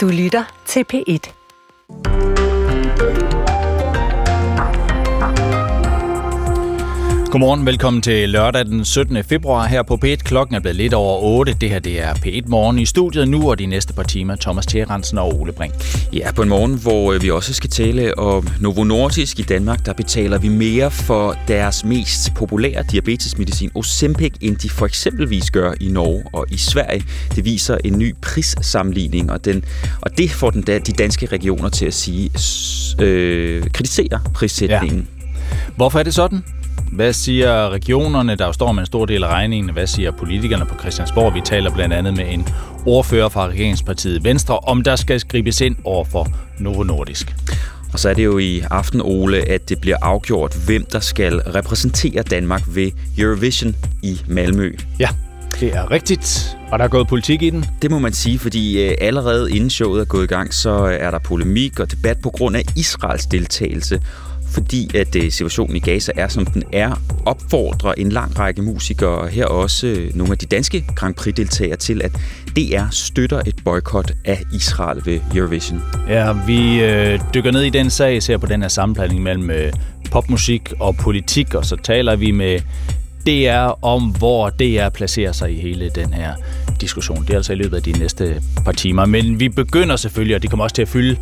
Du lytter til P1. Godmorgen, velkommen til lørdag den 17. februar her på P1. Klokken er blevet lidt over 8. Det her det er P1 Morgen i studiet nu, og de næste par timer Thomas Tjerensen og Ole Brink. Ja, på en morgen, hvor øh, vi også skal tale om Novo Nordisk i Danmark, der betaler vi mere for deres mest populære diabetesmedicin Ozempic, end de for eksempelvis gør i Norge og i Sverige. Det viser en ny prissammenligning, og, den, og det får den, de danske regioner til at sige, øh, kritisere prissætningen. Ja. Hvorfor er det sådan? Hvad siger regionerne, der står med en stor del af regningen? Hvad siger politikerne på Christiansborg? Vi taler blandt andet med en ordfører fra regeringspartiet Venstre, om der skal skribes ind over for Novo Nordisk. Og så er det jo i aften, Ole, at det bliver afgjort, hvem der skal repræsentere Danmark ved Eurovision i Malmø. Ja, det er rigtigt. Og der er gået politik i den? Det må man sige, fordi øh, allerede inden showet er gået i gang, så er der polemik og debat på grund af Israels deltagelse fordi at øh, situationen i Gaza er, som den er, opfordrer en lang række musikere, her også øh, nogle af de danske Grand Prix-deltagere, til at DR støtter et boykot af Israel ved Eurovision. Ja, vi øh, dykker ned i den sag, ser på den her sammenblanding mellem øh, popmusik og politik, og så taler vi med DR om, hvor DR placerer sig i hele den her diskussion. Det er altså i løbet af de næste par timer. Men vi begynder selvfølgelig, og det kommer også til at fylde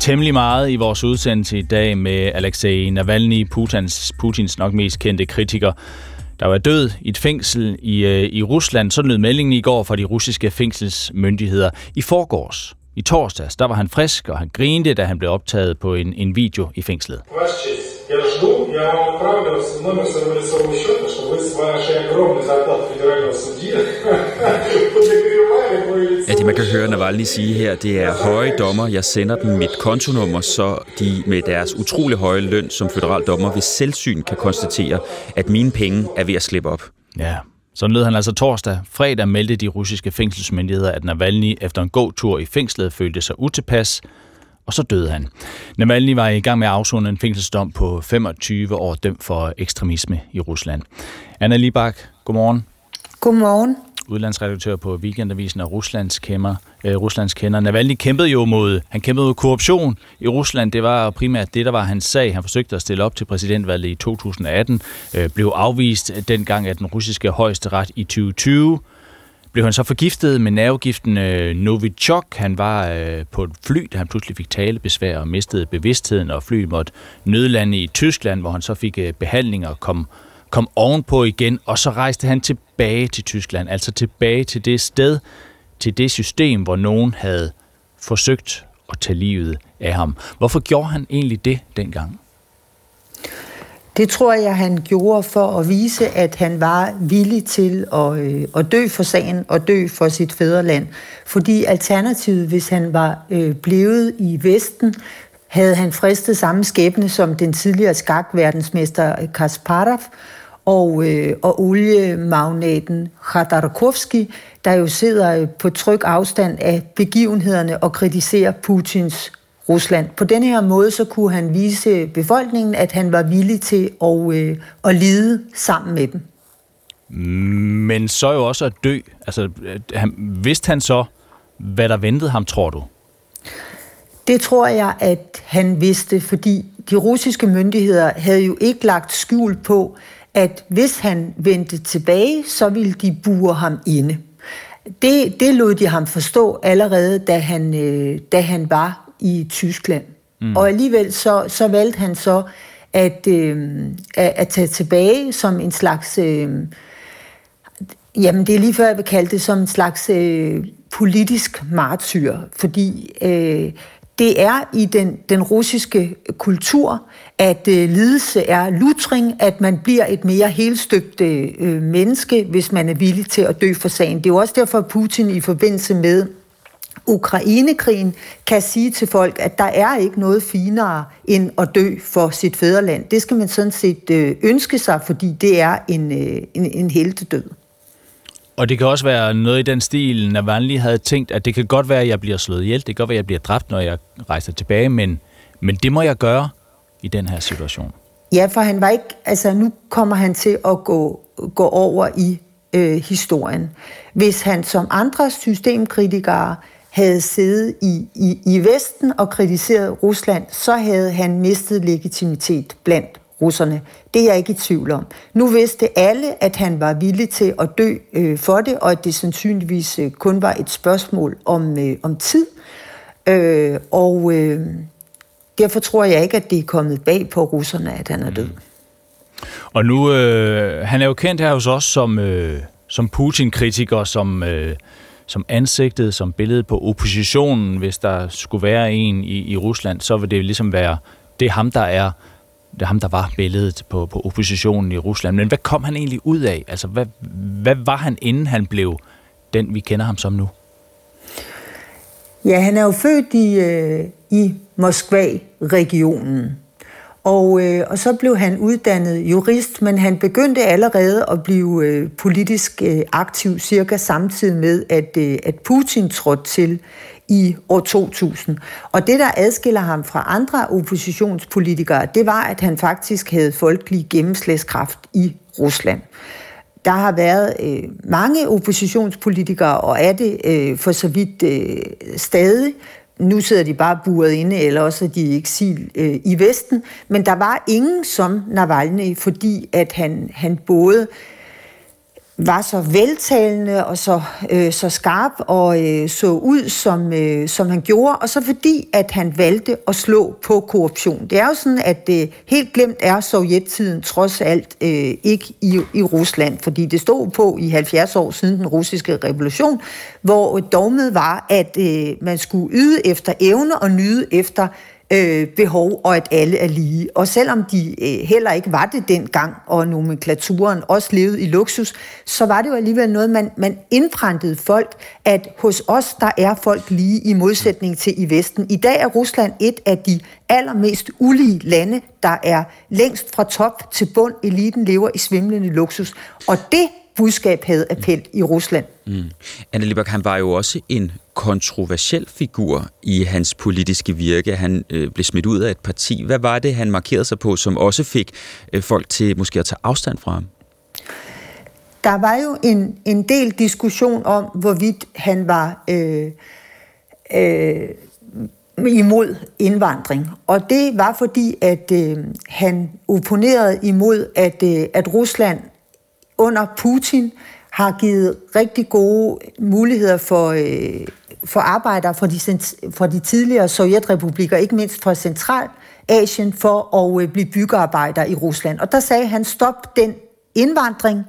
temmelig meget i vores udsendelse i dag med Alexei Navalny, Putins, Putins nok mest kendte kritiker, der var død i et fængsel i, øh, i Rusland. Sådan lød meldingen i går fra de russiske fængselsmyndigheder. I forgårs, i torsdags, der var han frisk, og han grinte, da han blev optaget på en, en video i fængslet. Question я вам отправлю номер своего лицевого счета, чтобы вы с вашей огромной зарплаты федерального судьи Ja, det man kan høre Navalny sige her, det er høje dommer. Jeg sender dem mit kontonummer, så de med deres utrolig høje løn som federal dommer ved selvsyn kan konstatere, at mine penge er ved at slippe op. Ja, sådan lød han altså torsdag. Fredag meldte de russiske fængselsmyndigheder, at Navalny efter en god tur i fængslet følte sig utilpas, og så døde han. Navalny var i gang med at afzone en fængselsdom på 25 år dømt for ekstremisme i Rusland. Anna Libak, godmorgen. Godmorgen. Udlandsredaktør på Weekendavisen og Ruslands kæmmer. Øh, Ruslands kender. Navalny kæmpede jo mod, han kæmpede mod korruption i Rusland. Det var primært det, der var hans sag. Han forsøgte at stille op til præsidentvalget i 2018. Øh, blev afvist dengang af den russiske højesteret i 2020 blev han så forgiftet med nervegiften øh, Novichok. Han var øh, på et fly, da han pludselig fik talebesvær og mistede bevidstheden, og flyet måtte nødlande i Tyskland, hvor han så fik øh, behandling og kom, kom ovenpå igen, og så rejste han tilbage til Tyskland, altså tilbage til det sted, til det system, hvor nogen havde forsøgt at tage livet af ham. Hvorfor gjorde han egentlig det dengang? Det tror jeg, han gjorde for at vise, at han var villig til at, øh, at dø for sagen og dø for sit fædreland. Fordi alternativet, hvis han var øh, blevet i Vesten, havde han fristet samme skæbne som den tidligere skakverdensmester Kasparov og, øh, og oliemagnaten Khadarkovsky, der jo sidder øh, på tryg afstand af begivenhederne og kritiserer Putins Rusland. På denne her måde så kunne han vise befolkningen, at han var villig til at, øh, at lide sammen med dem. Men så jo også at dø. Altså, han, vidste han så, hvad der ventede ham, tror du? Det tror jeg, at han vidste, fordi de russiske myndigheder havde jo ikke lagt skjul på, at hvis han vendte tilbage, så ville de bure ham inde. Det, det lod de ham forstå allerede, da han, øh, da han var i Tyskland. Mm. Og alligevel så, så valgte han så at, øh, at, at tage tilbage som en slags... Øh, jamen, det er lige før, jeg vil kalde det som en slags øh, politisk martyr, fordi øh, det er i den, den russiske kultur, at øh, lidelse er lutring, at man bliver et mere helstøbt øh, menneske, hvis man er villig til at dø for sagen. Det er jo også derfor, at Putin i forbindelse med Ukrainekrigen kan sige til folk, at der er ikke noget finere end at dø for sit fædreland. Det skal man sådan set øh, ønske sig, fordi det er en, øh, en, en heltedød. Og det kan også være noget i den stil, Navalny havde tænkt, at det kan godt være, at jeg bliver slået ihjel, det kan godt være, at jeg bliver dræbt, når jeg rejser tilbage, men, men det må jeg gøre i den her situation. Ja, for han var ikke, altså nu kommer han til at gå, gå over i øh, historien. Hvis han som andre systemkritikere havde siddet i, i, i Vesten og kritiseret Rusland, så havde han mistet legitimitet blandt russerne. Det er jeg ikke i tvivl om. Nu vidste alle, at han var villig til at dø øh, for det, og at det sandsynligvis øh, kun var et spørgsmål om, øh, om tid. Øh, og øh, derfor tror jeg ikke, at det er kommet bag på russerne, at han er død. Mm. Og nu, øh, han er jo kendt her hos os som, øh, som Putin-kritiker, som, øh, som ansigtet, som billedet på oppositionen. Hvis der skulle være en i, i Rusland, så vil det ligesom være, det er ham, der er det er ham, der var billedet på, på oppositionen i Rusland. Men hvad kom han egentlig ud af? Altså, hvad, hvad var han, inden han blev den, vi kender ham som nu? Ja, han er jo født i, øh, i Moskva-regionen. Og, øh, og så blev han uddannet jurist, men han begyndte allerede at blive øh, politisk øh, aktiv cirka samtidig med, at, øh, at Putin trådte til i år 2000. Og det, der adskiller ham fra andre oppositionspolitikere, det var, at han faktisk havde folkelig gennemslagskraft i Rusland. Der har været øh, mange oppositionspolitikere, og er det øh, for så vidt øh, stadig, nu sidder de bare buret inde, eller også er de i eksil øh, i Vesten. Men der var ingen som Navalny, fordi at han, han både var så veltalende og så, øh, så skarp og øh, så ud, som, øh, som han gjorde, og så fordi, at han valgte at slå på korruption. Det er jo sådan, at øh, helt glemt er sovjettiden trods alt øh, ikke i, i Rusland, fordi det stod på i 70 år siden den russiske revolution, hvor dogmet var, at øh, man skulle yde efter evne og nyde efter øh, Øh, behov, og at alle er lige. Og selvom de øh, heller ikke var det dengang, og nomenklaturen også levede i luksus, så var det jo alligevel noget, man, man indpræntede folk, at hos os, der er folk lige i modsætning til i Vesten. I dag er Rusland et af de allermest ulige lande, der er længst fra top til bund. Eliten lever i svimlende luksus. Og det budskab havde appel i Rusland. Mm. Anne Libak, han var jo også en kontroversiel figur i hans politiske virke. Han øh, blev smidt ud af et parti. Hvad var det, han markerede sig på, som også fik øh, folk til måske at tage afstand fra ham? Der var jo en, en del diskussion om, hvorvidt han var øh, øh, imod indvandring. Og det var fordi, at øh, han opponerede imod, at, øh, at Rusland under Putin har givet rigtig gode muligheder for, øh, for arbejdere fra de, fra de tidligere sovjetrepublikker, ikke mindst fra Centralasien, for at øh, blive byggearbejder i Rusland. Og der sagde han, stop den indvandring,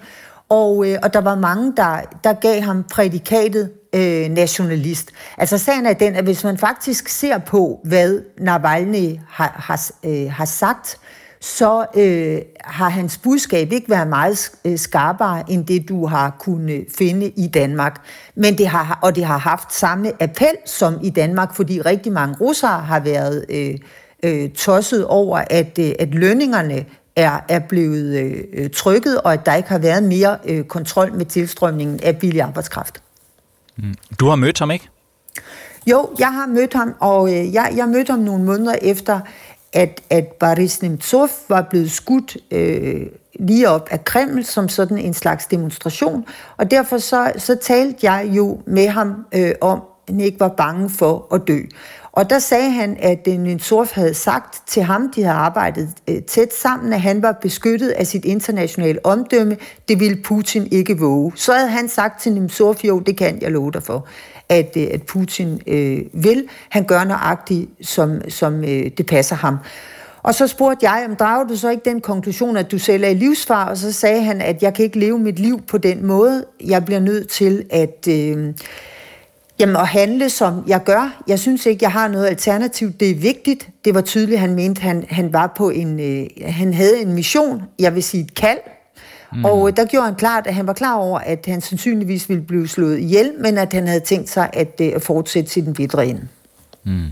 og, øh, og der var mange, der, der gav ham prædikatet øh, nationalist. Altså sagen er den, at hvis man faktisk ser på, hvad Navalny har, har, øh, har sagt, så øh, har hans budskab ikke været meget øh, skarpere end det, du har kunnet finde i Danmark. Men det har, og det har haft samme appel som i Danmark, fordi rigtig mange russere har været øh, øh, tosset over, at, øh, at lønningerne er, er blevet øh, trykket, og at der ikke har været mere øh, kontrol med tilstrømningen af billig arbejdskraft. Mm. Du har mødt ham, ikke? Jo, jeg har mødt ham, og øh, jeg, jeg mødte ham nogle måneder efter, at, at Boris Nemtsov var blevet skudt øh, lige op af Kreml som sådan en slags demonstration, og derfor så, så talte jeg jo med ham øh, om, at han ikke var bange for at dø. Og der sagde han, at øh, Nemtsov havde sagt til ham, de havde arbejdet øh, tæt sammen, at han var beskyttet af sit internationale omdømme. Det ville Putin ikke våge. Så havde han sagt til Nemtsov, jo, det kan jeg love dig for at, øh, at Putin øh, vil. Han gør nøjagtigt, som, som øh, det passer ham. Og så spurgte jeg, om drager du så ikke den konklusion, at du selv er i livsfar? Og så sagde han, at jeg kan ikke leve mit liv på den måde. Jeg bliver nødt til at... Øh, Jamen at handle, som jeg gør. Jeg synes ikke, jeg har noget alternativ. Det er vigtigt. Det var tydeligt, han mente, han, han var på en, øh, han havde en mission, jeg vil sige et kald, Mm. Og øh, der gjorde han klart, at han var klar over, at han sandsynligvis ville blive slået ihjel, men at han havde tænkt sig at, øh, at fortsætte til den videre ende. Mm.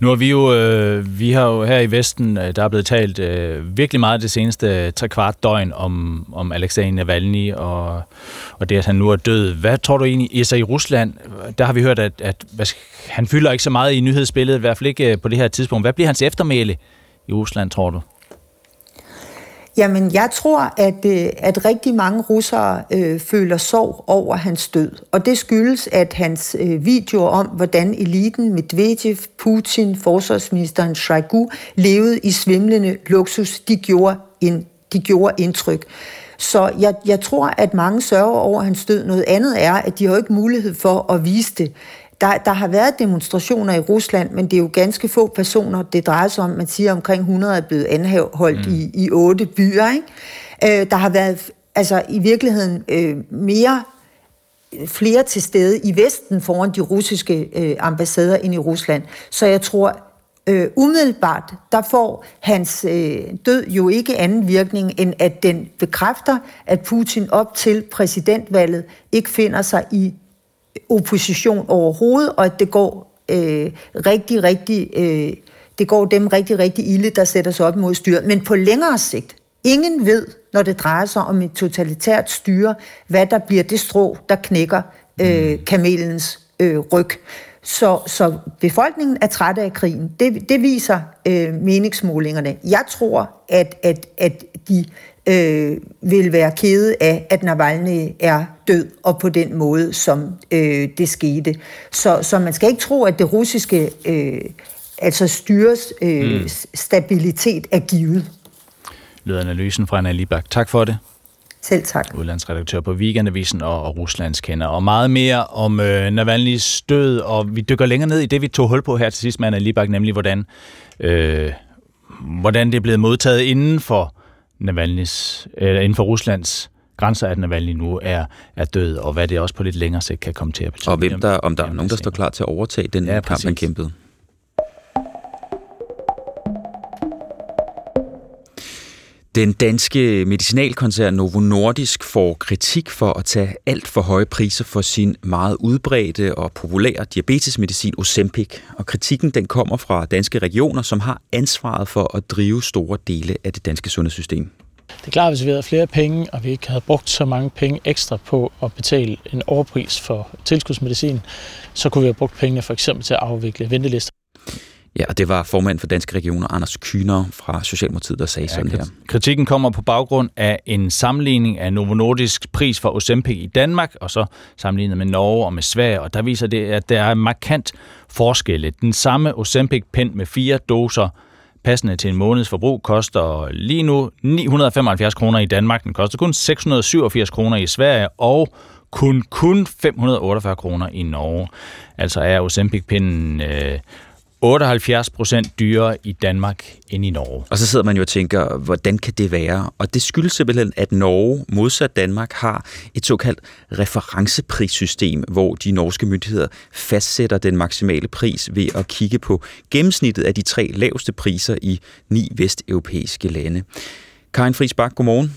Nu har vi jo, øh, vi har jo her i Vesten, øh, der er blevet talt øh, virkelig meget det seneste tre kvart døgn om, om Alexei Navalny og, og det, at han nu er død. Hvad tror du egentlig, Esa i Rusland, der har vi hørt, at, at hvad, han fylder ikke så meget i nyhedsbilledet, i hvert fald ikke på det her tidspunkt. Hvad bliver hans eftermæle i Rusland, tror du? Jamen, jeg tror, at, øh, at rigtig mange russere øh, føler sorg over hans død. Og det skyldes, at hans øh, videoer om, hvordan eliten Medvedev, Putin, forsvarsministeren Shoigu levede i svimlende luksus, de gjorde, en, de gjorde indtryk. Så jeg, jeg tror, at mange sørger over hans død. Noget andet er, at de har ikke mulighed for at vise det. Der, der har været demonstrationer i Rusland, men det er jo ganske få personer, det drejer sig om. Man siger, omkring 100 er blevet anholdt mm. i, i otte byer. Ikke? Øh, der har været altså, i virkeligheden øh, mere flere til stede i Vesten foran de russiske øh, ambassader ind i Rusland. Så jeg tror, øh, umiddelbart, der får hans øh, død jo ikke anden virkning, end at den bekræfter, at Putin op til præsidentvalget ikke finder sig i opposition overhovedet, og at det går øh, rigtig, rigtig, øh, det går dem rigtig, rigtig ilde, der sætter sig op mod styret. Men på længere sigt, ingen ved, når det drejer sig om et totalitært styre, hvad der bliver det strå, der knækker øh, mm. kamelens øh, ryg. Så, så befolkningen er træt af krigen. Det, det viser øh, meningsmålingerne. Jeg tror, at, at, at de øh, vil være kede af, at Navalny er død, og på den måde, som øh, det skete. Så, så man skal ikke tro, at det russiske øh, altså styres øh, mm. stabilitet er givet. Lød analysen fra Anna Libak. Tak for det. Selv tak. Udlandsredaktør på Weekendavisen og, og Ruslands kender. Og meget mere om øh, Navalny's død, og vi dykker længere ned i det, vi tog hul på her til sidst med Anna Libak, nemlig hvordan, øh, hvordan det er blevet modtaget inden for Navalny's, eller inden for Ruslands grænser, at Navalny nu er, er død, og hvad det også på lidt længere sigt kan komme til at betyde. Og hvem der, om der er nogen, der står klar til at overtage den ja, kamp, han kæmpede. Den danske medicinalkoncern Novo Nordisk får kritik for at tage alt for høje priser for sin meget udbredte og populære diabetesmedicin Ozempic. Og kritikken den kommer fra danske regioner, som har ansvaret for at drive store dele af det danske sundhedssystem. Det er klart, at hvis vi havde flere penge, og vi ikke havde brugt så mange penge ekstra på at betale en overpris for tilskudsmedicin, så kunne vi have brugt pengene for eksempel til at afvikle ventelister. Ja, og det var formand for Danske Regioner, Anders Kyner fra Socialdemokratiet, der sagde ja, sådan her. Kritikken kommer på baggrund af en sammenligning af Novo Nordisk pris for Ozempic i Danmark, og så sammenlignet med Norge og med Sverige, og der viser det, at der er markant forskelle. Den samme Ozempic-pen med fire doser passende til en måneds forbrug koster lige nu 975 kroner i Danmark. Den koster kun 687 kroner i Sverige, og kun kun 548 kroner i Norge. Altså er Ozempic-pinden øh, 78 procent dyrere i Danmark end i Norge. Og så sidder man jo og tænker, hvordan kan det være? Og det skyldes simpelthen, at Norge, modsat Danmark, har et såkaldt referenceprissystem, hvor de norske myndigheder fastsætter den maksimale pris ved at kigge på gennemsnittet af de tre laveste priser i ni vesteuropæiske lande. Karin Friis Bak, godmorgen.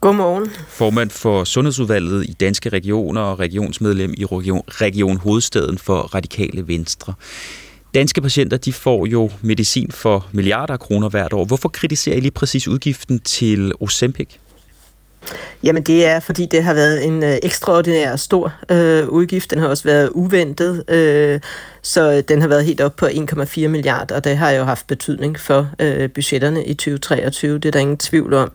Godmorgen. Formand for Sundhedsudvalget i Danske Regioner og regionsmedlem i Region, Region Hovedstaden for Radikale Venstre. Danske patienter de får jo medicin for milliarder af kroner hvert år. Hvorfor kritiserer I lige præcis udgiften til Ozempic? Jamen det er, fordi det har været en øh, ekstraordinær stor øh, udgift. Den har også været uventet, øh, så den har været helt op på 1,4 milliarder, og det har jo haft betydning for øh, budgetterne i 2023. Det er der ingen tvivl om.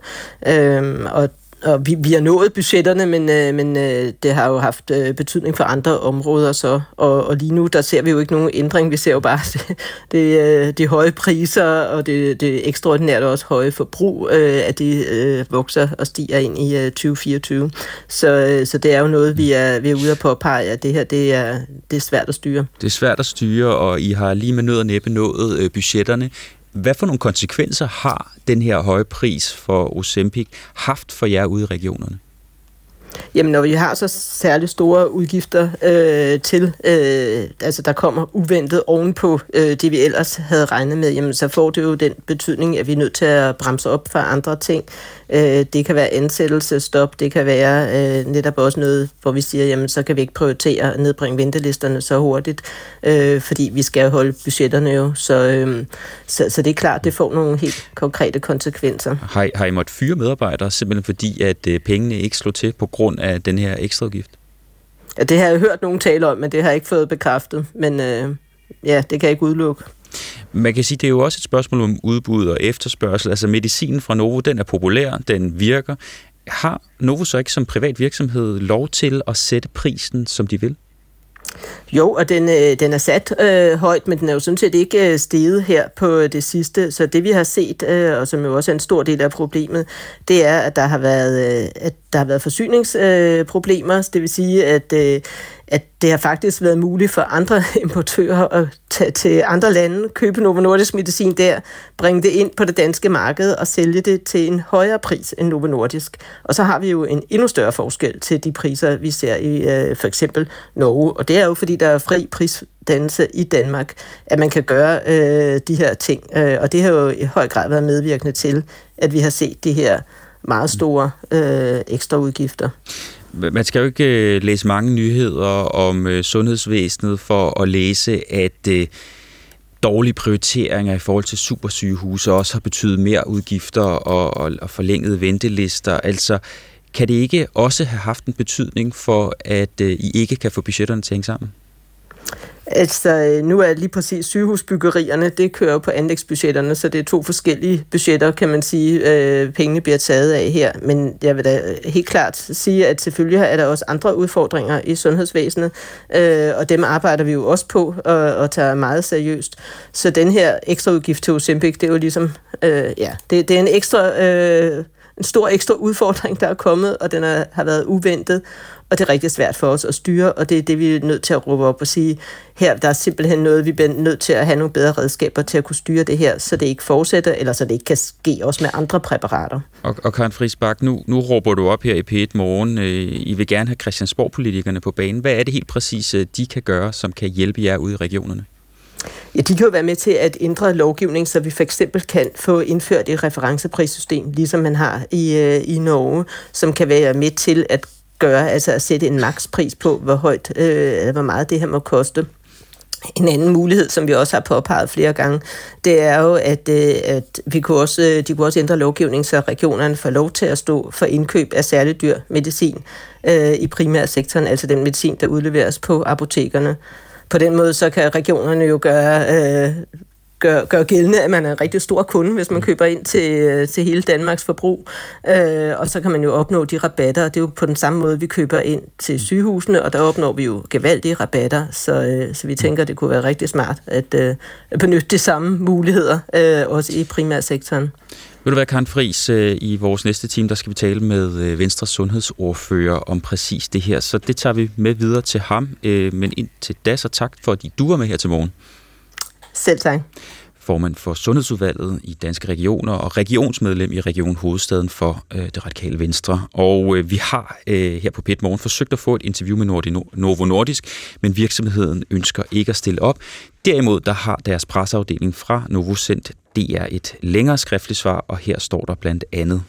Øh, og og vi, vi har nået budgetterne, men, øh, men øh, det har jo haft øh, betydning for andre områder så. Og, og lige nu, der ser vi jo ikke nogen ændring. Vi ser jo bare det, det, øh, de høje priser og det, det ekstraordinært også høje forbrug, øh, at det øh, vokser og stiger ind i øh, 2024. Så, øh, så det er jo noget, vi er, vi er ude at påpege, at det her det er, det er svært at styre. Det er svært at styre, og I har lige med nød og næppe nået øh, budgetterne. Hvad for nogle konsekvenser har den her høje pris for Ozempic haft for jer ude i regionerne? Jamen, når vi har så særligt store udgifter øh, til, øh, altså der kommer uventet ovenpå øh, det, vi ellers havde regnet med, jamen så får det jo den betydning, at vi er nødt til at bremse op for andre ting. Øh, det kan være ansættelsestop, det kan være øh, netop også noget, hvor vi siger, jamen så kan vi ikke prioritere at nedbringe ventelisterne så hurtigt, øh, fordi vi skal holde budgetterne jo. Så, øh, så, så det er klart, det får nogle helt konkrete konsekvenser. Har, har I måttet fyre medarbejdere, simpelthen fordi, at øh, pengene ikke slår til på grund af den her ekstraudgift? Ja, det har jeg hørt nogen tale om, men det har jeg ikke fået bekræftet. Men øh, ja, det kan jeg ikke udelukke. Man kan sige, det er jo også et spørgsmål om udbud og efterspørgsel. Altså medicinen fra Novo, den er populær, den virker. Har Novo så ikke som privat virksomhed lov til at sætte prisen, som de vil? Jo, og den, øh, den er sat øh, højt, men den er jo sådan set ikke øh, steget her på det sidste. Så det vi har set, øh, og som jo også er en stor del af problemet, det er, at der har været, øh, at der har været forsyningsproblemer. Øh, det vil sige, at øh, at det har faktisk været muligt for andre importører at tage til andre lande, købe Novo Nordisk medicin der, bringe det ind på det danske marked og sælge det til en højere pris end Novo Nordisk. Og så har vi jo en endnu større forskel til de priser, vi ser i øh, for eksempel Norge. Og det er jo fordi, der er fri prisdannelse i Danmark, at man kan gøre øh, de her ting. Øh, og det har jo i høj grad været medvirkende til, at vi har set de her meget store øh, ekstra udgifter man skal jo ikke øh, læse mange nyheder om øh, sundhedsvæsenet for at læse, at øh, dårlige prioriteringer i forhold til supersygehuse også har betydet mere udgifter og, og, og forlængede ventelister. Altså, kan det ikke også have haft en betydning for, at I ikke kan få budgetterne til at hænge sammen? Altså, øh, nu er lige præcis sygehusbyggerierne, det kører på anlægsbudgetterne, så det er to forskellige budgetter, kan man sige, øh, pengene bliver taget af her. Men jeg vil da helt klart sige, at selvfølgelig er der også andre udfordringer i sundhedsvæsenet, øh, og dem arbejder vi jo også på og, og tager meget seriøst. Så den her ekstra udgift til Ozempic, det er jo ligesom, øh, ja, det, det er en ekstra... Øh, en stor ekstra udfordring, der er kommet, og den er, har været uventet, og det er rigtig svært for os at styre, og det er det, vi er nødt til at råbe op og sige, her der er simpelthen noget, vi bliver nødt til at have nogle bedre redskaber til at kunne styre det her, så det ikke fortsætter, eller så det ikke kan ske også med andre præparater. Og, og Karen Friisbak, nu, nu råber du op her i P1 Morgen, øh, I vil gerne have Christiansborg-politikerne på banen. Hvad er det helt præcis, øh, de kan gøre, som kan hjælpe jer ude i regionerne? Ja, de kan jo være med til at ændre lovgivning, så vi for eksempel kan få indført et referenceprissystem, ligesom man har i, øh, i Norge, som kan være med til at gøre, altså at sætte en makspris på, hvor højt, øh, hvor meget det her må koste. En anden mulighed, som vi også har påpeget flere gange, det er jo, at, øh, at vi kunne også, øh, de kunne også ændre lovgivning, så regionerne får lov til at stå for indkøb af særlig dyr medicin øh, i primærsektoren, altså den medicin, der udleveres på apotekerne. På den måde så kan regionerne jo gøre øh, gør, gør gældende, at man er en rigtig stor kunde, hvis man mm. køber ind til, til hele Danmarks forbrug. Øh, og så kan man jo opnå de rabatter, og det er jo på den samme måde, vi køber ind til mm. sygehusene, og der opnår vi jo gevaldige rabatter, så, øh, så vi mm. tænker, det kunne være rigtig smart at, øh, benytte de samme muligheder, øh, også i primærsektoren. Vil du være, Karen Friis, øh, i vores næste time, der skal vi tale med øh, Venstres sundhedsordfører om præcis det her, så det tager vi med videre til ham. Øh, men indtil da, så tak for, at du var med her til morgen. Selv tak. Formand for Sundhedsudvalget i Danske Regioner og regionsmedlem i Region Hovedstaden for øh, det radikale Venstre. Og øh, vi har øh, her på Pet Morgen forsøgt at få et interview med Nordi Novo Nordisk, men virksomheden ønsker ikke at stille op. Derimod der har deres presseafdeling fra Novo sendt DR et længere skriftligt svar, og her står der blandt andet.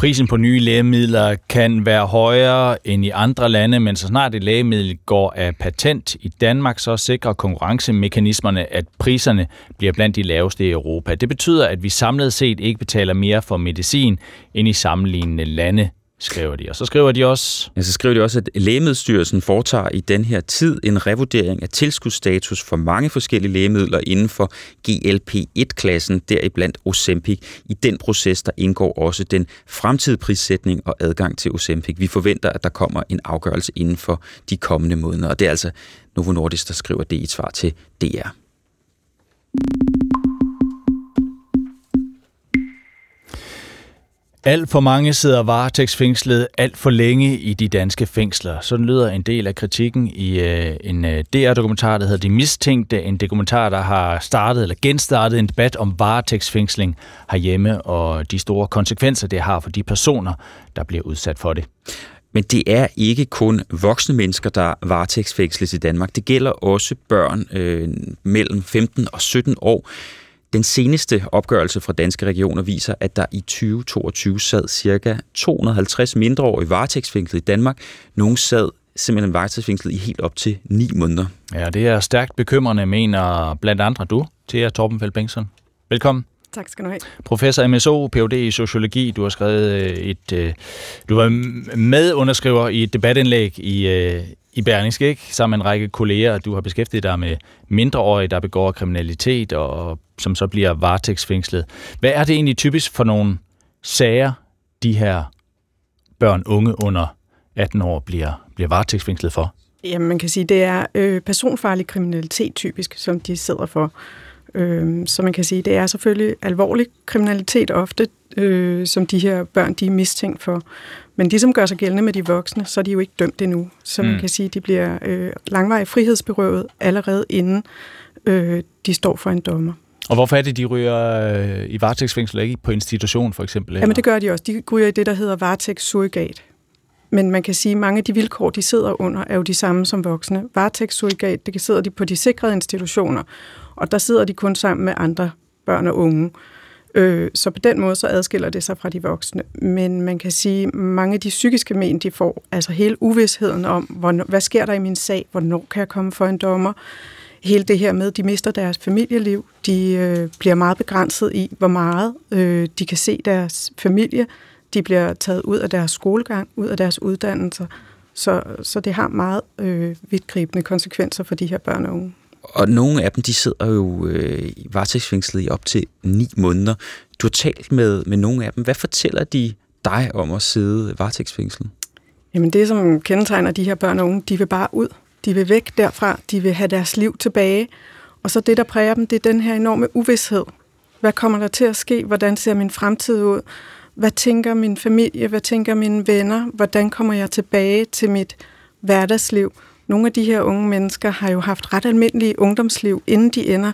Prisen på nye lægemidler kan være højere end i andre lande, men så snart et lægemiddel går af patent i Danmark, så sikrer konkurrencemekanismerne, at priserne bliver blandt de laveste i Europa. Det betyder, at vi samlet set ikke betaler mere for medicin end i sammenlignende lande skriver de. Og så skriver de også... Ja, så skriver de også, at Lægemiddelstyrelsen foretager i den her tid en revurdering af tilskudsstatus for mange forskellige lægemidler inden for GLP-1-klassen, deriblandt Ozempic. I den proces, der indgår også den fremtidige prissætning og adgang til Ozempic. Vi forventer, at der kommer en afgørelse inden for de kommende måneder, og det er altså Novo Nordisk, der skriver det i et svar til DR. Alt for mange sidder varetægtsfængslet alt for længe i de danske fængsler. Sådan lyder en del af kritikken i øh, en øh, DR-dokumentar, der hedder De Mistænkte. En dokumentar, der har startet eller genstartet en debat om varetægtsfængsling herhjemme og de store konsekvenser, det har for de personer, der bliver udsat for det. Men det er ikke kun voksne mennesker, der varetægtsfængsles i Danmark. Det gælder også børn øh, mellem 15 og 17 år. Den seneste opgørelse fra danske regioner viser, at der i 2022 sad ca. 250 mindreårige varetægtsfængslet i Danmark. Nogle sad simpelthen varetægtsfængslet i helt op til 9 måneder. Ja, det er stærkt bekymrende, mener blandt andre du, Thea Torbenfeldt Bengtsson. Velkommen. Tak skal du have. Professor MSO, Ph.D. i sociologi. Du har skrevet øh, et... Øh, du var medunderskriver i et debatindlæg i, øh, i Berlingske, ikke? sammen med en række kolleger, du har beskæftiget dig med mindreårige, der begår kriminalitet, og som så bliver varetægtsfængslet. Hvad er det egentlig typisk for nogle sager, de her børn, unge under 18 år, bliver, bliver varetægtsfængslet for? Jamen, man kan sige, det er øh, personfarlig kriminalitet typisk, som de sidder for. Øh, så man kan sige, det er selvfølgelig alvorlig kriminalitet ofte, øh, som de her børn de er mistænkt for. Men de, som gør sig gældende med de voksne, så er de jo ikke dømt endnu. Så mm. man kan sige, de bliver øh, langvarigt frihedsberøvet allerede inden øh, de står for en dommer. Og hvorfor er det, de ryger øh, i varetægtsfængsel, ikke på institution for eksempel? Eller? Jamen det gør de også. De ryger i det, der hedder varetægtssurrogat. Men man kan sige, at mange af de vilkår, de sidder under, er jo de samme som voksne. Varetægtssurrogat, det sidder de på de sikrede institutioner, og der sidder de kun sammen med andre børn og unge. Øh, så på den måde så adskiller det sig fra de voksne. Men man kan sige, at mange af de psykiske men, de får, altså hele uvidsheden om, hvornår, hvad sker der i min sag, hvornår kan jeg komme for en dommer, hele det her med, de mister deres familieliv, de øh, bliver meget begrænset i, hvor meget øh, de kan se deres familie, de bliver taget ud af deres skolegang, ud af deres uddannelser, så, så det har meget øh, vidtgribende konsekvenser for de her børn og unge. Og nogle af dem, de sidder jo øh, varetægtsfængslet i op til ni måneder. Du har talt med, med nogle af dem. Hvad fortæller de dig om at sidde varetægtsfængslet? Jamen det, som kendetegner de her børn og unge, de vil bare ud. De vil væk derfra. De vil have deres liv tilbage. Og så det, der præger dem, det er den her enorme uvidshed. Hvad kommer der til at ske? Hvordan ser min fremtid ud? Hvad tænker min familie? Hvad tænker mine venner? Hvordan kommer jeg tilbage til mit hverdagsliv? Nogle af de her unge mennesker har jo haft ret almindelige ungdomsliv, inden de ender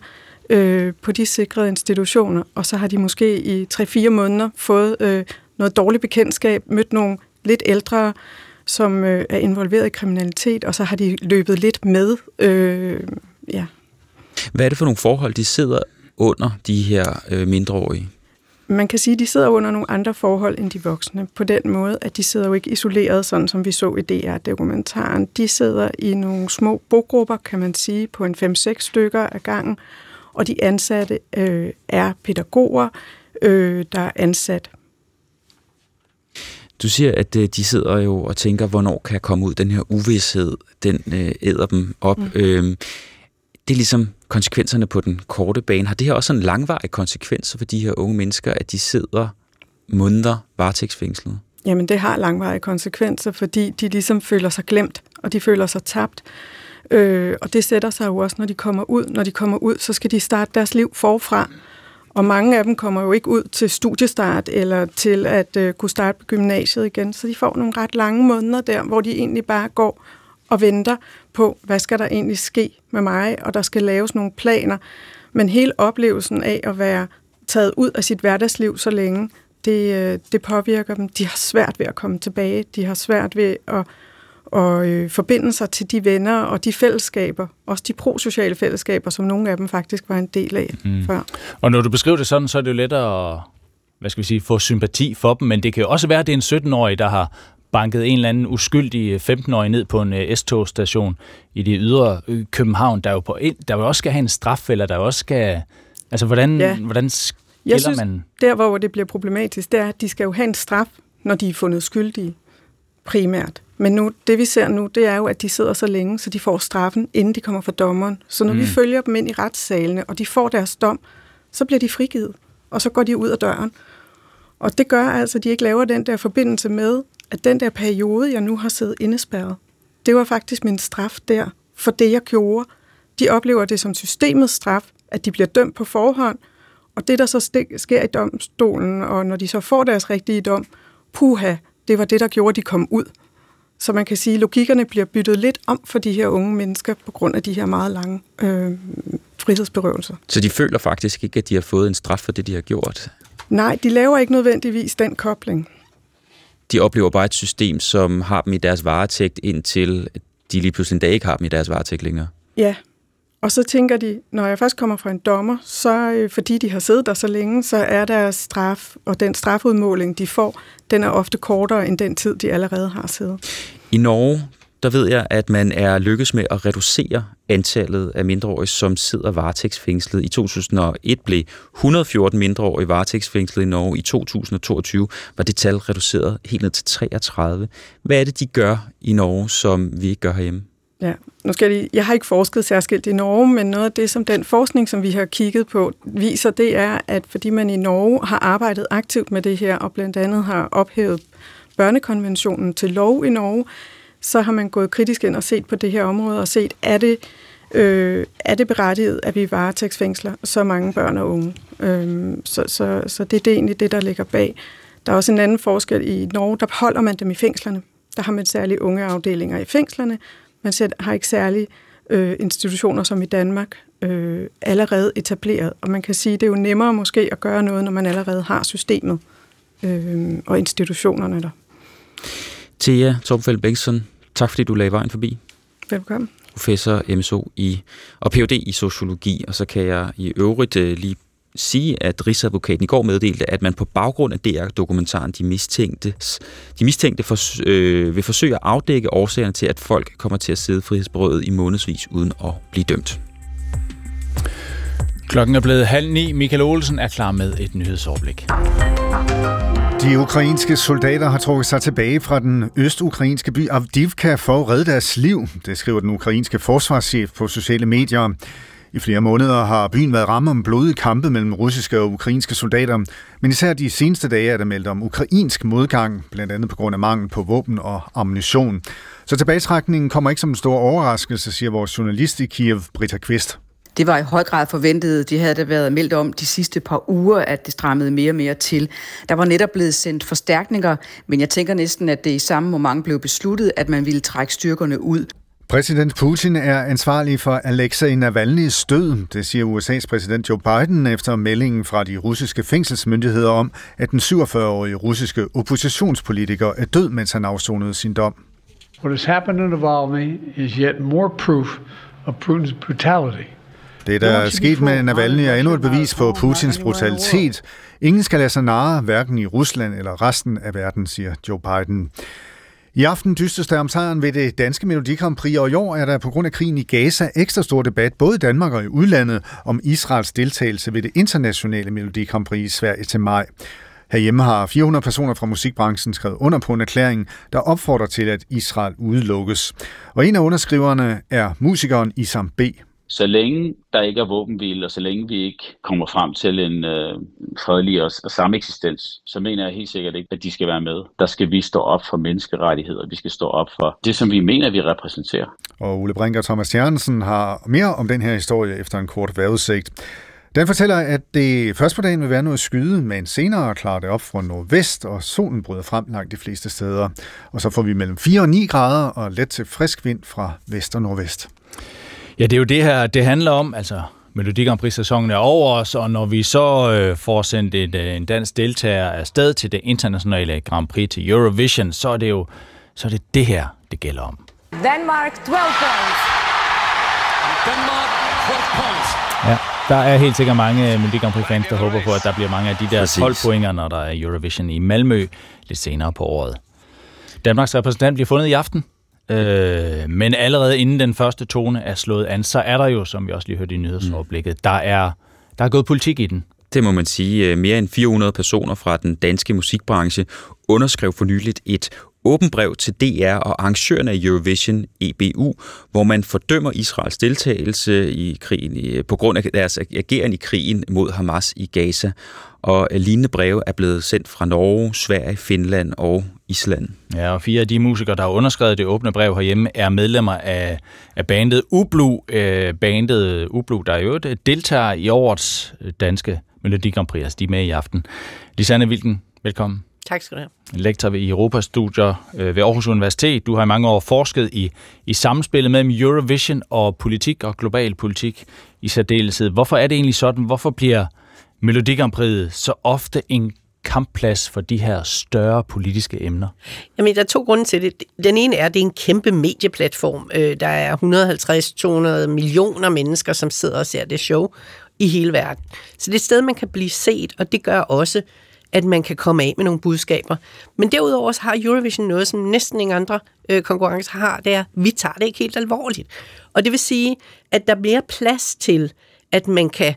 øh, på de sikrede institutioner, og så har de måske i 3-4 måneder fået øh, noget dårligt bekendtskab, mødt nogle lidt ældre, som øh, er involveret i kriminalitet, og så har de løbet lidt med. Øh, ja. Hvad er det for nogle forhold, de sidder under, de her øh, mindreårige? Man kan sige, at de sidder under nogle andre forhold end de voksne, på den måde, at de sidder jo ikke isoleret, sådan som vi så i DR-dokumentaren. De sidder i nogle små bogrupper, kan man sige, på en 5-6 stykker af gangen, og de ansatte øh, er pædagoger, øh, der er ansat. Du siger, at øh, de sidder jo og tænker, hvornår kan jeg komme ud? Den her uvidshed, den øh, æder dem op. Mm. Øh, det er ligesom konsekvenserne på den korte bane. Har det her også en langvarig konsekvenser for de her unge mennesker, at de sidder måneder varetægtsfængslet? Jamen, det har langvarige konsekvenser, fordi de ligesom føler sig glemt, og de føler sig tabt. Øh, og det sætter sig jo også, når de kommer ud. Når de kommer ud, så skal de starte deres liv forfra. Og mange af dem kommer jo ikke ud til studiestart eller til at øh, kunne starte på gymnasiet igen, så de får nogle ret lange måneder der, hvor de egentlig bare går og venter på, hvad skal der egentlig ske med mig, og der skal laves nogle planer. Men hele oplevelsen af at være taget ud af sit hverdagsliv så længe, det, øh, det påvirker dem. De har svært ved at komme tilbage. De har svært ved at, at øh, forbinde sig til de venner og de fællesskaber, også de prosociale fællesskaber, som nogle af dem faktisk var en del af mm. før. Og når du beskriver det sådan, så er det jo lettere at hvad skal vi sige, få sympati for dem, men det kan jo også være, at det er en 17-årig, der har banket en eller anden uskyldig 15-årig ned på en øh, S-togstation i det ydre øh, København, der jo, på, der jo også skal have en straf, eller der også skal... Altså, hvordan, ja. hvordan skiller Jeg synes, man... der hvor det bliver problematisk, det er, at de skal jo have en straf, når de er fundet skyldige, primært. Men nu, det vi ser nu, det er jo, at de sidder så længe, så de får straffen, inden de kommer for dommeren. Så når mm. vi følger dem ind i retssalene, og de får deres dom, så bliver de frigivet, og så går de ud af døren. Og det gør altså, at de ikke laver den der forbindelse med, at den der periode, jeg nu har siddet indespærret, det var faktisk min straf der for det, jeg gjorde. De oplever det som systemets straf, at de bliver dømt på forhånd, og det, der så sker i domstolen, og når de så får deres rigtige dom, puha, det var det, der gjorde, at de kom ud. Så man kan sige, at logikkerne bliver byttet lidt om for de her unge mennesker på grund af de her meget lange øh, frihedsberøvelser. Så de føler faktisk ikke, at de har fået en straf for det, de har gjort? Nej, de laver ikke nødvendigvis den kobling de oplever bare et system, som har dem i deres varetægt, indtil de lige pludselig en dag ikke har dem i deres varetægt længere. Ja, og så tænker de, når jeg først kommer fra en dommer, så øh, fordi de har siddet der så længe, så er deres straf, og den strafudmåling, de får, den er ofte kortere end den tid, de allerede har siddet. I Norge, der ved jeg, at man er lykkes med at reducere antallet af mindreårige, som sidder varetægtsfængslet. I 2001 blev 114 mindreårige varetægtsfængslet i Norge. I 2022 var det tal reduceret helt ned til 33. Hvad er det, de gør i Norge, som vi ikke gør herhjemme? Ja, nu skal jeg, jeg har ikke forsket særskilt i Norge, men noget af det, som den forskning, som vi har kigget på, viser, det er, at fordi man i Norge har arbejdet aktivt med det her, og blandt andet har ophævet børnekonventionen til lov i Norge, så har man gået kritisk ind og set på det her område og set, er det, øh, er det berettiget, at vi varetægtsfængsler så mange børn og unge. Øh, så, så, så det, det er egentlig det, der ligger bag. Der er også en anden forskel i Norge, der holder man dem i fængslerne. Der har man særlige ungeafdelinger i fængslerne. Man har ikke særlige øh, institutioner som i Danmark øh, allerede etableret. Og man kan sige, at det er jo nemmere måske at gøre noget, når man allerede har systemet øh, og institutionerne der. Thea Torbenfeldt Bengtsson, tak fordi du lagde vejen forbi. Velkommen. Professor MSO i, og Ph.D. i sociologi, og så kan jeg i øvrigt uh, lige sige, at Rigsadvokaten i går meddelte, at man på baggrund af DR-dokumentaren De Mistænkte, de mistænkte for, øh, vil forsøge at afdække årsagerne til, at folk kommer til at sidde frihedsberøvet i månedsvis uden at blive dømt. Klokken er blevet halv ni. Michael Olsen er klar med et nyhedsoverblik. De ukrainske soldater har trukket sig tilbage fra den østukrainske by Avdivka for at redde deres liv, det skriver den ukrainske forsvarschef på sociale medier. I flere måneder har byen været ramt om blodige kampe mellem russiske og ukrainske soldater, men især de seneste dage er der meldt om ukrainsk modgang, blandt andet på grund af mangel på våben og ammunition. Så tilbagetrækningen kommer ikke som en stor overraskelse, siger vores journalist i Kiev, Britta Kvist. Det var i høj grad forventet. Det havde der været meldt om de sidste par uger, at det strammede mere og mere til. Der var netop blevet sendt forstærkninger, men jeg tænker næsten, at det i samme moment blev besluttet, at man ville trække styrkerne ud. Præsident Putin er ansvarlig for Alexei Navalny's død, det siger USA's præsident Joe Biden efter meldingen fra de russiske fængselsmyndigheder om, at den 47-årige russiske oppositionspolitiker er død, mens han afsonede sin dom. What has happened in Navalny is yet more proof of Putin's brutality. Det, der er sket med Navalny, er endnu et bevis på Putins brutalitet. Ingen skal lade sig narre, hverken i Rusland eller resten af verden, siger Joe Biden. I aften dystes der om sejren ved det danske Melodi Grand Prix, og i år er der på grund af krigen i Gaza ekstra stor debat, både i Danmark og i udlandet, om Israels deltagelse ved det internationale Melodi Grand Prix i Sverige til maj. Herhjemme har 400 personer fra musikbranchen skrevet under på en erklæring, der opfordrer til, at Israel udelukkes. Og en af underskriverne er musikeren Isam B så længe der ikke er våbenhvile, og så længe vi ikke kommer frem til en øh, fredelig og, og sameksistens, så mener jeg helt sikkert ikke, at de skal være med. Der skal vi stå op for menneskerettigheder. Vi skal stå op for det, som vi mener, vi repræsenterer. Og Ole Brink og Thomas Jørgensen har mere om den her historie efter en kort vejrudsigt. Den fortæller, at det først på dagen vil være noget skyde, men senere klarer det op fra nordvest, og solen bryder frem langt de fleste steder. Og så får vi mellem 4 og 9 grader og let til frisk vind fra vest og nordvest. Ja, det er jo det her, det handler om, altså Melodi Grand Prix-sæsonen er over os, og når vi så øh, får sendt et, øh, en dansk deltager afsted til det internationale Grand Prix til Eurovision, så er det jo så er det, det her, det gælder om. Denmark 12 points. Denmark 12 points. Ja, der er helt sikkert mange øh, Melodi Grand Prix-fans, der håber på, at der bliver mange af de der 12 pointer, når der er Eurovision i Malmø lidt senere på året. Danmarks repræsentant bliver fundet i aften. Øh, men allerede inden den første tone er slået an, så er der jo, som vi også lige hørte i nyhedsoverblikket, mm. der, er, der er gået politik i den. Det må man sige. Øh, mere end 400 personer fra den danske musikbranche underskrev for nyligt et åbent brev til DR og arrangørerne af Eurovision EBU, hvor man fordømmer Israels deltagelse i krigen på grund af deres ageren i krigen mod Hamas i Gaza og lignende breve er blevet sendt fra Norge, Sverige, Finland og Island. Ja, og fire af de musikere, der har underskrevet det åbne brev herhjemme, er medlemmer af, af bandet Ublu. Øh, bandet Ublu, der jo deltager i årets danske Melodi Grand Prix. Altså, de er med i aften. Lisanne Wilken, velkommen. Tak skal du have. Lektor ved Europastudier øh, ved Aarhus Universitet. Du har i mange år forsket i, i samspillet mellem Eurovision og politik og global politik i særdeleshed. Hvorfor er det egentlig sådan? Hvorfor bliver Melodi Grand Prix så ofte en kampplads for de her større politiske emner? Jamen, der er to grunde til det. Den ene er, at det er en kæmpe medieplatform. Øh, der er 150-200 millioner mennesker, som sidder og ser det show i hele verden. Så det er et sted, man kan blive set, og det gør også, at man kan komme af med nogle budskaber. Men derudover så har Eurovision noget, som næsten ingen andre øh, konkurrencer har, det er, at vi tager det ikke helt alvorligt. Og det vil sige, at der bliver plads til, at man kan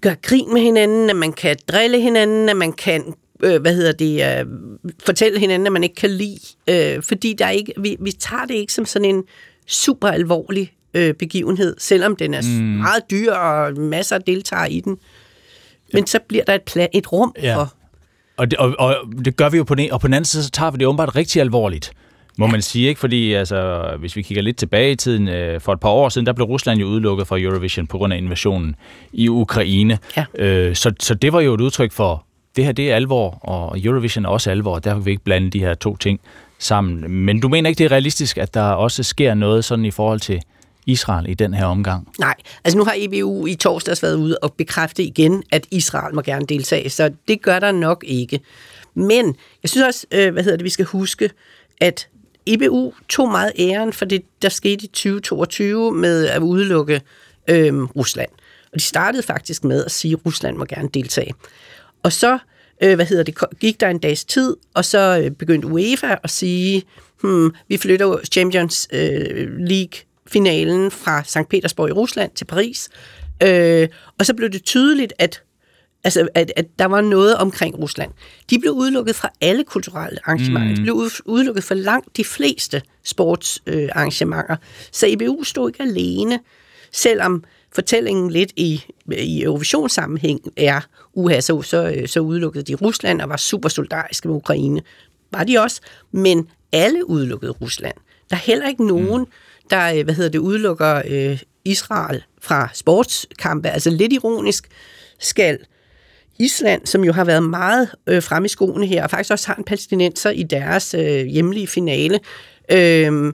gøre grin med hinanden, at man kan drille hinanden, at man kan øh, hvad hedder det, øh, fortælle hinanden, at man ikke kan lide, øh, fordi der er ikke, vi, vi tager det ikke som sådan en super alvorlig øh, begivenhed, selvom den er mm. meget dyr og masser af deltagere i den. Men så bliver der et, plan, et rum ja. for... Og det, og, og det gør vi jo på den og på den anden side, så tager vi det åbenbart rigtig alvorligt må man sige, ikke? Fordi altså, hvis vi kigger lidt tilbage i tiden, øh, for et par år siden, der blev Rusland jo udelukket fra Eurovision på grund af invasionen i Ukraine. Ja. Øh, så, så det var jo et udtryk for, det her det er alvor, og Eurovision er også alvor, og derfor kan vi ikke blande de her to ting sammen. Men du mener ikke, det er realistisk, at der også sker noget sådan i forhold til Israel i den her omgang? Nej, altså nu har EBU i torsdags været ude og bekræfte igen, at Israel må gerne deltage, så det gør der nok ikke. Men jeg synes også, øh, hvad hedder det, vi skal huske, at EBU tog meget æren for det, der skete i 2022 med at udelukke øh, Rusland. Og de startede faktisk med at sige, at Rusland må gerne deltage. Og så øh, hvad hedder det, gik der en dags tid, og så øh, begyndte UEFA at sige, hmm, vi flytter Champions øh, League-finalen fra St. Petersborg i Rusland til Paris. Øh, og så blev det tydeligt, at Altså, at, at der var noget omkring Rusland. De blev udelukket fra alle kulturelle arrangementer. Mm. De blev udelukket fra langt de fleste sportsarrangementer. Øh, så EBU stod ikke alene, selvom fortællingen lidt i, i Eurovision-sammenhæng er, uha, så, så, så udelukkede de Rusland og var super solidariske med Ukraine. Var de også, men alle udelukkede Rusland. Der er heller ikke nogen, mm. der øh, hvad hedder det, udelukker øh, Israel fra sportskampe. Altså lidt ironisk skal Island, som jo har været meget øh, frem i skoene her, og faktisk også har en palæstinenser i deres øh, hjemlige finale. Øh,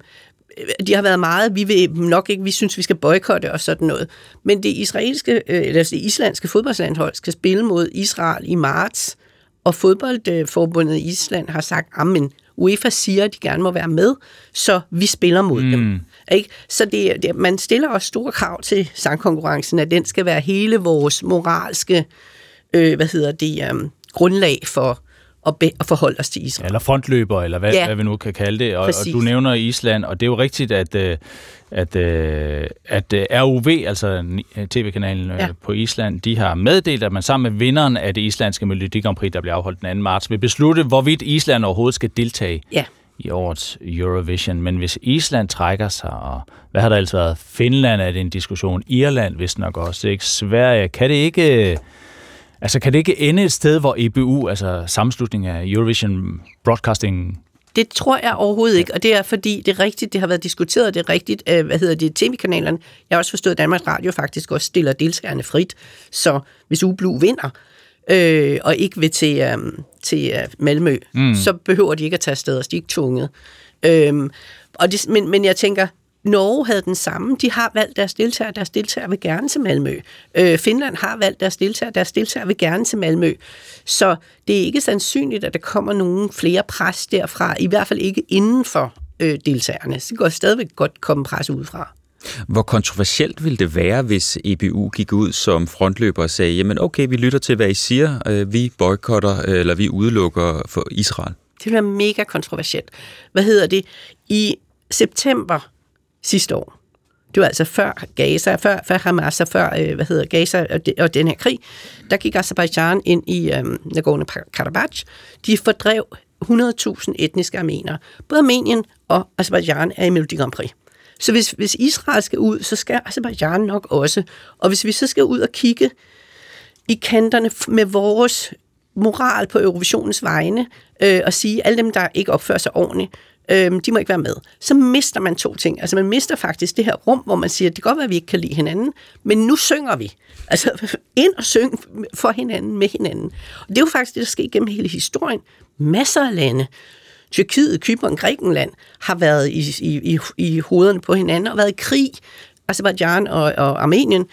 de har været meget, vi vil nok ikke, vi synes, vi skal boykotte og sådan noget. Men det israelske, øh, eller det islandske fodboldslandhold skal spille mod Israel i marts, og fodboldforbundet i Island har sagt, at UEFA siger, at de gerne må være med, så vi spiller mod mm. dem. Ikke? Så det, det, man stiller også store krav til sangkonkurrencen, at den skal være hele vores moralske øh, hvad hedder det, um, grundlag for at, be- at forholde os til Israel. Eller frontløber, eller hvad, ja, hvad vi nu kan kalde det. Og, og du nævner Island, og det er jo rigtigt, at, øh, at, øh, at, at RUV, altså tv-kanalen ja. på Island, de har meddelt, at man sammen med vinderen af det islandske Melodi Grand Prix, der bliver afholdt den 2. marts, vil beslutte, hvorvidt Island overhovedet skal deltage ja. i årets Eurovision. Men hvis Island trækker sig, og hvad har der altså været? Finland er det en diskussion, Irland hvis nok også, ikke? Sverige, kan det ikke Altså kan det ikke ende et sted, hvor EBU, altså sammenslutning af Eurovision Broadcasting det tror jeg overhovedet ikke, og det er fordi, det er rigtigt, det har været diskuteret, det er rigtigt, øh, hvad hedder det, tv-kanalerne. Jeg har også forstået, at Danmarks Radio faktisk også stiller deltagerne frit, så hvis Ublu vinder, øh, og ikke vil til, øh, til øh, Malmø, mm. så behøver de ikke at tage afsted, og de er ikke tvunget. Øh, og det, men, men jeg tænker, Norge havde den samme. De har valgt deres deltagere. Deres deltagere vil gerne til Malmø. Øh, Finland har valgt deres deltagere. Deres deltagere vil gerne til Malmø. Så det er ikke sandsynligt, at der kommer nogen flere pres derfra. I hvert fald ikke inden for øh, deltagerne. Så det går stadigvæk godt komme pres udefra. Hvor kontroversielt ville det være, hvis EBU gik ud som frontløber og sagde, jamen okay, vi lytter til, hvad I siger, øh, vi boykotter, øh, eller vi udelukker for Israel? Det ville være mega kontroversielt. Hvad hedder det? I september sidste år. Det var altså før Gaza, før, før Hamas og før, øh, hvad hedder Gaza og, de, og den her krig, der gik Azerbaijan ind i øh, Nagorno-Karabakh. De fordrev 100.000 etniske armenere. Både Armenien og Azerbaijan er i Melodi Grand Prix. Så hvis, hvis Israel skal ud, så skal Azerbaijan nok også. Og hvis vi så skal ud og kigge i kanterne med vores moral på Eurovisionens vegne, øh, og sige, at alle dem, der ikke opfører sig ordentligt, øhm, de må ikke være med. Så mister man to ting. Altså man mister faktisk det her rum, hvor man siger, det kan godt være, at vi ikke kan lide hinanden, men nu synger vi. Altså ind og synge for hinanden, med hinanden. Og det er jo faktisk det, der sker gennem hele historien. Masser af lande, Tyrkiet, Kypern, Grækenland, har været i, i, i, i hovederne på hinanden og været i krig. Azerbaijan og, og Armenien.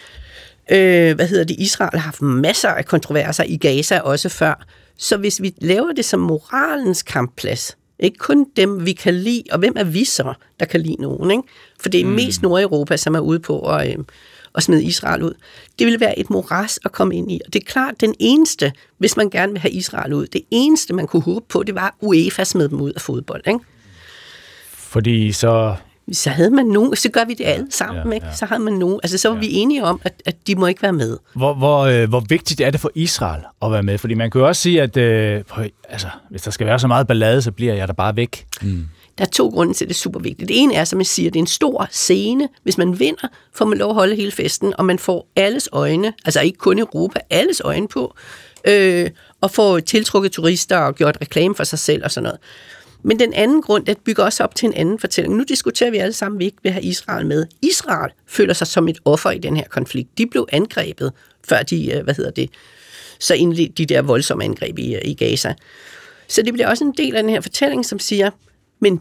Øh, hvad hedder det? Israel har haft masser af kontroverser i Gaza også før. Så hvis vi laver det som moralens kampplads, ikke kun dem, vi kan lide, og hvem er vi så, der kan lide nogen? Ikke? For det er mm. mest Nordeuropa, som er ude på at, øh, og smide Israel ud. Det ville være et moras at komme ind i. Og det er klart, den eneste, hvis man gerne vil have Israel ud, det eneste, man kunne håbe på, det var, at UEFA smed dem ud af fodbold. Ikke? Fordi så så havde man nogen, så gør vi det alle sammen, ja, ikke? så havde man nogen, altså så var ja. vi enige om, at, at de må ikke være med. Hvor, hvor, øh, hvor vigtigt er det for Israel at være med? Fordi man kan jo også sige, at øh, altså, hvis der skal være så meget ballade, så bliver jeg der bare væk. Mm. Der er to grunde til, at det er super vigtigt. Det ene er, som jeg siger, det er en stor scene. Hvis man vinder, får man lov at holde hele festen, og man får alles øjne, altså ikke kun Europa, alles øjne på, øh, og får tiltrukket turister og gjort reklame for sig selv og sådan noget. Men den anden grund, det bygger også op til en anden fortælling. Nu diskuterer vi alle sammen, at vi ikke vil have Israel med. Israel føler sig som et offer i den her konflikt. De blev angrebet, før de, øh, hvad hedder det, så indledte de der voldsomme angreb i, øh, i Gaza. Så det bliver også en del af den her fortælling, som siger, men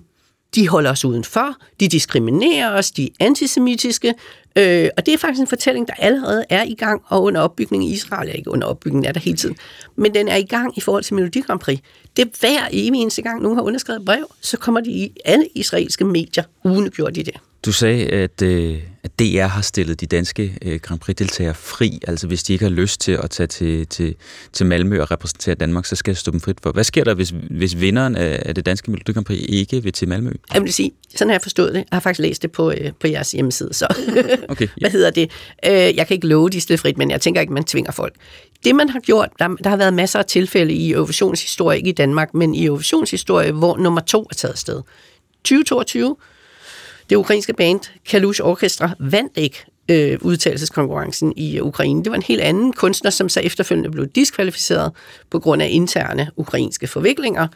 de holder os udenfor, de diskriminerer os, de er antisemitiske, øh, og det er faktisk en fortælling, der allerede er i gang og under opbygning i Israel, er ikke under opbygning, er der hele tiden, men den er i gang i forhold til Melodi Grand Prix. Det er hver evig eneste gang, nogen har underskrevet brev, så kommer de i alle israelske medier, ugen gjort de det. Du sagde, at, øh, at DR har stillet de danske øh, Grand Prix-deltagere fri. Altså hvis de ikke har lyst til at tage til, til, til Malmø og repræsentere Danmark, så skal jeg stå dem frit for. Hvad sker der, hvis, hvis vinderen af, af det danske Melodi Grand Prix ikke vil til Malmø? Jeg vil sige, sådan har jeg forstået det. Jeg har faktisk læst det på, øh, på jeres hjemmeside. Så. okay, ja. Hvad hedder det? Øh, jeg kan ikke love de frit, men jeg tænker ikke, man tvinger folk. Det man har gjort, der, der har været masser af tilfælde i Eurovisionshistorie, ikke i Danmark, men i Eurovisionshistorie, hvor nummer to er taget sted. 2022 det ukrainske band Kalush Orchestra vandt ikke øh, udtalelseskonkurrencen i Ukraine. Det var en helt anden kunstner, som så efterfølgende blev diskvalificeret på grund af interne ukrainske forviklinger.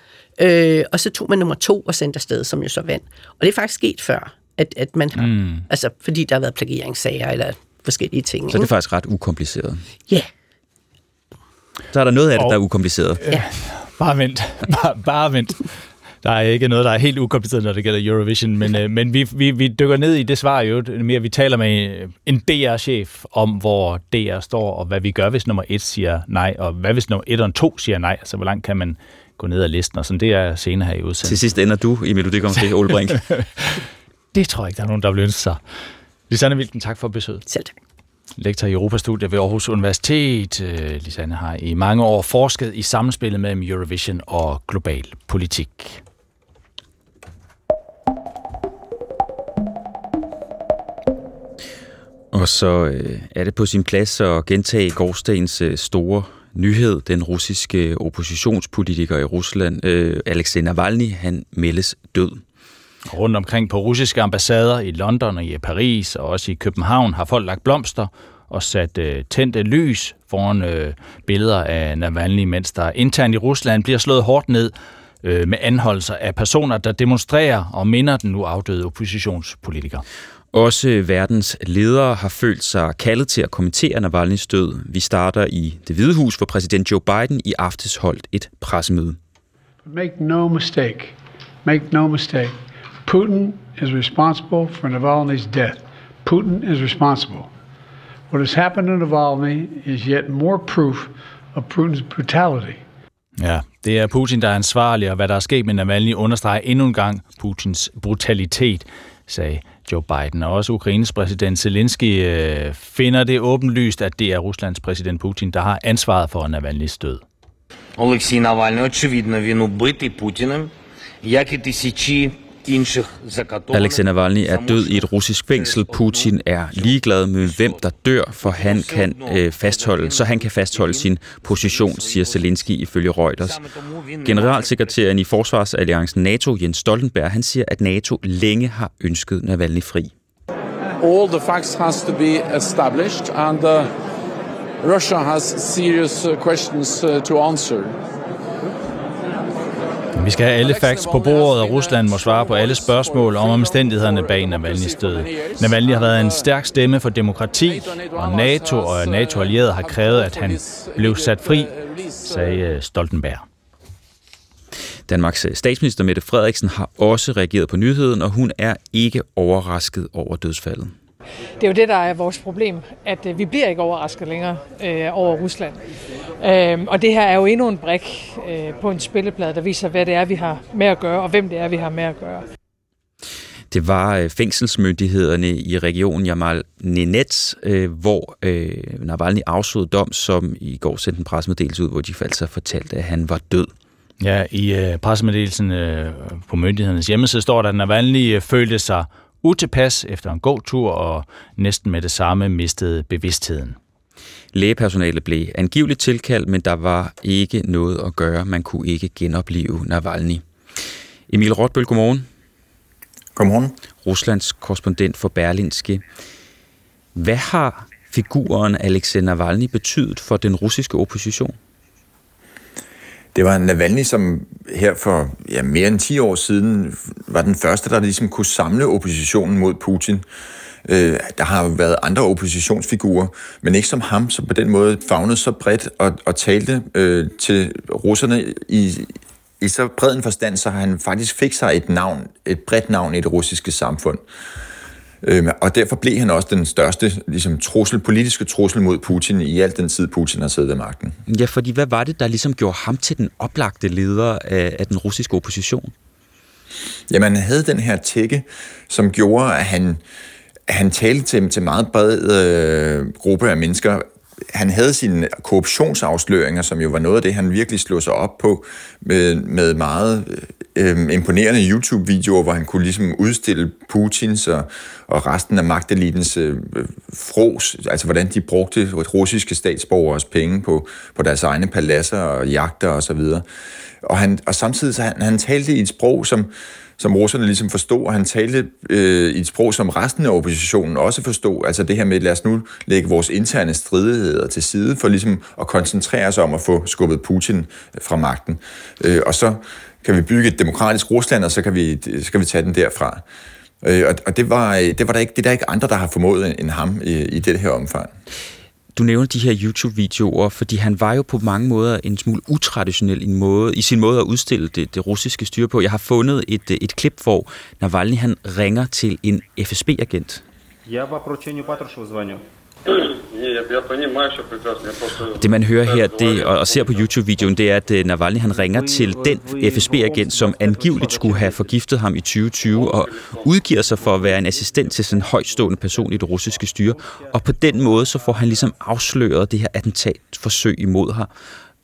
Øh, og så tog man nummer to og sendte afsted, som jo så vandt. Og det er faktisk sket før, at, at man har, mm. altså fordi der har været plageringssager eller forskellige ting. Så det er faktisk ret ukompliceret? Ja. Så er der noget af det, og, der er ukompliceret? Ja. Bare vent. Bare, bare vent. Der er ikke noget, der er helt ukompliceret, når det gælder Eurovision, men, øh, men vi, vi, vi dykker ned i det svar jo mere. Vi taler med en DR-chef om, hvor DR står, og hvad vi gør, hvis nummer et siger nej, og hvad hvis nummer et og to siger nej. Altså, hvor langt kan man gå ned ad listen, og sådan det er senere her i udsendelsen. Til sidst ender du i Melodi Grand Prix, Ole Brink. det tror jeg ikke, der er nogen, der vil ønske sig. Lisanne Vilken, tak for besøget. Selv tak. Lektor i Europastudiet ved Aarhus Universitet. Øh, Lisanne har i mange år forsket i samspillet mellem Eurovision og global politik. Og så øh, er det på sin plads at gentage gårdsdagens øh, store nyhed. Den russiske øh, oppositionspolitiker i Rusland, øh, Alexej Navalny, han meldes død. Rundt omkring på russiske ambassader i London og i Paris og også i København har folk lagt blomster og sat øh, tændte lys foran øh, billeder af Navalny, mens der internt i Rusland bliver slået hårdt ned øh, med anholdelser af personer, der demonstrerer og minder den nu afdøde oppositionspolitiker. Også verdens ledere har følt sig kaldet til at kommentere Navalny's død. Vi starter i det hvide hus, hvor præsident Joe Biden i aftes holdt et pressemøde. Make no mistake. Make no mistake. Putin is responsible for Navalny's death. Putin is responsible. What has happened to Navalny is yet more proof of Putin's brutality. Ja, det er Putin, der er ansvarlig, og hvad der er sket med Navalny understreger endnu en gang Putins brutalitet, sagde Joe Biden. Og også Ukraines præsident Zelensky øh, finder det åbenlyst, at det er Ruslands præsident Putin, der har ansvaret for Navalny's død. Олексій Навальний, очевидно, він убитий Путіним, як і тисячі Alexei Navalny er død i et russisk fængsel. Putin er ligeglad med, hvem der dør, for han kan øh, fastholde, så han kan fastholde sin position, siger Zelensky ifølge Reuters. Generalsekretæren i Forsvarsalliancen NATO, Jens Stoltenberg, han siger, at NATO længe har ønsket Navalny fri. All the facts has to be established, and uh, Russia has serious uh, questions uh, to answer. Vi skal have alle facts på bordet, og Rusland må svare på alle spørgsmål om omstændighederne bag Navalny's død. Navalny har været en stærk stemme for demokrati, og NATO og NATO-allierede har krævet, at han blev sat fri, sagde øh, Stoltenberg. Danmarks øh, statsminister Mette Frederiksen har også reageret på nyheden, og hun er ikke overrasket over dødsfaldet. Det er jo det, der er vores problem, at øh, vi bliver ikke overrasket længere øh, over Rusland. Øh, og det her er jo endnu en brik øh, på en spilleplade, der viser, hvad det er, vi har med at gøre, og hvem det er, vi har med at gøre. Det var øh, fængselsmyndighederne i regionen Jamal Nenets, øh, hvor Navalny afsåede dom, som i går sendte en pressemeddelelse ud, hvor de faldt sig fortalte, at han var død. Ja, i pressemeddelelsen på myndighedernes hjemmeside står der, at Navalny følte sig utilpas efter en god tur og næsten med det samme mistede bevidstheden. Lægepersonalet blev angiveligt tilkaldt, men der var ikke noget at gøre. Man kunne ikke genopleve Navalny. Emil Rotbøl, godmorgen. Godmorgen. Ruslands korrespondent for Berlinske. Hvad har figuren Alexei Navalny betydet for den russiske opposition? Det var Navalny, som her for ja, mere end 10 år siden var den første, der ligesom kunne samle oppositionen mod Putin. Øh, der har jo været andre oppositionsfigurer, men ikke som ham, som på den måde fagnede så bredt og, og talte øh, til russerne i, i så bred en forstand, så han faktisk fik sig et navn, et bredt navn i det russiske samfund. Øhm, og derfor blev han også den største ligesom, trussel, politiske trussel mod Putin i al den tid, Putin har siddet ved magten. Ja, fordi hvad var det, der ligesom gjorde ham til den oplagte leder af, af den russiske opposition? Jamen, han havde den her tække, som gjorde, at han, han talte til, til meget bred øh, gruppe af mennesker, han havde sine korruptionsafsløringer, som jo var noget af det, han virkelig slog sig op på, med, med meget øh, imponerende YouTube-videoer, hvor han kunne ligesom udstille Putins og, og resten af magtelitens øh, fros, altså hvordan de brugte russiske statsborgers penge på, på deres egne paladser og jagter osv. Og, så videre. og, han, og samtidig så han, han talte i et sprog, som som russerne ligesom forstod, og han talte øh, i et sprog, som resten af oppositionen også forstod. Altså det her med, lad os nu lægge vores interne stridigheder til side, for ligesom at koncentrere os om at få skubbet Putin øh, fra magten. Øh, og så kan vi bygge et demokratisk Rusland, og så kan vi, så kan vi tage den derfra. Øh, og og det, var, det var der ikke, det er der ikke andre, der har formået end ham i, i det her omfang. Du nævner de her YouTube-videoer, fordi han var jo på mange måder en smule utraditionel i, en måde, i sin måde at udstille det, det russiske styre på. Jeg har fundet et, et klip, hvor Navalny han ringer til en FSB-agent. Jeg var det man hører her det, og, og ser på YouTube-videoen, det er, at øh, Navalny han ringer til den FSB-agent, som angiveligt skulle have forgiftet ham i 2020, og udgiver sig for at være en assistent til sådan en højstående person i det russiske styre. Og på den måde, så får han ligesom afsløret det her attentatforsøg imod ham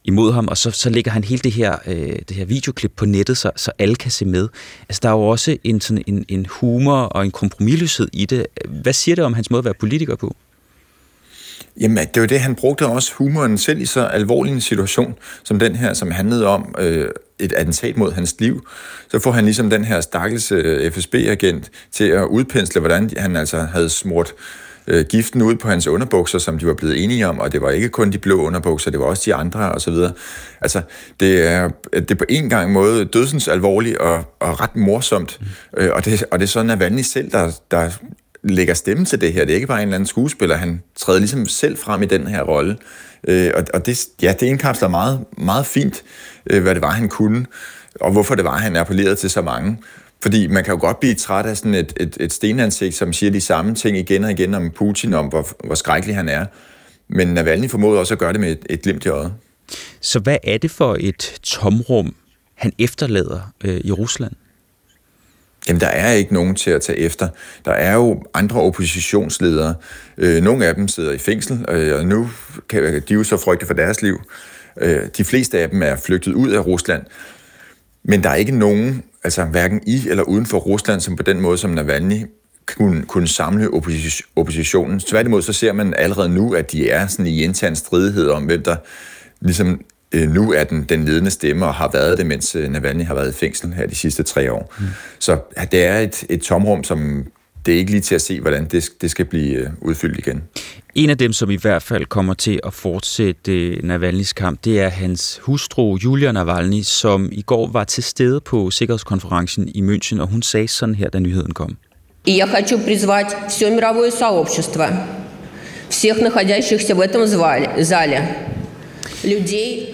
imod ham, og så, så lægger han hele det her, øh, det her videoklip på nettet, så, så alle kan se med. Altså, der er jo også en, sådan en, en humor og en kompromisløshed i det. Hvad siger det om hans måde at være politiker på? Jamen, det jo det, han brugte også humoren selv i så alvorlig en situation, som den her, som handlede om øh, et attentat mod hans liv. Så får han ligesom den her stakkels øh, FSB-agent til at udpensle, hvordan han altså havde smurt øh, giften ud på hans underbukser, som de var blevet enige om, og det var ikke kun de blå underbukser, det var også de andre og så videre. Altså, det er, det er på en gang måde dødsens alvorligt og, og ret morsomt, mm. øh, og, det, og det er sådan Navalny selv, der, der lægger stemme til det her. Det er ikke bare en eller anden skuespiller. Han træder ligesom selv frem i den her rolle. Øh, og og det, ja, det indkapsler meget, meget fint, øh, hvad det var, han kunne, og hvorfor det var, han appellerede til så mange. Fordi man kan jo godt blive træt af sådan et, et, et stenansigt, som siger de samme ting igen og igen om Putin, om hvor, hvor skrækkelig han er. Men Navalny formåede også at gøre det med et, et glimt i øjet. Så hvad er det for et tomrum, han efterlader øh, i Rusland? Jamen, der er ikke nogen til at tage efter. Der er jo andre oppositionsledere. Øh, nogle af dem sidder i fængsel, øh, og nu kan de jo så frygte for deres liv. Øh, de fleste af dem er flygtet ud af Rusland. Men der er ikke nogen, altså hverken i eller uden for Rusland, som på den måde som Navalny kunne, kunne samle oppositionen. Tværtimod så ser man allerede nu, at de er sådan i intern stridighed om, hvem der ligesom nu er den, den ledende stemme og har været det, mens øh, Navalny har været i fængsel her de sidste tre år. Mm. Så ja, det er et, et tomrum, som det er ikke lige til at se, hvordan det, det skal blive øh, udfyldt igen. En af dem, som i hvert fald kommer til at fortsætte Navalny's kamp, det er hans hustru Julia Navalny, som i går var til stede på Sikkerhedskonferencen i München, og hun sagde sådan her, da nyheden kom. И я хочу призвать все мировое сообщество, всех находящихся в этом зале,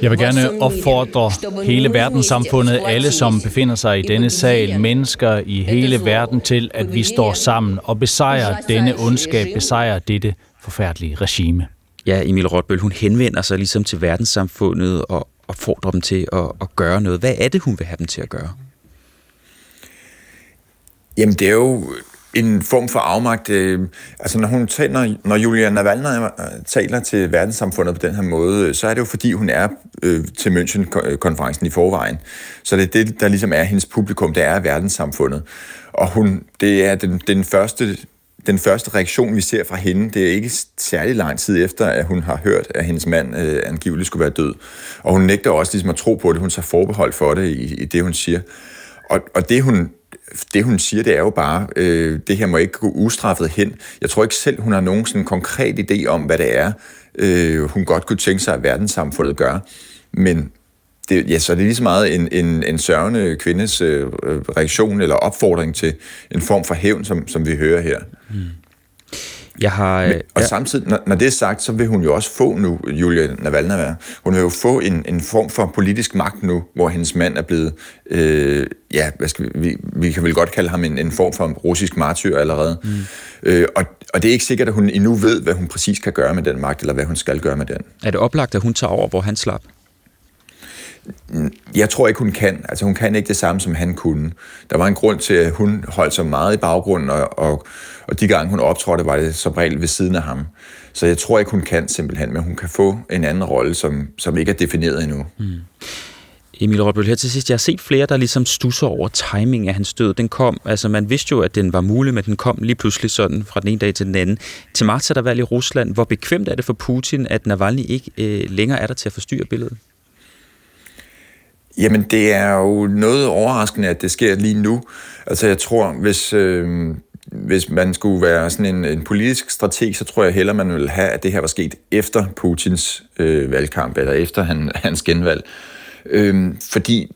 jeg vil gerne opfordre hele verdenssamfundet, alle som befinder sig i denne sal, mennesker i hele verden til, at vi står sammen og besejrer denne ondskab, besejrer dette forfærdelige regime. Ja, Emil Rotbøl, hun henvender sig ligesom til verdenssamfundet og opfordrer dem til at, at gøre noget. Hvad er det, hun vil have dem til at gøre? Jamen, det er jo en form for afmagt. Øh, altså, når, hun taler, når Julia Navalny øh, taler til verdenssamfundet på den her måde, øh, så er det jo fordi, hun er øh, til München-konferencen øh, i forvejen. Så det er det, der ligesom er hendes publikum, det er verdenssamfundet. Og hun, det er den, den første den første reaktion, vi ser fra hende, det er ikke særlig lang tid efter, at hun har hørt, at hendes mand øh, angiveligt skulle være død. Og hun nægter også ligesom at tro på det. Hun tager forbehold for det i, i det, hun siger. Og, og det, hun, det, hun siger, det er jo bare, øh, det her må ikke gå ustraffet hen. Jeg tror ikke selv, hun har nogen sådan konkret idé om, hvad det er, øh, hun godt kunne tænke sig, at verdenssamfundet gør. Men det, ja, så er det lige så meget en, en, en sørgende kvindes øh, øh reaktion eller opfordring til en form for hævn, som, som vi hører her. Mm. Jeg har, Men, og ja. samtidig, når, når det er sagt, så vil hun jo også få nu, Julia Navalny, hun vil jo få en, en form for politisk magt nu, hvor hendes mand er blevet, øh, ja, hvad skal vi, vi, vi kan vel godt kalde ham en, en form for russisk martyr allerede. Mm. Øh, og, og det er ikke sikkert, at hun endnu ved, hvad hun præcis kan gøre med den magt, eller hvad hun skal gøre med den. Er det oplagt, at hun tager over, hvor han slap? Jeg tror ikke, hun kan. Altså, hun kan ikke det samme, som han kunne. Der var en grund til, at hun holdt så meget i baggrunden, og, og, og de gange, hun optrådte, var det som regel ved siden af ham. Så jeg tror ikke, hun kan simpelthen, men hun kan få en anden rolle, som, som ikke er defineret endnu. Mm. Emil Rotbøl, her til sidst, jeg har set flere, der ligesom stusser over timing af hans død. Den kom, altså man vidste jo, at den var mulig, men den kom lige pludselig sådan fra den ene dag til den anden. Til marts er der valg i Rusland. Hvor bekvemt er det for Putin, at Navalny ikke øh, længere er der til at forstyrre billedet? Jamen, det er jo noget overraskende, at det sker lige nu. Altså, jeg tror, hvis, øh, hvis man skulle være sådan en, en politisk strateg, så tror jeg hellere, man ville have, at det her var sket efter Putins øh, valgkamp, eller efter han, hans genvalg. Øh, fordi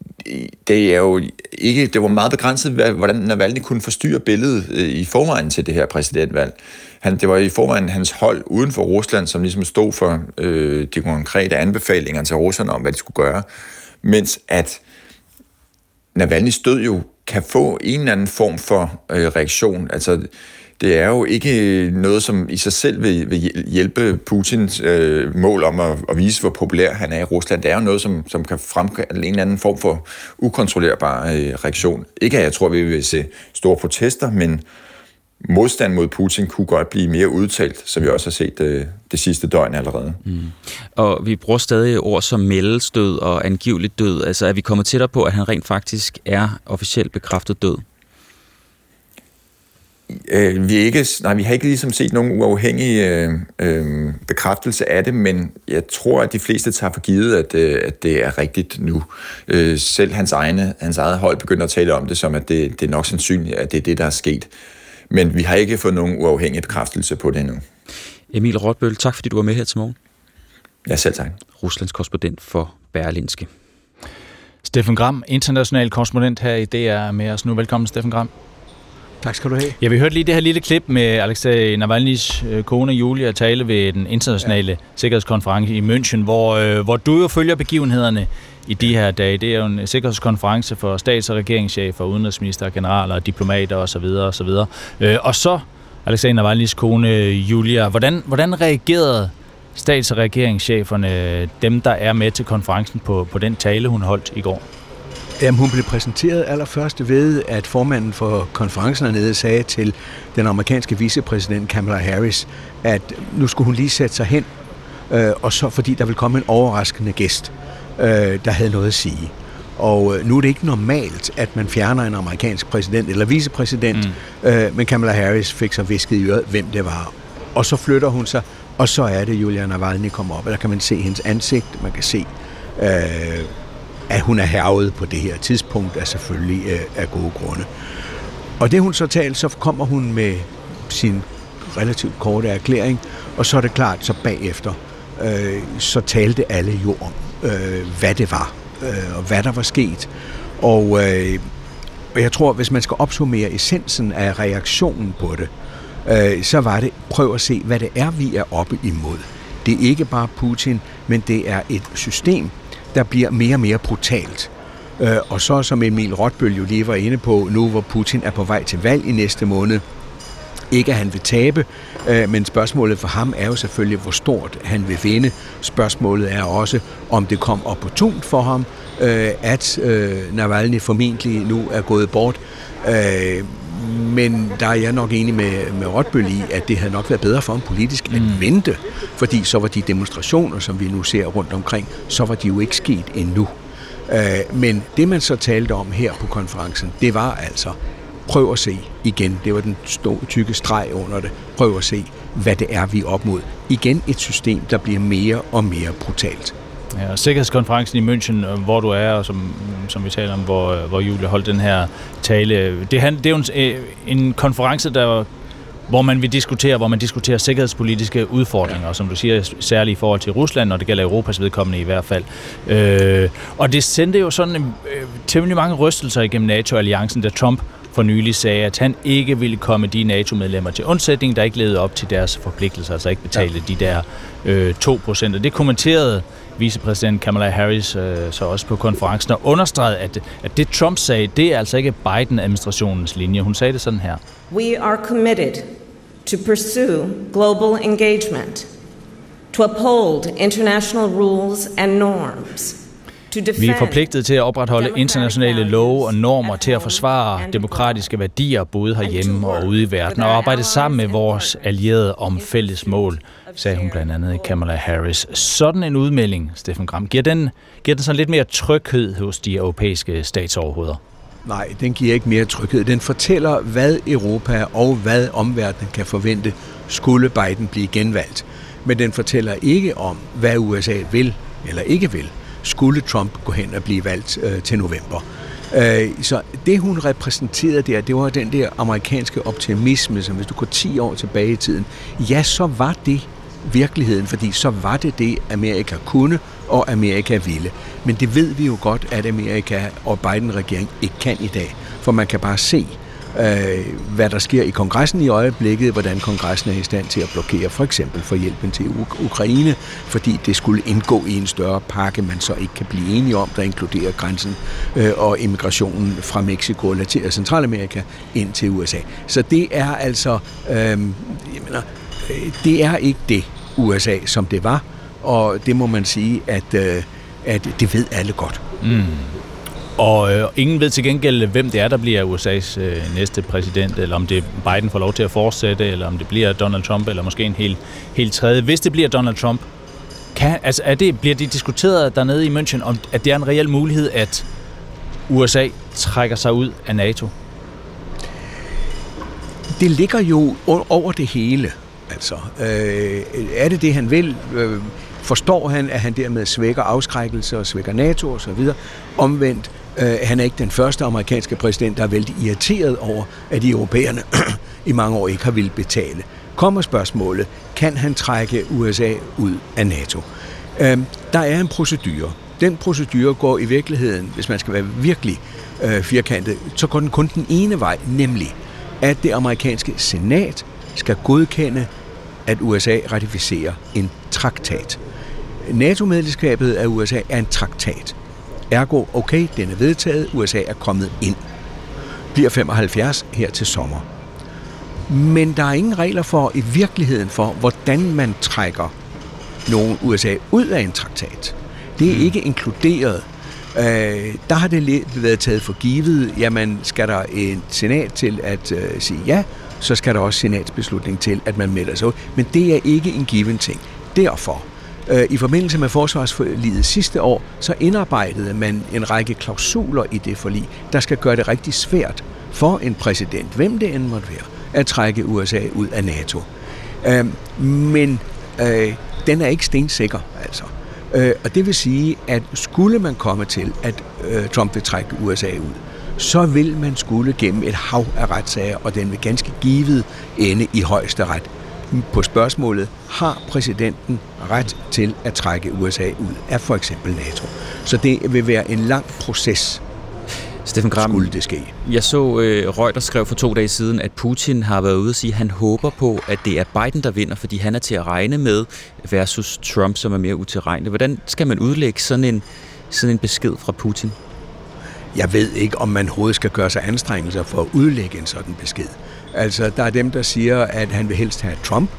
det er jo ikke, det var meget begrænset, hvordan Navalny kunne forstyrre billedet øh, i forvejen til det her præsidentvalg. Han, det var i forvejen hans hold uden for Rusland, som ligesom stod for øh, de konkrete anbefalinger til russerne om, hvad de skulle gøre mens at Navalny's død jo kan få en eller anden form for øh, reaktion. Altså, det er jo ikke øh, noget, som i sig selv vil, vil hjælpe Putins øh, mål om at, at vise, hvor populær han er i Rusland. Det er jo noget, som, som kan fremkalde en eller anden form for ukontrollerbar øh, reaktion. Ikke at jeg tror, vi vil se store protester, men modstand mod Putin kunne godt blive mere udtalt, som vi også har set det, øh, det sidste døgn allerede. Mm. Og vi bruger stadig ord som meldesdød og angiveligt død. Altså er vi kommet tættere på, at han rent faktisk er officielt bekræftet død? Øh, vi, ikke, nej, vi har ikke ligesom set nogen uafhængig øh, øh, bekræftelse af det, men jeg tror, at de fleste tager for givet, at, øh, at det er rigtigt nu. Øh, selv hans, egne, hans eget hold begynder at tale om det, som at det, det er nok sandsynligt, at det er det, der er sket. Men vi har ikke fået nogen uafhængig bekræftelse på det endnu. Emil Rotbøl, tak fordi du var med her til morgen. Ja, selv tak. Ruslands korrespondent for Berlinske. Steffen Gram, international korrespondent her i DR med os nu. Velkommen, Steffen Gram. Tak skal du have. Ja, vi hørte lige det her lille klip med Alexei Navalny's øh, kone Julia tale ved den internationale ja. sikkerhedskonference i München, hvor, øh, hvor du jo følger begivenhederne i de her dage. Det er jo en sikkerhedskonference for stats- og regeringschefer, udenrigsminister, generaler, diplomater osv. osv. Øh, og så Alexei Navalny's kone Julia. Hvordan, hvordan reagerede stats- og regeringscheferne, dem der er med til konferencen på, på den tale, hun holdt i går? Jamen, hun blev præsenteret allerførst ved, at formanden for konferencen hernede sagde til den amerikanske vicepræsident Kamala Harris, at nu skulle hun lige sætte sig hen, øh, og så fordi der vil komme en overraskende gæst, øh, der havde noget at sige. Og øh, nu er det ikke normalt, at man fjerner en amerikansk præsident eller vicepræsident, mm. øh, men Kamala Harris fik så visket i øret, hvem det var. Og så flytter hun sig, og så er det Julia Navalny kommer op, og der kan man se hendes ansigt, man kan se, øh, at hun er hervet på det her tidspunkt, er selvfølgelig øh, af gode grunde. Og det hun så talte, så kommer hun med sin relativt korte erklæring, og så er det klart, så bagefter, øh, så talte alle jo om, øh, hvad det var, øh, og hvad der var sket. Og, øh, og jeg tror, hvis man skal opsummere essensen af reaktionen på det, øh, så var det, prøv at se, hvad det er, vi er oppe imod. Det er ikke bare Putin, men det er et system, der bliver mere og mere brutalt. Øh, og så, som Emil Rotbøl jo lige var inde på, nu hvor Putin er på vej til valg i næste måned, ikke at han vil tabe, øh, men spørgsmålet for ham er jo selvfølgelig, hvor stort han vil vinde. Spørgsmålet er også, om det kom opportunt for ham, øh, at Navalny formentlig nu er gået bort men der er jeg nok enig med, med Rotbøl i, at det havde nok været bedre for ham politisk at mm. vente, fordi så var de demonstrationer, som vi nu ser rundt omkring, så var de jo ikke sket endnu. Øh, men det, man så talte om her på konferencen, det var altså, prøv at se igen, det var den store, tykke streg under det, prøv at se, hvad det er, vi er op mod. Igen et system, der bliver mere og mere brutalt. Ja, Sikkerhedskonferencen i München, øh, hvor du er, og som, som vi taler om, hvor, øh, hvor Julie holdt den her tale, det, det er jo en, øh, en konference, der hvor man vil diskutere, hvor man diskuterer sikkerhedspolitiske udfordringer, ja. som du siger, særligt i forhold til Rusland, og det gælder Europas vedkommende i hvert fald. Øh, og det sendte jo sådan øh, temmelig mange rystelser igennem NATO-alliancen, da Trump for nylig sagde, at han ikke ville komme de NATO-medlemmer til undsætning, der ikke levede op til deres forpligtelser, altså ikke betale ja. de der øh, 2%. Og det kommenterede vicepræsident Kamala Harris øh, så også på konferencen og understregede, at, at det Trump sagde, det er altså ikke Biden-administrationens linje. Hun sagde det sådan her. We are committed to pursue global engagement, to uphold international rules and norms, vi er forpligtet til at opretholde internationale love og normer til at forsvare demokratiske værdier både herhjemme og ude i verden og arbejde sammen med vores allierede om fælles mål, sagde hun blandt andet i Kamala Harris. Sådan en udmelding, Steffen Gram, giver den, giver den sådan lidt mere tryghed hos de europæiske statsoverhoveder? Nej, den giver ikke mere tryghed. Den fortæller, hvad Europa og hvad omverdenen kan forvente, skulle Biden blive genvalgt. Men den fortæller ikke om, hvad USA vil eller ikke vil skulle Trump gå hen og blive valgt øh, til november. Øh, så det, hun repræsenterede der, det var den der amerikanske optimisme, som hvis du går 10 år tilbage i tiden, ja, så var det virkeligheden, fordi så var det det, Amerika kunne og Amerika ville. Men det ved vi jo godt, at Amerika og Biden-regeringen ikke kan i dag, for man kan bare se, øh, hvad der sker i kongressen i øjeblikket, hvordan kongressen er i stand til at blokere for eksempel for hjælpen til Ukraine, fordi det skulle indgå i en større pakke, man så ikke kan blive enige om, der inkluderer grænsen øh, og immigrationen fra Mexico og Latin- Centralamerika ind til USA. Så det er altså, øh, jeg mener, det er ikke det USA, som det var, og det må man sige, at, øh, at det ved alle godt. Mm. Og øh, ingen ved til gengæld, hvem det er, der bliver USA's øh, næste præsident, eller om det Biden får lov til at fortsætte, eller om det bliver Donald Trump, eller måske en helt, helt tredje. Hvis det bliver Donald Trump, kan, altså er det, bliver det diskuteret dernede i München, om at det er en reel mulighed, at USA trækker sig ud af NATO? Det ligger jo over det hele. Altså, øh, er det det, han vil? Øh, forstår han, at han dermed svækker afskrækkelse og svækker NATO osv.? Omvendt, Øh, han er ikke den første amerikanske præsident, der er vældig irriteret over, at de europæerne i mange år ikke har ville betale. Kommer spørgsmålet, kan han trække USA ud af NATO? Øh, der er en procedure. Den procedure går i virkeligheden, hvis man skal være virkelig øh, firkantet, så går den kun den ene vej, nemlig at det amerikanske senat skal godkende, at USA ratificerer en traktat. NATO-medlemskabet af USA er en traktat. Ergo, okay, den er vedtaget, USA er kommet ind. Bliver 75 her til sommer. Men der er ingen regler for i virkeligheden for, hvordan man trækker nogen USA ud af en traktat. Det er mm. ikke inkluderet. Øh, der har det været taget for givet, jamen skal der en senat til at øh, sige ja, så skal der også senatsbeslutning til, at man melder sig ud. Men det er ikke en given ting. Derfor Øh, I forbindelse med forsvarsforliget sidste år, så indarbejdede man en række klausuler i det forlig, der skal gøre det rigtig svært for en præsident, hvem det end måtte være, at trække USA ud af NATO. Øh, men øh, den er ikke stensikker, altså. Øh, og det vil sige, at skulle man komme til, at øh, Trump vil trække USA ud, så vil man skulle gennem et hav af retssager, og den vil ganske givet ende i højeste ret på spørgsmålet, har præsidenten ret til at trække USA ud af for eksempel NATO. Så det vil være en lang proces, Steffen Gram, skulle det ske. Jeg så uh, Reuters skrev for to dage siden, at Putin har været ude og sige, at han håber på, at det er Biden, der vinder, fordi han er til at regne med versus Trump, som er mere utilregnelig. Hvordan skal man udlægge sådan en, sådan en besked fra Putin? Jeg ved ikke, om man overhovedet skal gøre sig anstrengelser for at udlægge en sådan besked. Altså, der er dem, der siger, at han vil helst have Trump.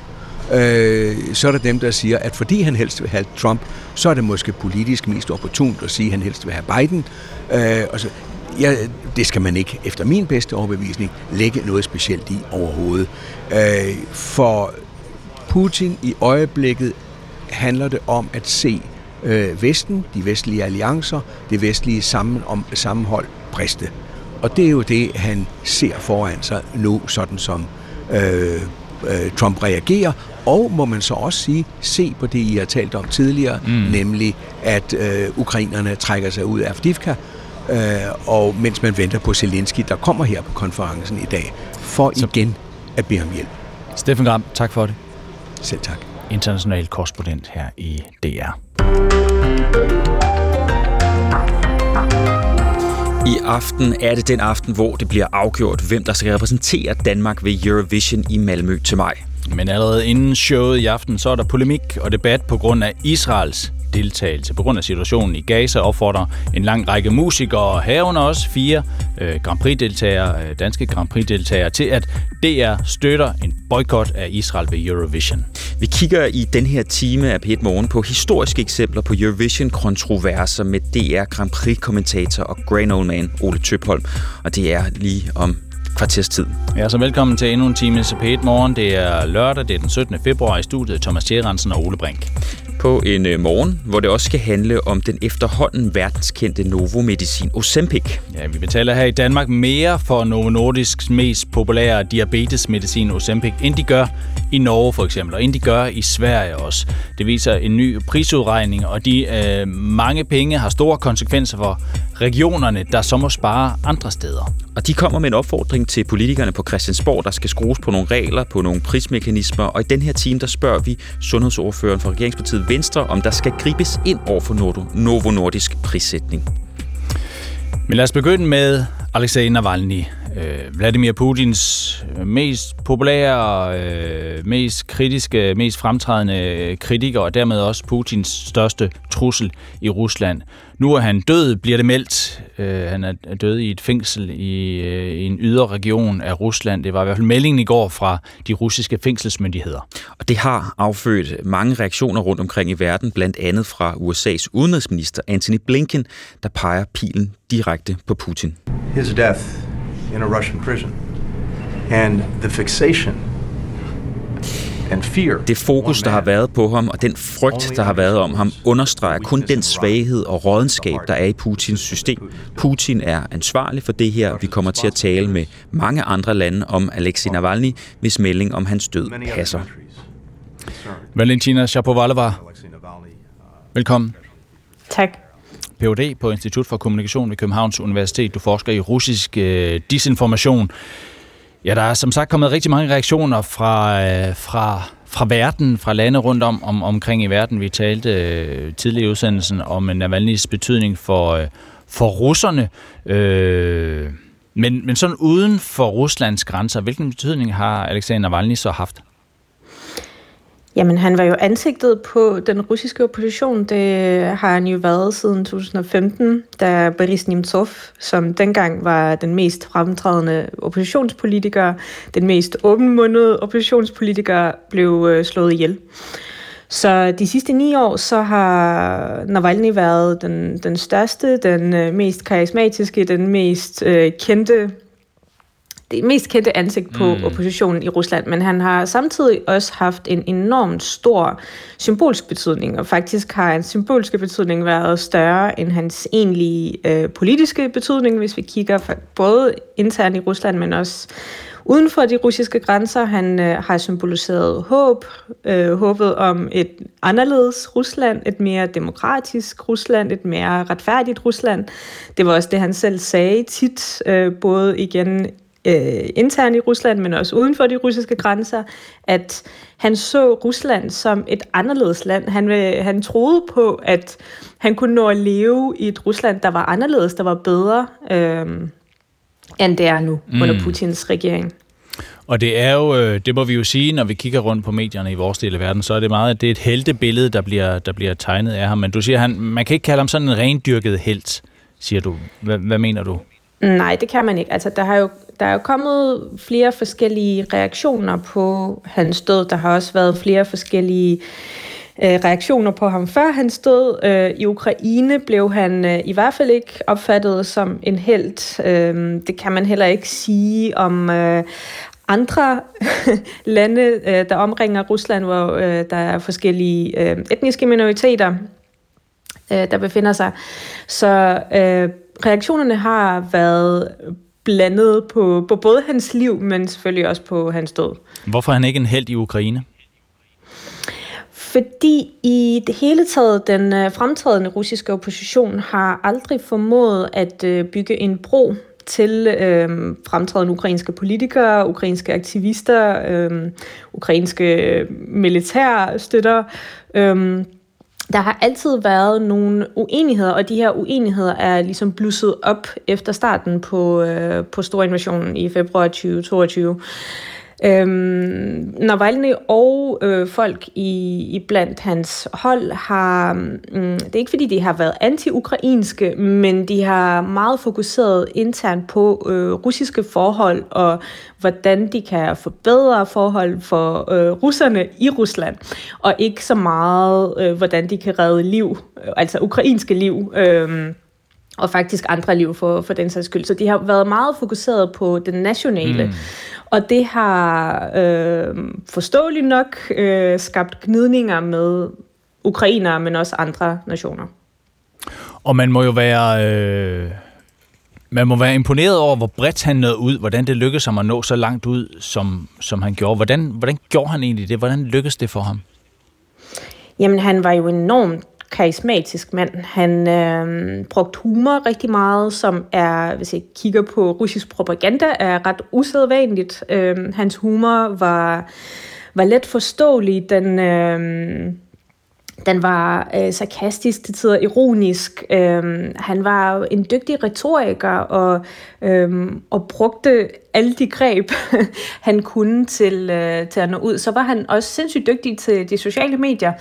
Øh, så er der dem, der siger, at fordi han helst vil have Trump, så er det måske politisk mest opportunt at sige, at han helst vil have Biden. Øh, og så, ja, det skal man ikke, efter min bedste overbevisning, lægge noget specielt i overhovedet. Øh, for Putin i øjeblikket handler det om at se øh, Vesten, de vestlige alliancer, det vestlige sammen, om, sammenhold briste. Og det er jo det, han ser foran sig nu, sådan som øh, øh, Trump reagerer. Og må man så også sige, se på det, I har talt om tidligere, mm. nemlig at øh, ukrainerne trækker sig ud af Avdivka, øh, og mens man venter på Zelensky, der kommer her på konferencen i dag, for så. igen at bede om hjælp. Steffen Gram, tak for det. Selv tak. International korrespondent her i DR. I aften er det den aften, hvor det bliver afgjort, hvem der skal repræsentere Danmark ved Eurovision i Malmø til maj. Men allerede inden showet i aften, så er der polemik og debat på grund af Israels deltagelse. På grund af situationen i Gaza opfordrer en lang række musikere, herunder også fire øh, Grand Prix-deltagere, øh, danske Grand Prix-deltagere, til at DR støtter en boykot af Israel ved Eurovision. Vi kigger i den her time af P1 Morgen på historiske eksempler på Eurovision-kontroverser med DR Grand Prix-kommentator og Grand Old Man Ole Tøpholm. Og det er lige om kvarters tid. Ja, så velkommen til endnu en time til P1 Morgen. Det er lørdag, det er den 17. februar i studiet. Thomas Tjerensen og Ole Brink på en øh, morgen, hvor det også skal handle om den efterhånden verdenskendte Novo-medicin Ozempic. Ja, vi betaler her i Danmark mere for Novo Nordisks mest populære diabetesmedicin Ozempic, end de gør i Norge for eksempel, og end de gør i Sverige også. Det viser en ny prisudregning, og de øh, mange penge har store konsekvenser for regionerne, der så må spare andre steder. Og de kommer med en opfordring til politikerne på Christiansborg, der skal skrues på nogle regler, på nogle prismekanismer. Og i den her time, der spørger vi sundhedsordføreren for Regeringspartiet Venstre, om der skal gribes ind over for Novo Nordisk prissætning. Men lad os begynde med Alexei Navalny. Øh, Vladimir Putins mest populære, øh, mest kritiske, mest fremtrædende kritiker, og dermed også Putins største trussel i Rusland. Nu er han død, bliver det meldt. Øh, han er død i et fængsel i, i en ydre region af Rusland. Det var i hvert fald meldingen i går fra de russiske fængselsmyndigheder. Og det har affødt mange reaktioner rundt omkring i verden, blandt andet fra USA's udenrigsminister Antony Blinken, der peger pilen direkte på Putin. His death in a Russian prison. And the fixation det fokus, der har været på ham, og den frygt, der har været om ham, understreger kun den svaghed og rådenskab, der er i Putins system. Putin er ansvarlig for det her. Vi kommer til at tale med mange andre lande om Alexei Navalny, hvis melding om hans død passer. Valentina Shapovalova, velkommen. Tak. Ph.D. på Institut for Kommunikation ved Københavns Universitet. Du forsker i russisk øh, disinformation. Ja, der er som sagt kommet rigtig mange reaktioner fra, øh, fra, fra verden, fra lande rundt om, om omkring i verden. Vi talte øh, tidligere i udsendelsen om Navalny's betydning for, øh, for russerne. Øh, men, men sådan uden for Ruslands grænser, hvilken betydning har Alexander Navalny så haft? Jamen, han var jo ansigtet på den russiske opposition. Det har han jo været siden 2015, da Boris Nemtsov, som dengang var den mest fremtrædende oppositionspolitiker, den mest åbenmundede oppositionspolitiker, blev øh, slået ihjel. Så de sidste ni år, så har Navalny været den, den største, den øh, mest karismatiske, den mest øh, kendte det mest kendte ansigt på mm. oppositionen i Rusland, men han har samtidig også haft en enormt stor symbolsk betydning, og faktisk har hans symbolske betydning været større end hans egentlige øh, politiske betydning, hvis vi kigger både internt i Rusland, men også uden for de russiske grænser. Han øh, har symboliseret håb, øh, håbet om et anderledes Rusland, et mere demokratisk Rusland, et mere retfærdigt Rusland. Det var også det, han selv sagde tit, øh, både igen øh, internt i Rusland, men også uden for de russiske grænser, at han så Rusland som et anderledes land. Han, han troede på, at han kunne nå at leve i et Rusland, der var anderledes, der var bedre, øh, end det er nu mm. under Putins regering. Og det er jo, øh, det må vi jo sige, når vi kigger rundt på medierne i vores del af verden, så er det meget, det er et heltebillede, der bliver, der bliver tegnet af ham. Men du siger, han, man kan ikke kalde ham sådan en rendyrket helt, siger du. Hvad, hvad mener du? Nej, det kan man ikke. Altså, der har jo der er jo kommet flere forskellige reaktioner på hans død. Der har også været flere forskellige øh, reaktioner på ham før han stod. Øh, I Ukraine blev han øh, i hvert fald ikke opfattet som en held. Øh, det kan man heller ikke sige om øh, andre lande, øh, der omringer Rusland, hvor øh, der er forskellige øh, etniske minoriteter, øh, der befinder sig. Så øh, reaktionerne har været blandet på, på både hans liv, men selvfølgelig også på hans død. Hvorfor er han ikke en held i Ukraine? Fordi i det hele taget, den øh, fremtrædende russiske opposition har aldrig formået at øh, bygge en bro til øh, fremtrædende ukrainske politikere, ukrainske aktivister, øh, ukrainske militærstøtter. Øh, der har altid været nogle uenigheder, og de her uenigheder er ligesom blusset op efter starten på, øh, på storinvasionen i februar 2022. Øhm, Navalny og øh, folk i, i blandt hans hold har, mm, det er ikke fordi de har været anti-ukrainske, men de har meget fokuseret internt på øh, russiske forhold og hvordan de kan forbedre forhold for øh, russerne i Rusland, og ikke så meget øh, hvordan de kan redde liv, øh, altså ukrainske liv. Øh, og faktisk andre liv for, for den sags skyld. Så de har været meget fokuseret på det nationale. Mm. Og det har øh, forståeligt nok øh, skabt gnidninger med ukrainere, men også andre nationer. Og man må jo være... Øh man må være imponeret over, hvor bredt han nåede ud, hvordan det lykkedes ham at nå så langt ud, som, som han gjorde. Hvordan, hvordan gjorde han egentlig det? Hvordan lykkedes det for ham? Jamen, han var jo enormt karismatisk mand. Han øh, brugte humor rigtig meget, som er, hvis jeg kigger på russisk propaganda, er ret usædvanligt. Øh, hans humor var, var let forståelig. Den... Øh, den var øh, sarkastisk, til tider ironisk. Øhm, han var en dygtig retoriker og, øhm, og brugte alle de greb, han kunne til, øh, til at nå ud. Så var han også sindssygt dygtig til de sociale medier.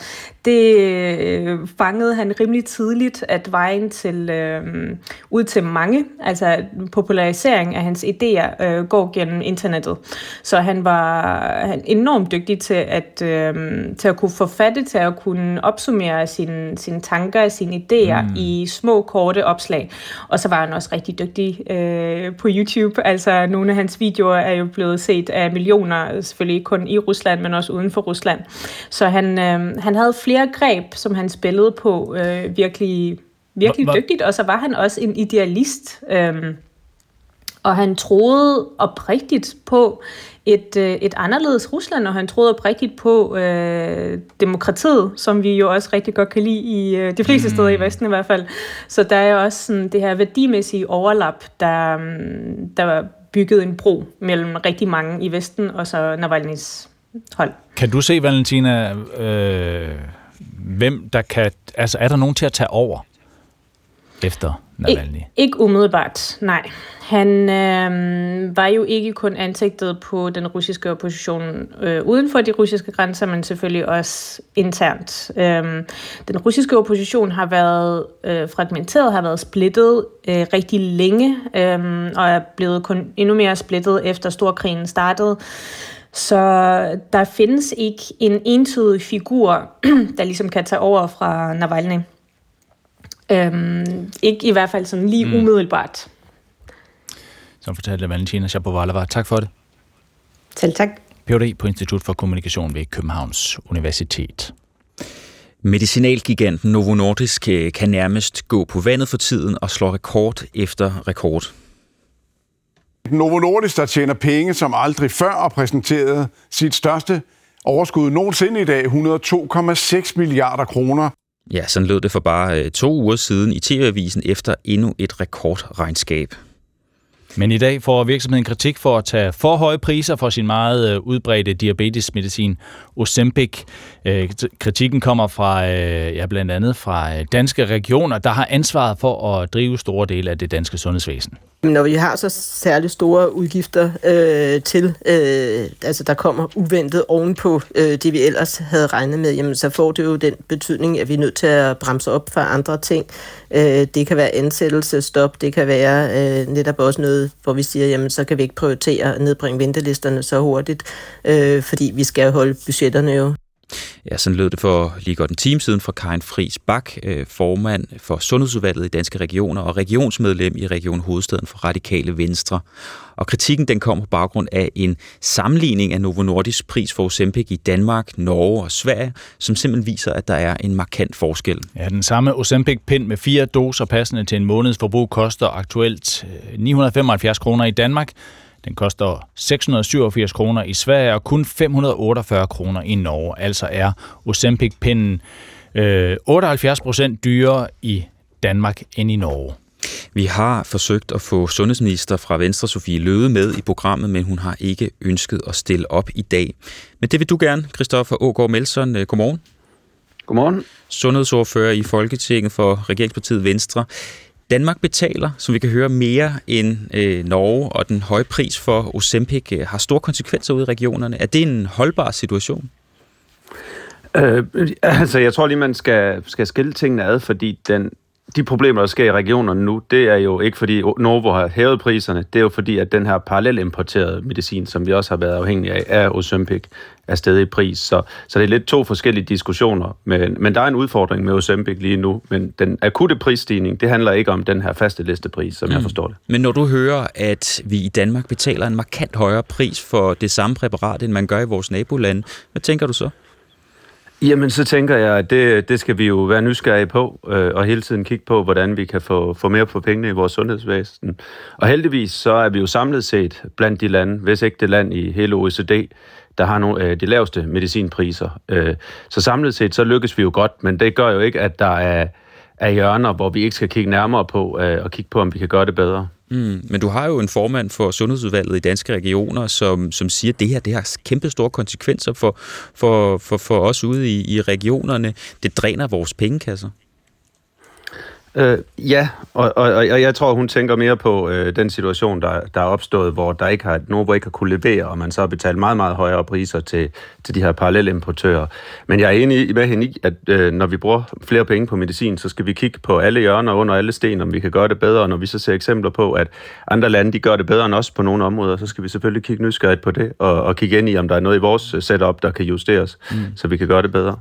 Det øh, fangede han rimelig tidligt, at vejen til øh, ud til mange, altså popularisering af hans idéer, øh, går gennem internettet. Så han var han enormt dygtig til at, øh, til at kunne forfatte, til at kunne opsummere sine, sine tanker, sine idéer mm. i små, korte opslag. Og så var han også rigtig dygtig øh, på YouTube. Altså nogle af hans videoer er jo blevet set af millioner, selvfølgelig ikke kun i Rusland, men også uden for Rusland. Så han, øh, han havde flere greb, som han spillede på øh, virkelig, virkelig hva, dygtigt, og så var han også en idealist. Øh, og han troede oprigtigt på et, øh, et anderledes Rusland, og han troede oprigtigt på øh, demokratiet, som vi jo også rigtig godt kan lide i øh, de fleste mm. steder i Vesten i hvert fald. Så der er også sådan, det her værdimæssige overlap, der, mm, der bygget en bro mellem rigtig mange i Vesten og så Navalny's hold. Kan du se, Valentina, øh, hvem der kan... Altså, er der nogen til at tage over efter Navalny? Ik- ikke umiddelbart, nej. Han øh, var jo ikke kun ansigtet på den russiske opposition øh, uden for de russiske grænser, men selvfølgelig også internt. Øh, den russiske opposition har været øh, fragmenteret, har været splittet øh, rigtig længe, øh, og er blevet kun endnu mere splittet efter storkrigen startede. Så der findes ikke en entydig figur, der ligesom kan tage over fra Navalny. Øhm, ikke i hvert fald sådan lige mm. umiddelbart. Som fortalte Valentina Shapovalova. Tak for det. Selv tak. Ph.D. på Institut for Kommunikation ved Københavns Universitet. Medicinalgiganten Novo Nordisk øh, kan nærmest gå på vandet for tiden og slå rekord efter rekord. Novo Nordisk, der tjener penge som aldrig før og præsenterede sit største overskud nogensinde i dag, 102,6 milliarder kroner. Ja, sådan lød det for bare øh, to uger siden i TV-avisen efter endnu et rekordregnskab. Men i dag får virksomheden kritik for at tage for høje priser for sin meget øh, udbredte diabetesmedicin Ozempic. Øh, kritikken kommer fra øh, ja, blandt andet fra danske regioner, der har ansvaret for at drive store dele af det danske sundhedsvæsen. Når vi har så særligt store udgifter øh, til, øh, altså der kommer uventet ovenpå øh, det, vi ellers havde regnet med, jamen så får det jo den betydning, at vi er nødt til at bremse op for andre ting. Øh, det kan være ansættelse, stop, det kan være øh, netop også noget, hvor vi siger, jamen så kan vi ikke prioritere at nedbringe ventelisterne så hurtigt, øh, fordi vi skal holde budgetterne jo. Ja, sådan lød det for lige godt en time siden fra Karin Friis Bak, øh, formand for Sundhedsudvalget i Danske Regioner og regionsmedlem i Region Hovedstaden for Radikale Venstre. Og kritikken den kom på baggrund af en sammenligning af Novo Nordisk pris for Ozempic i Danmark, Norge og Sverige, som simpelthen viser, at der er en markant forskel. Ja, den samme Ozempic-pind med fire doser passende til en måneds forbrug koster aktuelt øh, 975 kroner i Danmark, den koster 687 kroner i Sverige og kun 548 kroner i Norge. Altså er Ozempic-pinden øh, 78 procent dyrere i Danmark end i Norge. Vi har forsøgt at få sundhedsminister fra Venstre, Sofie Løde, med i programmet, men hun har ikke ønsket at stille op i dag. Men det vil du gerne, Christoffer Ågaard Melson. Øh, godmorgen. Godmorgen. Sundhedsordfører i Folketinget for Regeringspartiet Venstre. Danmark betaler, som vi kan høre, mere end øh, Norge, og den høje pris for Ozempic øh, har store konsekvenser ude i regionerne. Er det en holdbar situation? Øh, altså, jeg tror lige, man skal, skal skille tingene ad, fordi den, de problemer, der sker i regionerne nu, det er jo ikke fordi Novo har hævet priserne, det er jo fordi, at den her parallelimporterede medicin, som vi også har været afhængige af, er Ozempic, er stadig i pris. Så, så det er lidt to forskellige diskussioner. Men, men der er en udfordring med Ozempic lige nu, men den akutte prisstigning, det handler ikke om den her faste listepris, som mm. jeg forstår det. Men når du hører, at vi i Danmark betaler en markant højere pris for det samme præparat, end man gør i vores nabolande, hvad tænker du så? Jamen, så tænker jeg, at det, det skal vi jo være nysgerrige på, øh, og hele tiden kigge på, hvordan vi kan få, få mere for pengene i vores sundhedsvæsen. Og heldigvis så er vi jo samlet set blandt de lande, hvis ikke det land i hele OECD, der har nogle af de laveste medicinpriser. Øh, så samlet set, så lykkes vi jo godt, men det gør jo ikke, at der er, er hjørner, hvor vi ikke skal kigge nærmere på, øh, og kigge på, om vi kan gøre det bedre. Mm, men du har jo en formand for Sundhedsudvalget i danske regioner, som, som siger, at det her det har kæmpe store konsekvenser for, for, for, for os ude i, i regionerne. Det dræner vores pengekasser. Øh, ja, og, og, og jeg tror, hun tænker mere på øh, den situation, der, der er opstået, hvor der ikke har, Novo ikke har kunne levere, og man så har betalt meget, meget højere priser til, til de her parallelimportører. Men jeg er enig med hende i, at øh, når vi bruger flere penge på medicin, så skal vi kigge på alle hjørner under alle sten, om vi kan gøre det bedre. Og når vi så ser eksempler på, at andre lande de gør det bedre end os på nogle områder, så skal vi selvfølgelig kigge nysgerrigt på det, og, og kigge ind i, om der er noget i vores setup, der kan justeres, mm. så vi kan gøre det bedre.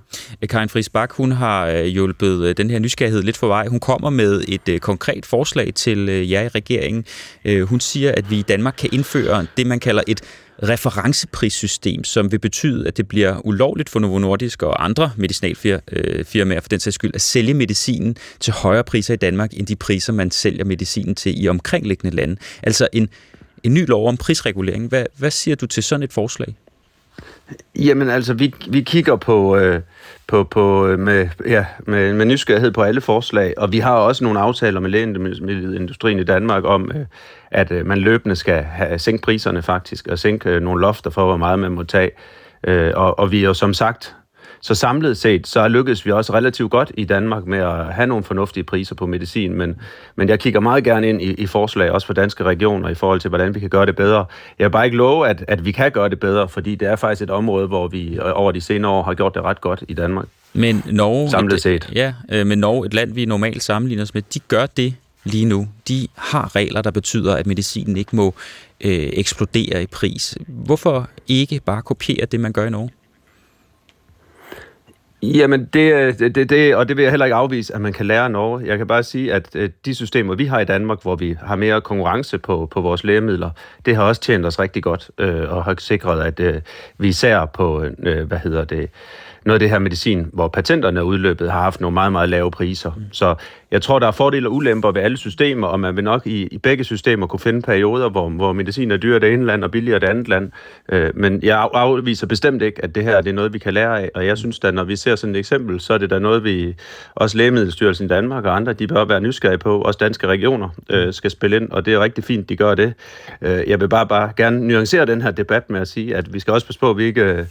Karin Friis Bak, hun har øh, hjulpet øh, den her nysgerrighed lidt for vej. Hun kommer kommer med et øh, konkret forslag til øh, jer i regeringen. Øh, hun siger, at vi i Danmark kan indføre det, man kalder et referenceprissystem, som vil betyde, at det bliver ulovligt for Novo Nordisk og andre medicinalfirmaer øh, for den sags skyld at sælge medicinen til højere priser i Danmark, end de priser, man sælger medicinen til i omkringliggende lande. Altså en, en ny lov om prisregulering. Hvad, hvad siger du til sådan et forslag? Jamen altså, vi, vi kigger på, øh, på, på øh, med, ja, med, med nysgerrighed på alle forslag, og vi har også nogle aftaler med lægemiddelindustrien i Danmark om, øh, at øh, man løbende skal have, sænke priserne faktisk, og sænke øh, nogle lofter for, hvor meget man må tage. Øh, og, og vi er jo som sagt så samlet set, så lykkedes vi også relativt godt i Danmark med at have nogle fornuftige priser på medicin, men, men jeg kigger meget gerne ind i, i forslag, også for danske regioner, i forhold til, hvordan vi kan gøre det bedre. Jeg vil bare ikke love, at, at vi kan gøre det bedre, fordi det er faktisk et område, hvor vi over de senere år har gjort det ret godt i Danmark. Men Norge, samlet set. Et, ja, øh, men Norge, et land, vi normalt sammenligner os med, de gør det lige nu. De har regler, der betyder, at medicinen ikke må øh, eksplodere i pris. Hvorfor ikke bare kopiere det, man gør i Norge? Jamen, øh, det, det, det, og det vil jeg heller ikke afvise, at man kan lære Norge. Jeg kan bare sige, at øh, de systemer, vi har i Danmark, hvor vi har mere konkurrence på, på vores lægemidler, det har også tjent os rigtig godt, øh, og har sikret, at øh, vi især på, øh, hvad hedder det, noget af det her medicin, hvor patenterne er udløbet, har haft nogle meget, meget lave priser. Mm. Så jeg tror, der er fordele og ulemper ved alle systemer, og man vil nok i, i begge systemer kunne finde perioder, hvor, hvor medicin er dyrere det ene land og billigere det andet land. Øh, men jeg afviser bestemt ikke, at det her det er noget, vi kan lære af, og jeg synes da, når vi ser sådan et eksempel, så er det da noget, vi også Lægemiddelstyrelsen i Danmark og andre, de bør være nysgerrige på, også danske regioner øh, skal spille ind, og det er rigtig fint, de gør det. Øh, jeg vil bare, bare gerne nuancere den her debat med at sige, at vi skal også passe på, at vi ikke... Øh,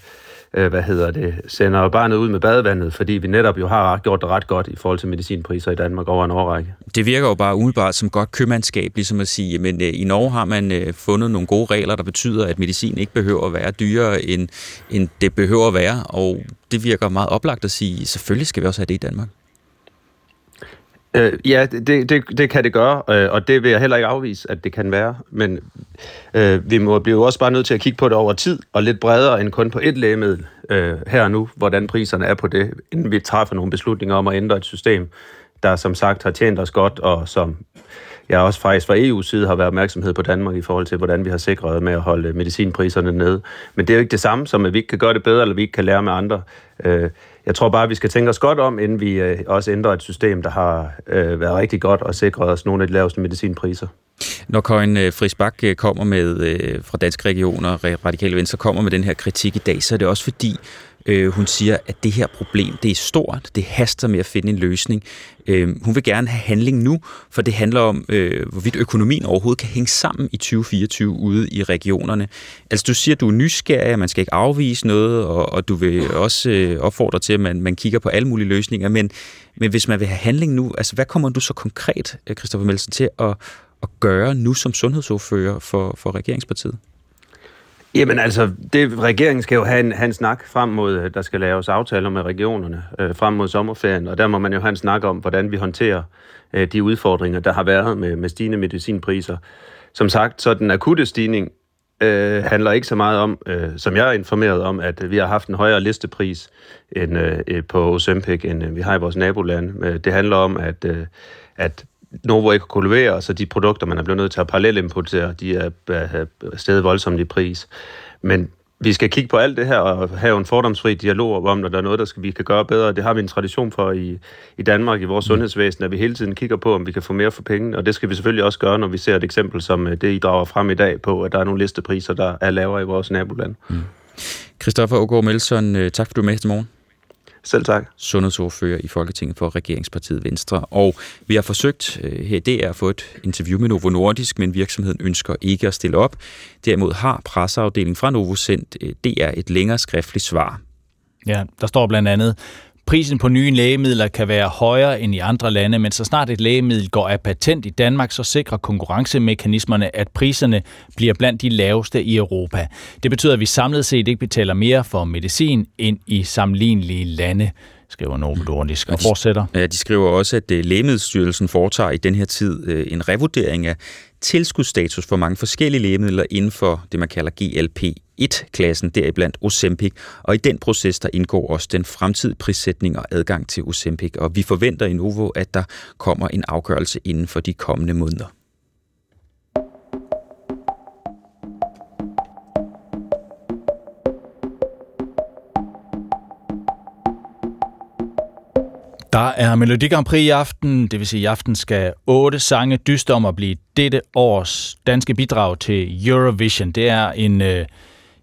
øh, hvad hedder det, sender barnet ud med badevandet, fordi vi netop jo har gjort det ret godt i forhold til medicinpriser i Danmark over en årrække. Det virker jo bare umiddelbart som godt købmandskab, ligesom at sige, men øh, i Norge har man øh, fundet nogle gode regler, der betyder, at medicin ikke behøver at være dyrere, end, end det behøver at være, og det virker meget oplagt at sige, selvfølgelig skal vi også have det i Danmark. Øh, ja, det, det, det kan det gøre, øh, og det vil jeg heller ikke afvise, at det kan være. Men øh, vi må blive også bare nødt til at kigge på det over tid, og lidt bredere end kun på et lægemiddel øh, her og nu, hvordan priserne er på det, inden vi træffer nogle beslutninger om at ændre et system, der som sagt har tjent os godt, og som jeg også faktisk fra EU's side har været opmærksomhed på Danmark i forhold til, hvordan vi har sikret med at holde medicinpriserne nede. Men det er jo ikke det samme som, at vi ikke kan gøre det bedre, eller vi ikke kan lære med andre. Øh, jeg tror bare, at vi skal tænke os godt om, inden vi øh, også ændrer et system, der har øh, været rigtig godt og sikret os nogle af de laveste medicinpriser. Når Karin øh, Frisbak øh, kommer med øh, fra Danske Regioner, Radikale Venstre kommer med den her kritik i dag, så er det også fordi, Øh, hun siger, at det her problem, det er stort, det haster med at finde en løsning. Øh, hun vil gerne have handling nu, for det handler om, øh, hvorvidt økonomien overhovedet kan hænge sammen i 2024 ude i regionerne. Altså du siger, at du er nysgerrig, at man skal ikke afvise noget, og, og du vil også øh, opfordre til, at man, man kigger på alle mulige løsninger, men, men hvis man vil have handling nu, altså hvad kommer du så konkret, øh, Christoffer Melsen, til at, at gøre nu som sundhedsordfører for, for regeringspartiet? Jamen altså, det, regeringen skal jo have en, have en snak frem mod, øh, der skal laves aftaler med regionerne øh, frem mod sommerferien, og der må man jo have en snak om, hvordan vi håndterer øh, de udfordringer, der har været med, med stigende medicinpriser. Som sagt, så den akutte stigning øh, handler ikke så meget om, øh, som jeg er informeret om, at øh, vi har haft en højere listepris end, øh, på Ozempic, end øh, vi har i vores naboland. Øh, det handler om, at, øh, at Novo ikke kunne levere, så de produkter, man er blevet nødt til at parallelimportere, de er stedet voldsomt i pris. Men vi skal kigge på alt det her og have en fordomsfri dialog om, når der er noget, der skal, vi kan gøre bedre. Det har vi en tradition for i, i Danmark, i vores mm. sundhedsvæsen, at vi hele tiden kigger på, om vi kan få mere for penge. Og det skal vi selvfølgelig også gøre, når vi ser et eksempel som øh, det, I drager frem i dag på, at der er nogle listepriser, der er lavere i vores naboland. Mm. Christoffer Ågaard Melson, øh, tak for du er med til morgen. Selv tak. Sundhedsordfører i Folketinget for Regeringspartiet Venstre. Og vi har forsøgt øh, her det er at få et interview med Novo Nordisk, men virksomheden ønsker ikke at stille op. Derimod har presseafdelingen fra Novo sendt øh, DR et længere skriftligt svar. Ja, der står blandt andet, Prisen på nye lægemidler kan være højere end i andre lande, men så snart et lægemiddel går af patent i Danmark, så sikrer konkurrencemekanismerne, at priserne bliver blandt de laveste i Europa. Det betyder, at vi samlet set ikke betaler mere for medicin end i sammenlignelige lande skriver Novo Nordisk og fortsætter. Ja, de skriver også, at øh, Lægemiddelstyrelsen foretager i den her tid øh, en revurdering af tilskudsstatus for mange forskellige lægemidler inden for det, man kalder 1-klassen, deriblandt Ozempic. Og i den proces, der indgår også den fremtidige prissætning og adgang til Ozempic. Og vi forventer i Novo, at der kommer en afgørelse inden for de kommende måneder. Der er Melodi Grand Prix i aften, det vil sige, at i aften skal otte sange dyste om at blive dette års danske bidrag til Eurovision. Det er en, øh,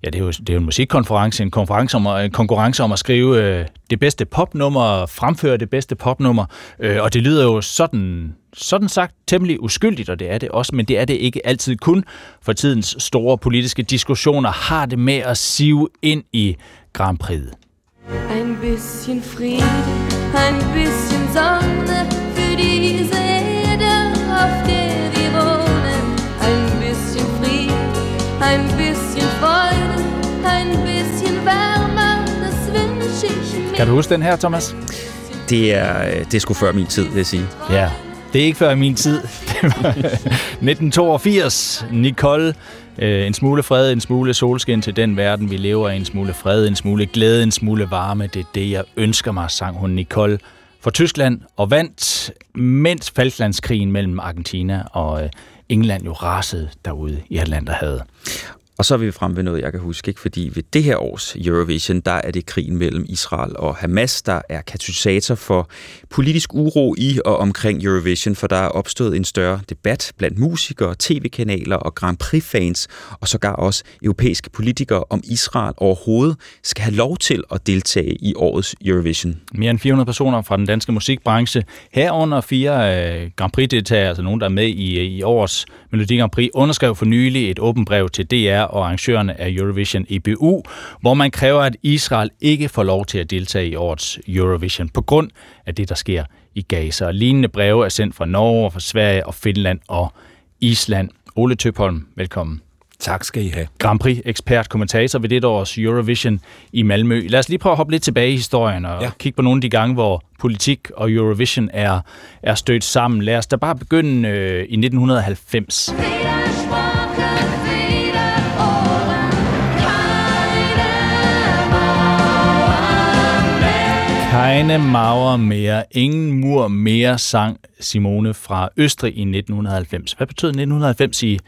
ja, det er jo, det er jo en musikkonference, en, konference om, en konkurrence om at skrive øh, det bedste popnummer, fremføre det bedste popnummer, øh, og det lyder jo sådan, sådan sagt temmelig uskyldigt, og det er det også, men det er det ikke altid kun, for tidens store politiske diskussioner har det med at sive ind i Grand Prix. Ein bisschen Frieden ein bisschen Sonne für diese Erde, auf der wir wohnen. Ein bisschen Frieden, ein bisschen Freude, Kan du huske den her, Thomas? Det er, det er sgu før min tid, vil jeg sige. Ja, det er ikke før min tid. Det var 1982. Nicole Øh, en smule fred, en smule solskin til den verden, vi lever i. En smule fred, en smule glæde, en smule varme. Det er det, jeg ønsker mig, sang hun Nicole for Tyskland og vandt, mens Falklandskrigen mellem Argentina og øh, England jo rasede derude i Atlanterhavet. Og så er vi frem ved noget, jeg kan huske, ikke? fordi ved det her års Eurovision, der er det krigen mellem Israel og Hamas, der er katalysator for politisk uro i og omkring Eurovision, for der er opstået en større debat blandt musikere, tv-kanaler og Grand Prix-fans, og sågar også europæiske politikere, om Israel overhovedet skal have lov til at deltage i årets Eurovision. Mere end 400 personer fra den danske musikbranche, herunder fire øh, Grand Prix-deltagere, altså nogen, der er med i, øh, i årets Melodi Grand Prix, underskrev for nylig et åbent brev til DR og arrangørerne af Eurovision EBU, hvor man kræver, at Israel ikke får lov til at deltage i årets Eurovision på grund af det, der sker i Gaza. Og lignende breve er sendt fra Norge, fra Sverige og Finland og Island. Ole Tøpholm, velkommen. Tak skal I have. Grand Prix-ekspert, kommentator ved det års Eurovision i Malmø. Lad os lige prøve at hoppe lidt tilbage i historien og ja. kigge på nogle af de gange, hvor politik og Eurovision er, er stødt sammen. Lad os da bare begynde øh, i 1990. Keine Mauer mere, ingen mur mere, sang Simone fra Østrig i 1990. Hvad betød 1990 i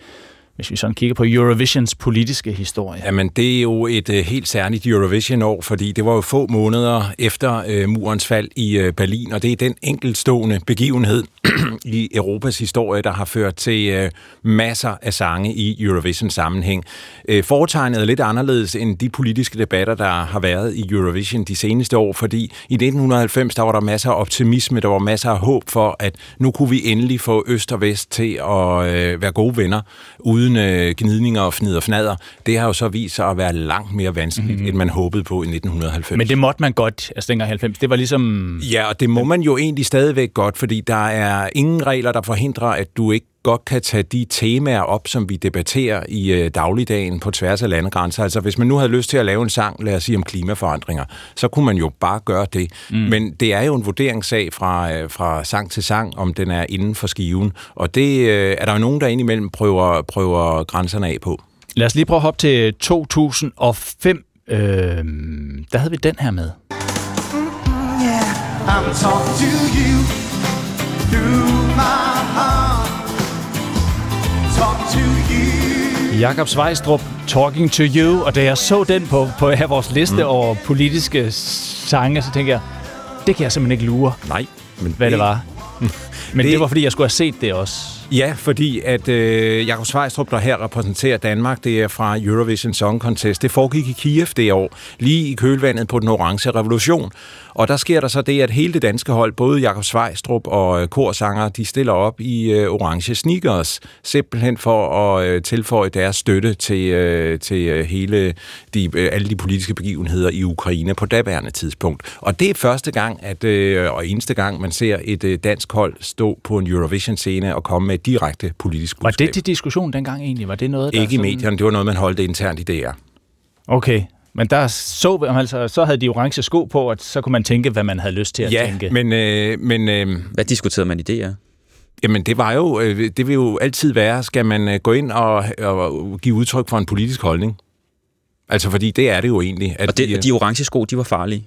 hvis vi sådan kigger på Eurovisions politiske historie? Jamen, det er jo et øh, helt særligt Eurovision-år, fordi det var jo få måneder efter øh, murens fald i øh, Berlin, og det er den enkeltstående begivenhed i Europas historie, der har ført til øh, masser af sange i Eurovision-sammenhæng. Øh, foretegnet er lidt anderledes end de politiske debatter, der har været i Eurovision de seneste år, fordi i 1990, der var der masser af optimisme, der var masser af håb for, at nu kunne vi endelig få Øst og Vest til at øh, være gode venner, ude uden øh, gnidninger og fnid og fnader, det har jo så vist sig at være langt mere vanskeligt, mm-hmm. end man håbede på i 1990. Men det måtte man godt, altså dengang 90. Det var ligesom... Ja, og det må man jo egentlig stadigvæk godt, fordi der er ingen regler, der forhindrer, at du ikke godt kan tage de temaer op, som vi debatterer i øh, dagligdagen på tværs af landegrænser. Altså hvis man nu havde lyst til at lave en sang, lad os sige om klimaforandringer, så kunne man jo bare gøre det. Mm. Men det er jo en vurderingssag fra, øh, fra sang til sang, om den er inden for skiven. Og det øh, er der jo nogen, der indimellem prøver, prøver grænserne af på. Lad os lige prøve at hoppe til 2005. Øh, der havde vi den her med. Yeah, I'm talking to you through my heart. Jakob Svejstrup, Talking to You, og da jeg så den på, på her vores liste mm. over politiske sange, så tænkte jeg, det kan jeg simpelthen ikke lure, Nej, men hvad det, det var. Men det, det var, fordi jeg skulle have set det også. Ja, fordi at øh, Jakob Svejstrup, der her repræsenterer Danmark, det er fra Eurovision Song Contest. Det foregik i Kiev det år, lige i kølvandet på den orange revolution. Og der sker der så det, at hele det danske hold, både Jakob Svejstrup og øh, korsanger, de stiller op i øh, orange sneakers, simpelthen for at øh, tilføje deres støtte til, øh, til øh, hele de, øh, alle de politiske begivenheder i Ukraine på daværende tidspunkt. Og det er første gang, at, øh, og eneste gang, man ser et øh, dansk hold stå på en Eurovision-scene og komme med et direkte politisk budskab. Var det til diskussion dengang egentlig? Var det noget, der Ikke i medierne, det var noget, man holdte internt i DR. Okay, men der så, altså, så havde de orange sko på, og så kunne man tænke, hvad man havde lyst til at ja, tænke. men... Øh, men øh, hvad diskuterede man i DR? Jamen, det var jo, øh, det vil jo altid være, skal man øh, gå ind og, og give udtryk for en politisk holdning? Altså, fordi det er det jo egentlig. At og det, de, de orange sko, de var farlige?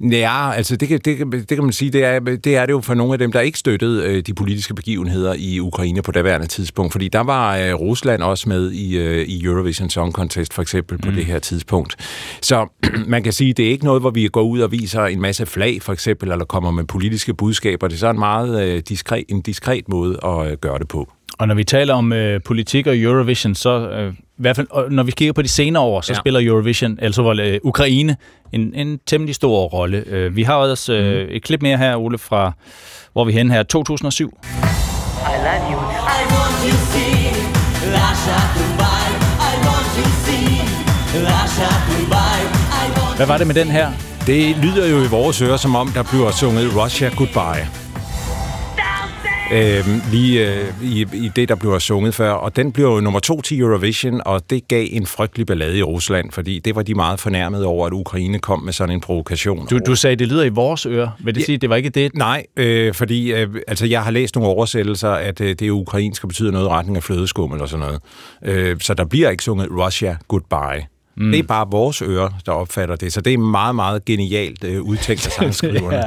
Ja, altså det kan, det, det kan man sige, det er, det er det jo for nogle af dem, der ikke støttede øh, de politiske begivenheder i Ukraine på daværende tidspunkt, fordi der var øh, Rusland også med i, øh, i Eurovision Song Contest for eksempel på mm. det her tidspunkt. Så man kan sige, det er ikke noget, hvor vi går ud og viser en masse flag for eksempel, eller kommer med politiske budskaber. Det er så en meget øh, diskret, en diskret måde at øh, gøre det på. Og når vi taler om øh, politik og Eurovision, så øh, i hvert fald, når vi kigger på de senere år, så ja. spiller Eurovision, altså øh, Ukraine, en, en temmelig stor rolle. Øh, vi har også øh, mm. et klip mere her, Ole, fra hvor vi hen her, 2007. I love you. I want you see, Russia, Dubai. I want you see, Russia, Dubai. Hvad var det med den her? Det lyder jo i vores ører, som om der bliver sunget Russia Goodbye øh, lige øh, i, i det, der blev sunget før. Og den blev jo nummer to til Eurovision, og det gav en frygtelig ballade i Rusland, fordi det var de meget fornærmet over, at Ukraine kom med sådan en provokation. Du, du sagde, det lyder i vores ører. Vil det ja, sige, det var ikke det? Nej, øh, fordi øh, altså, jeg har læst nogle oversættelser, at øh, det ukrainsk betyder noget i retning af flødeskum eller sådan noget. Øh, så der bliver ikke sunget Russia Goodbye. Mm. Det er bare vores ører, der opfatter det. Så det er meget, meget genialt øh, udtænkt af sangskriverne. ja,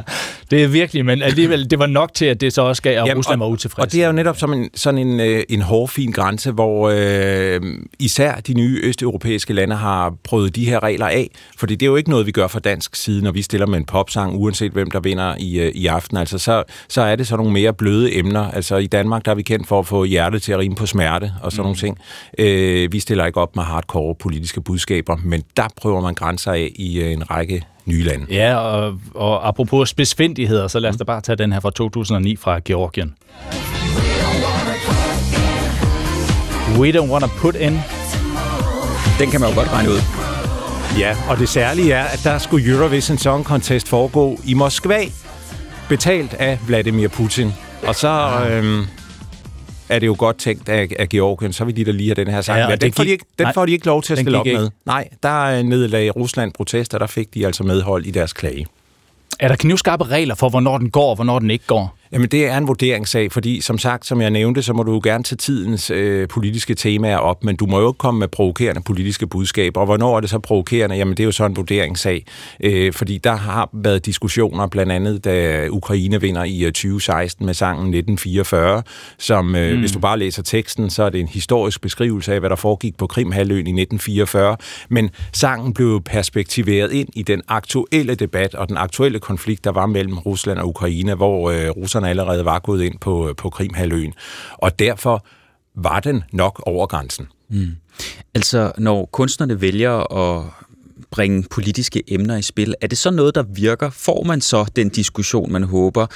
det er virkelig, men alligevel, det var nok til, at det så også gav, at Jamen, Rusland var utilfreds. Og det er jo netop som en, sådan en, øh, en hårfin grænse, hvor øh, især de nye østeuropæiske lande har prøvet de her regler af. Fordi det er jo ikke noget, vi gør fra dansk side, når vi stiller med en popsang, uanset hvem der vinder i, øh, i aften. Altså, så, så er det sådan nogle mere bløde emner. Altså i Danmark, der er vi kendt for at få hjertet til at rime på smerte og sådan mm. nogle ting. Øh, vi stiller ikke op med hardcore politiske budskaber budskaber, men der prøver man grænser af i øh, en række nye lande. Ja, og, og apropos spidsfindigheder, så lad os da bare tage den her fra 2009 fra Georgien. We don't wanna put in. Den kan man jo godt regne ud. Ja, og det særlige er, at der skulle Eurovision Song Contest foregå i Moskva, betalt af Vladimir Putin. Og så... Øhm, er det jo godt tænkt af, af Georgien, så vil de da lige have den her sang. Ja, den, får de ikke, den får de ikke lov til at stille op med. Nej, der nedlagde Rusland protester, der fik de altså medhold i deres klage. Er der knivskarpe regler for, hvornår den går og hvornår den ikke går? Jamen, det er en vurderingssag, fordi som sagt, som jeg nævnte, så må du jo gerne tage tidens øh, politiske temaer op, men du må jo ikke komme med provokerende politiske budskaber. Og hvornår er det så provokerende? Jamen, det er jo så en vurderingssag, øh, fordi der har været diskussioner, blandt andet da Ukraine vinder i 2016 øh, med sangen 1944, som, øh, mm. hvis du bare læser teksten, så er det en historisk beskrivelse af, hvad der foregik på Krimhaløen i 1944, men sangen blev perspektiveret ind i den aktuelle debat og den aktuelle konflikt, der var mellem Rusland og Ukraine, hvor øh, russerne allerede var gået ind på, øh, på Krimhaløen. Og derfor var den nok over grænsen. Mm. Altså, når kunstnerne vælger at bringe politiske emner i spil, er det så noget, der virker? Får man så den diskussion, man håber?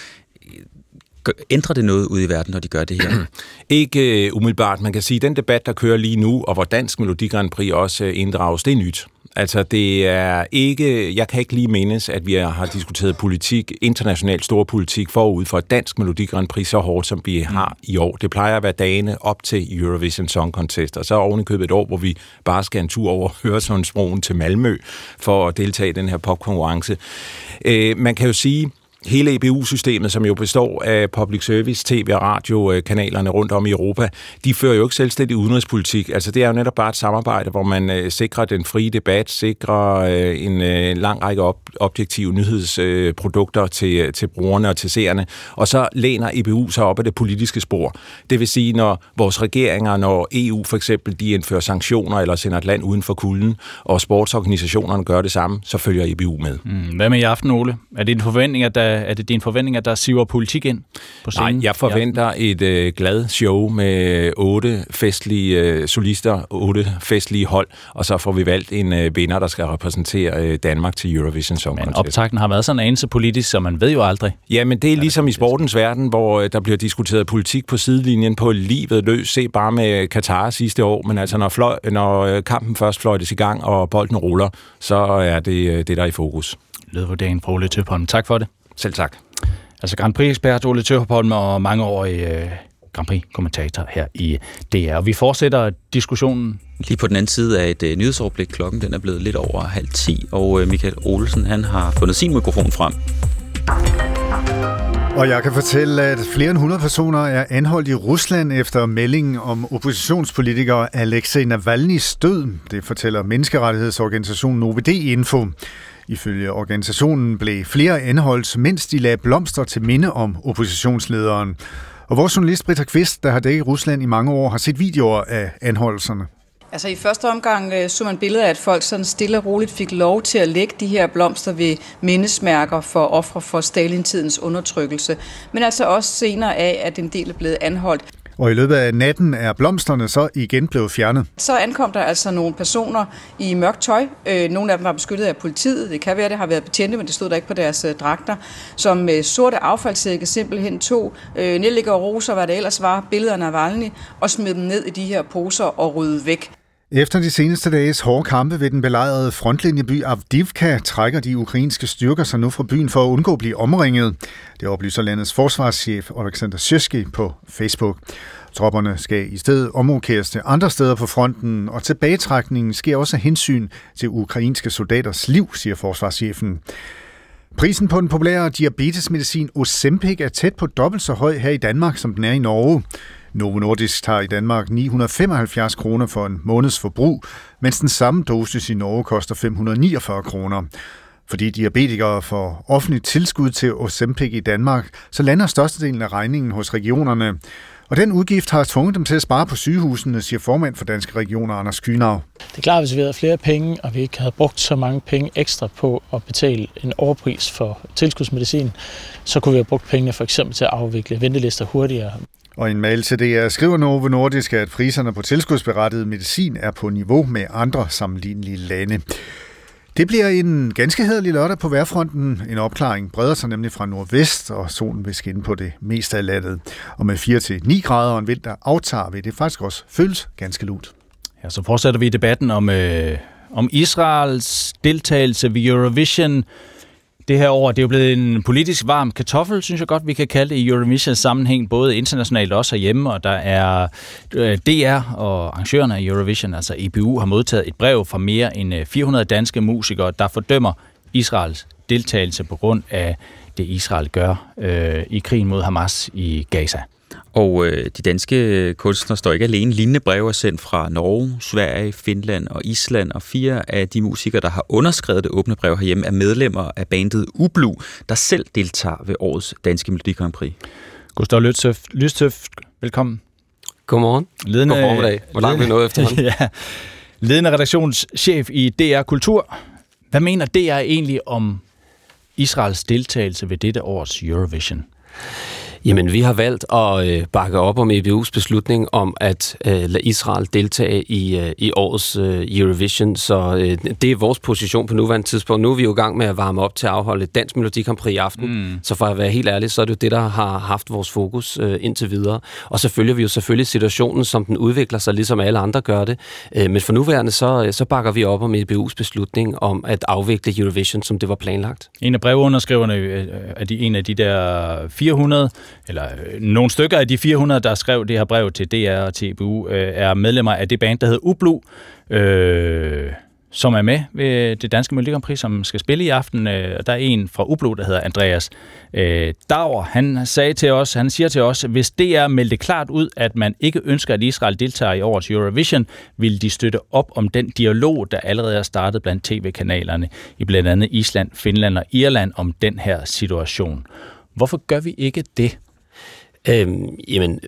Ændrer det noget ud i verden, når de gør det her? Ikke uh, umiddelbart. Man kan sige, at den debat, der kører lige nu, og hvor Dansk Melodi Grand Prix også uh, inddrages, det er nyt. Altså, det er ikke... Jeg kan ikke lige mindes, at vi har diskuteret politik, international stor politik, forud for dansk Melodi Grand Prix så hårdt, som vi har i år. Det plejer at være dagene op til Eurovision Song Contest, og så er købet et år, hvor vi bare skal en tur over Høresundsbroen til Malmø for at deltage i den her popkonkurrence. Øh, man kan jo sige, hele EBU-systemet, som jo består af public service, tv- og radiokanalerne øh, rundt om i Europa, de fører jo ikke selvstændig udenrigspolitik. Altså det er jo netop bare et samarbejde, hvor man øh, sikrer den frie debat, sikrer øh, en øh, lang række op- objektive nyhedsprodukter til, øh, til brugerne og til seerne, og så læner EBU sig op af det politiske spor. Det vil sige, når vores regeringer, når EU for eksempel, de indfører sanktioner eller sender et land uden for kulden, og sportsorganisationerne gør det samme, så følger EBU med. Mm. Hvad med i aften, Ole? Er det en forventning, at der er det din forventning, at der siver politik ind på scenen? Nej, jeg forventer et øh, glad show med otte festlige øh, solister, otte festlige hold, og så får vi valgt en øh, vinder, der skal repræsentere øh, Danmark til Eurovision Song Contest. Men optakten har været sådan en anelse politisk, så man ved jo aldrig. Ja, men det er ligesom i sportens verden, hvor øh, der bliver diskuteret politik på sidelinjen på livet løs. Se bare med Katar sidste år, men altså når, fløj, når øh, kampen først fløjtes i gang, og bolden ruller, så er det øh, det, der er i fokus. Ledvurdering fra Ole Tøpholm. Tak for det. Selv tak. Altså Grand Prix-ekspert Ole Tøpholm og mangeårig øh, Grand Prix-kommentator her i DR. Og vi fortsætter diskussionen. Lige på den anden side af et øh, nyhedsoverblik. Klokken den er blevet lidt over halv ti, og øh, Michael Olsen han har fundet sin mikrofon frem. Og jeg kan fortælle, at flere end 100 personer er anholdt i Rusland efter meldingen om oppositionspolitiker Alexei Navalny's død. Det fortæller menneskerettighedsorganisationen OVD Info. Ifølge organisationen blev flere anholdt, mens de lagde blomster til minde om oppositionslederen. Og vores journalist Britta Kvist, der har dækket Rusland i mange år, har set videoer af anholdelserne. Altså i første omgang øh, så man billeder af, at folk sådan stille og roligt fik lov til at lægge de her blomster ved mindesmærker for ofre for Stalintidens undertrykkelse. Men altså også senere af, at en del er blevet anholdt. Og i løbet af natten er blomsterne så igen blevet fjernet. Så ankom der altså nogle personer i mørkt tøj. Øh, nogle af dem var beskyttet af politiet. Det kan være, det har været betjente, men det stod der ikke på deres øh, dragter. Som med sorte affaldssække simpelthen tog øh, og roser, hvad det ellers var, billederne af Valny, og smed dem ned i de her poser og rydde væk. Efter de seneste dages hårde kampe ved den belejrede frontlinjeby Avdivka trækker de ukrainske styrker sig nu fra byen for at undgå at blive omringet. Det oplyser landets forsvarschef Alexander Sjøski på Facebook. Tropperne skal i stedet omrokeres til andre steder på fronten, og tilbagetrækningen sker også af hensyn til ukrainske soldaters liv, siger forsvarschefen. Prisen på den populære diabetesmedicin Ozempic er tæt på dobbelt så høj her i Danmark, som den er i Norge. Novo Nordisk tager i Danmark 975 kroner for en måneds forbrug, mens den samme dosis i Norge koster 549 kroner. Fordi diabetikere får offentligt tilskud til Ozempic i Danmark, så lander størstedelen af regningen hos regionerne. Og den udgift har tvunget dem til at spare på sygehusene, siger formand for Danske Regioner, Anders Kynav. Det er klart, hvis vi havde flere penge, og vi ikke havde brugt så mange penge ekstra på at betale en overpris for tilskudsmedicin, så kunne vi have brugt pengene for eksempel til at afvikle ventelister hurtigere. Og en mail til DR skriver Novo Nordisk, at priserne på tilskudsberettiget medicin er på niveau med andre sammenlignelige lande. Det bliver en ganske hederlig lørdag på værfronten. En opklaring breder sig nemlig fra nordvest, og solen vil skinne på det meste af landet. Og med 4-9 grader og en vind, der aftager, vi det faktisk også føles ganske lunt. Ja, så fortsætter vi debatten om, øh, om Israels deltagelse ved Eurovision det her år. Det er jo blevet en politisk varm kartoffel, synes jeg godt, vi kan kalde det i Eurovision sammenhæng, både internationalt og også herhjemme, og der er øh, DR og arrangørerne af Eurovision, altså EBU, har modtaget et brev fra mere end øh, 400 danske musikere, der fordømmer Israels deltagelse på grund af det Israel gør øh, i krigen mod Hamas i Gaza. Og øh, de danske kunstnere står ikke alene. Lignende breve er sendt fra Norge, Sverige, Finland og Island, og fire af de musikere, der har underskrevet det åbne brev herhjemme, er medlemmer af bandet Ublu, der selv deltager ved årets Danske Melodi Grand Prix. Gustav Lystøf, velkommen. Godmorgen. Ledende, God formiddag. Hvor langt vi nået efter ja. Ledende redaktionschef i DR Kultur. Hvad mener DR egentlig om Israels deltagelse ved dette års Eurovision? Jamen, vi har valgt at øh, bakke op om EBU's beslutning om at øh, lade Israel deltage i, øh, i årets øh, Eurovision, så øh, det er vores position på nuværende tidspunkt. Nu er vi jo i gang med at varme op til at afholde dansk Melodi i aften, mm. så for at være helt ærlig, så er det jo det, der har haft vores fokus øh, indtil videre. Og så følger vi jo selvfølgelig situationen, som den udvikler sig, ligesom alle andre gør det. Øh, men for nuværende, så, så bakker vi op om EBU's beslutning om at afvikle Eurovision, som det var planlagt. En af brevunderskriverne øh, er de, en af de der 400 eller øh, nogle stykker af de 400, der skrev det her brev til DR og TBU, øh, er medlemmer af det band, der hedder Ublu, øh, som er med ved det danske Melodi som skal spille i aften. Øh, der er en fra Ublu, der hedder Andreas øh, Dauer. Han sagde til os, han siger til os, hvis DR meldte klart ud, at man ikke ønsker, at Israel deltager i årets Eurovision, vil de støtte op om den dialog, der allerede er startet blandt tv-kanalerne i blandt andet Island, Finland og Irland om den her situation. Hvorfor gør vi ikke det? Øhm, jamen,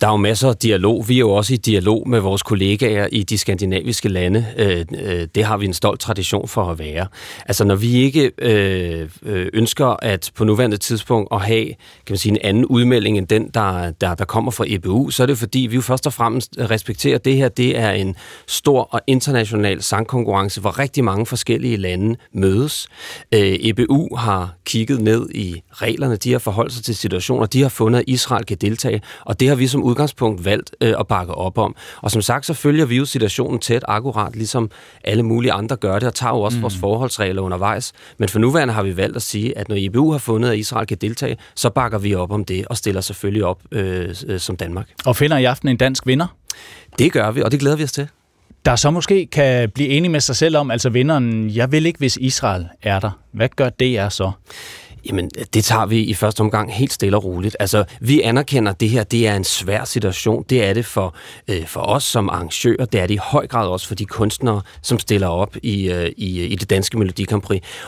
der er jo masser af dialog. Vi er jo også i dialog med vores kollegaer i de skandinaviske lande. Øh, øh, det har vi en stolt tradition for at være. Altså, når vi ikke øh, øh ønsker at på nuværende tidspunkt at have kan man sige, en anden udmelding end den, der, der, der kommer fra EBU, så er det fordi, vi jo først og fremmest respekterer, at det her det er en stor og international sangkonkurrence, hvor rigtig mange forskellige lande mødes. Øh, EBU har kigget ned i reglerne, de har forholdt sig til situationer, de har fundet, Israel Israel kan deltage, og det har vi som udgangspunkt valgt øh, at bakke op om. Og som sagt, så følger vi jo situationen tæt, akkurat ligesom alle mulige andre gør det, og tager jo også mm. vores forholdsregler undervejs. Men for nuværende har vi valgt at sige, at når IBU har fundet, at Israel kan deltage, så bakker vi op om det, og stiller selvfølgelig op øh, øh, som Danmark. Og finder i aften en dansk vinder? Det gør vi, og det glæder vi os til der så måske kan blive enig med sig selv om, altså vinderen, jeg vil ikke, hvis Israel er der. Hvad gør det er så? Jamen, det tager vi i første omgang helt stille og roligt. Altså, vi anerkender, at det her det er en svær situation. Det er det for, øh, for os som arrangører. Det er det i høj grad også for de kunstnere, som stiller op i, øh, i, i det danske Melodi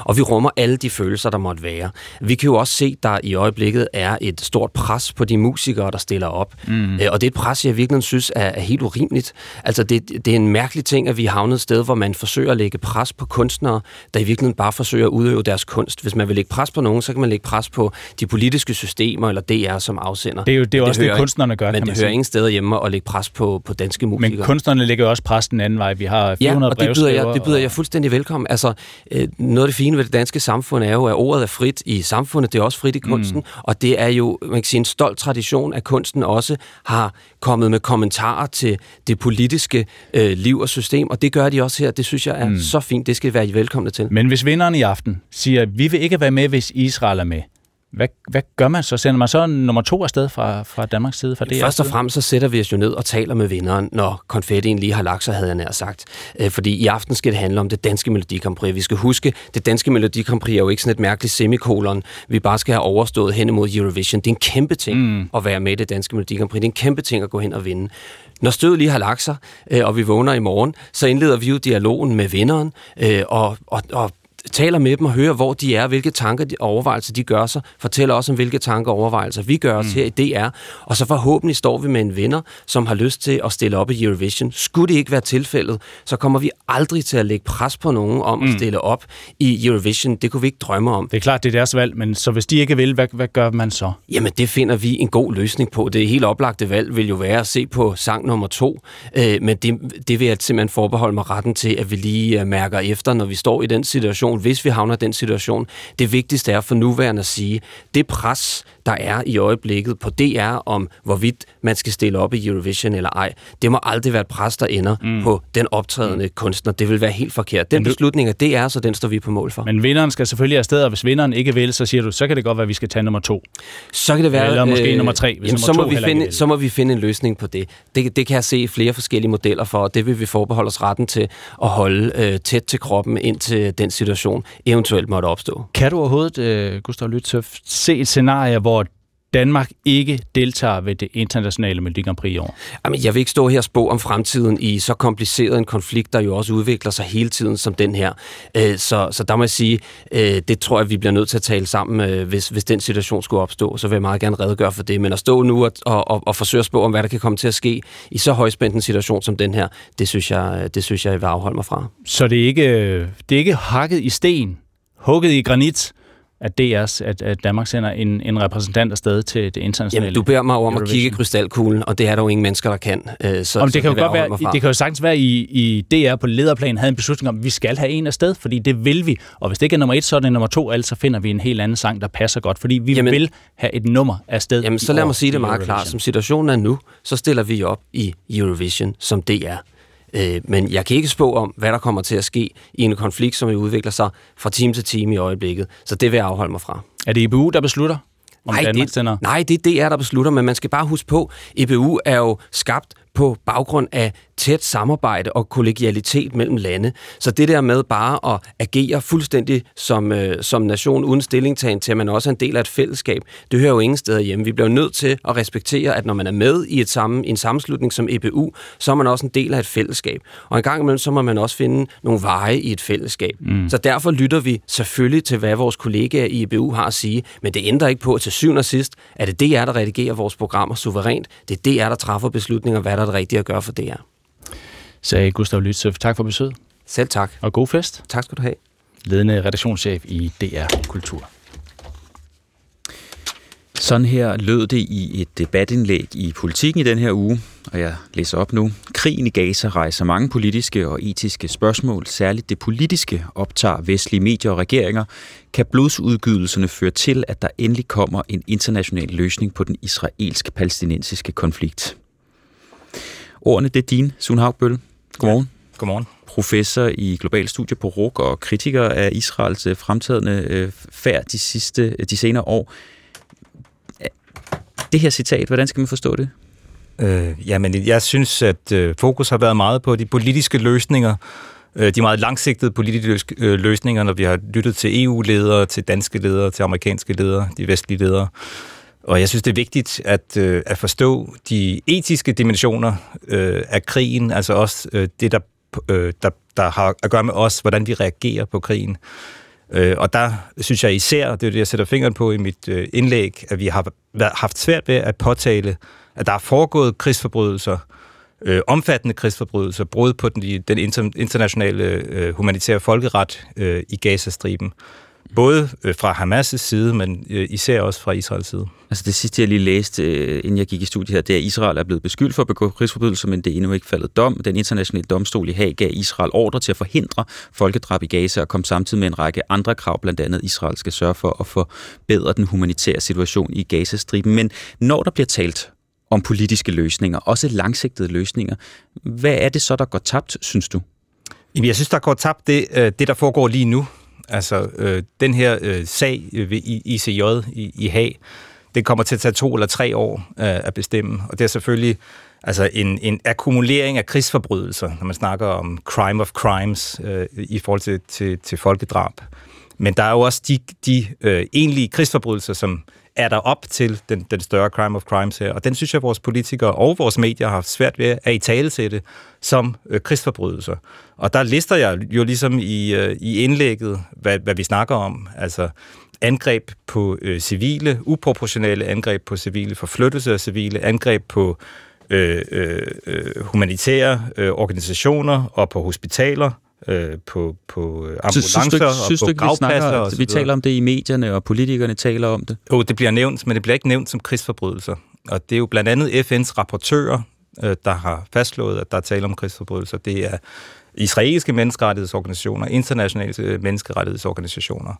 Og vi rummer alle de følelser, der måtte være. Vi kan jo også se, der i øjeblikket er et stort pres på de musikere, der stiller op. Mm. Øh, og det er et pres, jeg virkelig synes er, er helt urimeligt. Altså, det, det er en mærkelig ting, at vi har havnet et sted, hvor man forsøger at lægge pres på kunstnere, der i virkeligheden bare forsøger at udøve deres kunst. Hvis man vil lægge pres på nogen, så kan man lægge pres på de politiske systemer eller DR som afsender. Det er jo det er også det, det kunstnerne gør, Men kan man det hører ingen steder hjemme at lægge pres på, på danske musikere. Men kunstnerne lægger også pres den anden vej. Vi har 400 ja, og det byder, jeg, det byder jeg fuldstændig velkommen. Altså, øh, noget af det fine ved det danske samfund er jo, at ordet er frit i samfundet, det er også frit i kunsten, mm. og det er jo man kan sige, en stolt tradition, at kunsten også har kommet med kommentarer til det politiske øh, liv og system, og det gør de også her. Det synes jeg er mm. så fint. Det skal være velkomne til. Men hvis vinderen i aften siger, vi vil ikke være med, hvis Israel er med, hvad, hvad gør man så? Sender man så nummer to afsted fra, fra Danmarks side? Fra det Først og fremmest så sætter vi os jo ned og taler med vinderen, når konfettien lige har lagt sig, havde jeg nær sagt. Øh, fordi i aften skal det handle om det danske Melodi Grand Prix. Vi skal huske, det danske Melodi Grand Prix er jo ikke sådan et mærkeligt semikolon, vi bare skal have overstået hen imod Eurovision. Det er en kæmpe ting mm. at være med i det danske Melodi Grand Prix. Det er en kæmpe ting at gå hen og vinde. Når stødet lige har lagt sig, øh, og vi vågner i morgen, så indleder vi jo dialogen med vinderen, øh, og, og, og taler med dem og hører, hvor de er, hvilke tanker og overvejelser de gør sig, fortæller også om, hvilke tanker og overvejelser vi gør os mm. her i DR, og så forhåbentlig står vi med en vinder, som har lyst til at stille op i Eurovision. Skulle det ikke være tilfældet, så kommer vi aldrig til at lægge pres på nogen om mm. at stille op i Eurovision. Det kunne vi ikke drømme om. Det er klart, det er deres valg, men så hvis de ikke vil, hvad, hvad gør man så? Jamen, det finder vi en god løsning på. Det helt oplagte valg vil jo være at se på sang nummer to, øh, men det, det vil jeg simpelthen forbeholde mig retten til, at vi lige øh, mærker efter, når vi står i den situation, situation, hvis vi havner i den situation. Det vigtigste er for nuværende at sige, det pres, der er i øjeblikket på DR om, hvorvidt man skal stille op i Eurovision eller ej, det må aldrig være et pres, der ender mm. på den optrædende mm. kunstner. Det vil være helt forkert. Den beslutning af DR, så den står vi på mål for. Men vinderen skal selvfølgelig afsted, og hvis vinderen ikke vil, så siger du, så kan det godt være, at vi skal tage nummer to. Så kan det være... Eller måske øh, nummer tre, hvis jamen, nummer så, må vi finde, så må vi finde en løsning på det. det. Det kan jeg se flere forskellige modeller for, og det vil vi forbeholde os retten til at holde øh, tæt til kroppen, indtil den situation eventuelt måtte opstå. Kan du overhovedet, øh, Gustav Lytøf, se et scenarie, hvor Danmark ikke deltager ved det internationale Melodi Grand Prix i år? Jamen, jeg vil ikke stå her og spå om fremtiden i så kompliceret en konflikt, der jo også udvikler sig hele tiden som den her. Øh, så, så der må jeg sige, øh, det tror jeg, vi bliver nødt til at tale sammen, øh, hvis, hvis den situation skulle opstå. Så vil jeg meget gerne redegøre for det. Men at stå nu og, og, og forsøge at spå om, hvad der kan komme til at ske i så højspændt en situation som den her, det synes jeg, det synes jeg, jeg vil afholde mig fra. Så det er ikke, det er ikke hakket i sten, hugget i granit, at DR's, at, at Danmark sender en, en repræsentant afsted til det internationale Jamen, du beder mig om at kigge krystalkuglen, og det er der jo ingen mennesker, der kan. Øh, så, Om det, kan jo godt være, det kan jo sagtens være, i, i DR på lederplan havde en beslutning om, at vi skal have en afsted, fordi det vil vi. Og hvis det ikke er nummer et, så er det nummer to, altså finder vi en helt anden sang, der passer godt, fordi vi jamen, vil have et nummer afsted. Jamen, så lad mig sige det meget klart. Som situationen er nu, så stiller vi op i Eurovision som DR. Øh, men jeg kan ikke spå om, hvad der kommer til at ske i en konflikt, som udvikler sig fra time til time i øjeblikket. Så det vil jeg afholde mig fra. Er det IBU, der beslutter? Om nej, Danmark det, nej, det er DR, der beslutter, men man skal bare huske på, EBU er jo skabt på baggrund af tæt samarbejde og kollegialitet mellem lande. Så det der med bare at agere fuldstændig som, øh, som nation uden stillingtagen til, at man også er en del af et fællesskab, det hører jo ingen steder hjemme. Vi bliver nødt til at respektere, at når man er med i et samme, en sammenslutning som EBU, så er man også en del af et fællesskab. Og en gang imellem, så må man også finde nogle veje i et fællesskab. Mm. Så derfor lytter vi selvfølgelig til, hvad vores kollegaer i EBU har at sige, men det ændrer ikke på, at til syvende og sidst er det DR, der redigerer vores programmer suverænt. Det er DR, der træffer beslutninger, hvad er det rigtige at gøre for DR sagde Gustav Lytsev. Tak for besøget. Selv tak. Og god fest. Tak skal du have. Ledende redaktionschef i DR Kultur. Sådan her lød det i et debatindlæg i politikken i den her uge, og jeg læser op nu. Krigen i Gaza rejser mange politiske og etiske spørgsmål. Særligt det politiske optager vestlige medier og regeringer. Kan blodsudgydelserne føre til, at der endelig kommer en international løsning på den israelsk-palæstinensiske konflikt? Ordene, det er din, Sun Haugbøl. Godmorgen. Ja. Godmorgen. Professor i global studie på RUK og kritiker af Israels øh, fremtidende øh, færd de, sidste, de senere år. Det her citat, hvordan skal man forstå det? Øh, jamen, jeg synes, at øh, fokus har været meget på de politiske løsninger, øh, de meget langsigtede politiske øh, løsninger, når vi har lyttet til EU-ledere, til danske ledere, til amerikanske ledere, de vestlige ledere. Og jeg synes, det er vigtigt at, øh, at forstå de etiske dimensioner øh, af krigen, altså også øh, det, der, øh, der, der har at gøre med os, hvordan vi reagerer på krigen. Øh, og der synes jeg især, det er det, jeg sætter fingeren på i mit øh, indlæg, at vi har haft svært ved at påtale, at der er foregået krigsforbrydelser, øh, omfattende krigsforbrydelser, brud på den, den internationale øh, humanitære folkeret øh, i Gazastriben. Både øh, fra Hamas' side, men øh, især også fra Israels side. Altså det sidste, jeg lige læste, øh, inden jeg gik i studiet her, det er, at Israel er blevet beskyldt for at begå krigsforbrydelser, men det er endnu ikke faldet dom. Den internationale domstol i Haag gav Israel ordre til at forhindre folkedrab i Gaza og kom samtidig med en række andre krav, blandt andet Israel skal sørge for at forbedre den humanitære situation i Gazastriben. Men når der bliver talt om politiske løsninger, også langsigtede løsninger, hvad er det så, der går tabt, synes du? Jamen, jeg synes, der går tabt det, det der foregår lige nu. Altså, øh, den her øh, sag ved ICJ i, i Haag, det kommer til at tage to eller tre år øh, at bestemme, og det er selvfølgelig altså en, en akkumulering af krigsforbrydelser, når man snakker om crime of crimes øh, i forhold til, til, til folkedrab. Men der er jo også de, de øh, egentlige krigsforbrydelser, som er der op til den, den større crime of crimes her. Og den synes jeg, at vores politikere og vores medier har haft svært ved at i tale som øh, krigsforbrydelser. Og der lister jeg jo ligesom i, øh, i indlægget, hvad, hvad vi snakker om. Altså angreb på øh, civile, uproportionale angreb på civile, forflyttelse af civile, angreb på øh, øh, øh humanitære øh, organisationer og på hospitaler, øh, på, på ambulancer synes du, og synes på du. Vi, snakker, vi taler om det i medierne, og politikerne taler om det. Jo, det bliver nævnt, men det bliver ikke nævnt som krigsforbrydelser. Og det er jo blandt andet FN's rapportører, øh, der har fastslået, at der er tale om krigsforbrydelser. Det er israelske menneskerettighedsorganisationer, internationale øh, menneskerettighedsorganisationer.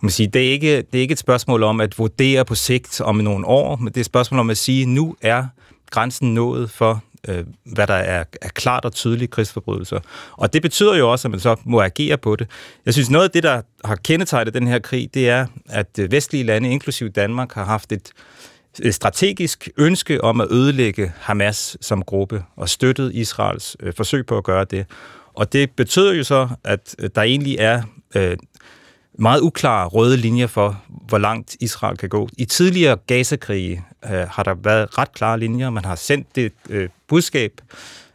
Man siger, det, er ikke, det er ikke et spørgsmål om at vurdere på sigt om nogle år, men det er et spørgsmål om at sige, at nu er grænsen nået for, øh, hvad der er, er klart og tydelige krigsforbrydelser. Og det betyder jo også, at man så må agere på det. Jeg synes, noget af det, der har kendetegnet den her krig, det er, at øh, vestlige lande, inklusive Danmark, har haft et strategisk ønske om at ødelægge Hamas som gruppe og støttet Israels øh, forsøg på at gøre det. Og det betyder jo så, at øh, der egentlig er øh, meget uklare røde linjer for, hvor langt Israel kan gå. I tidligere Gaza-krige øh, har der været ret klare linjer. Man har sendt det øh, budskab,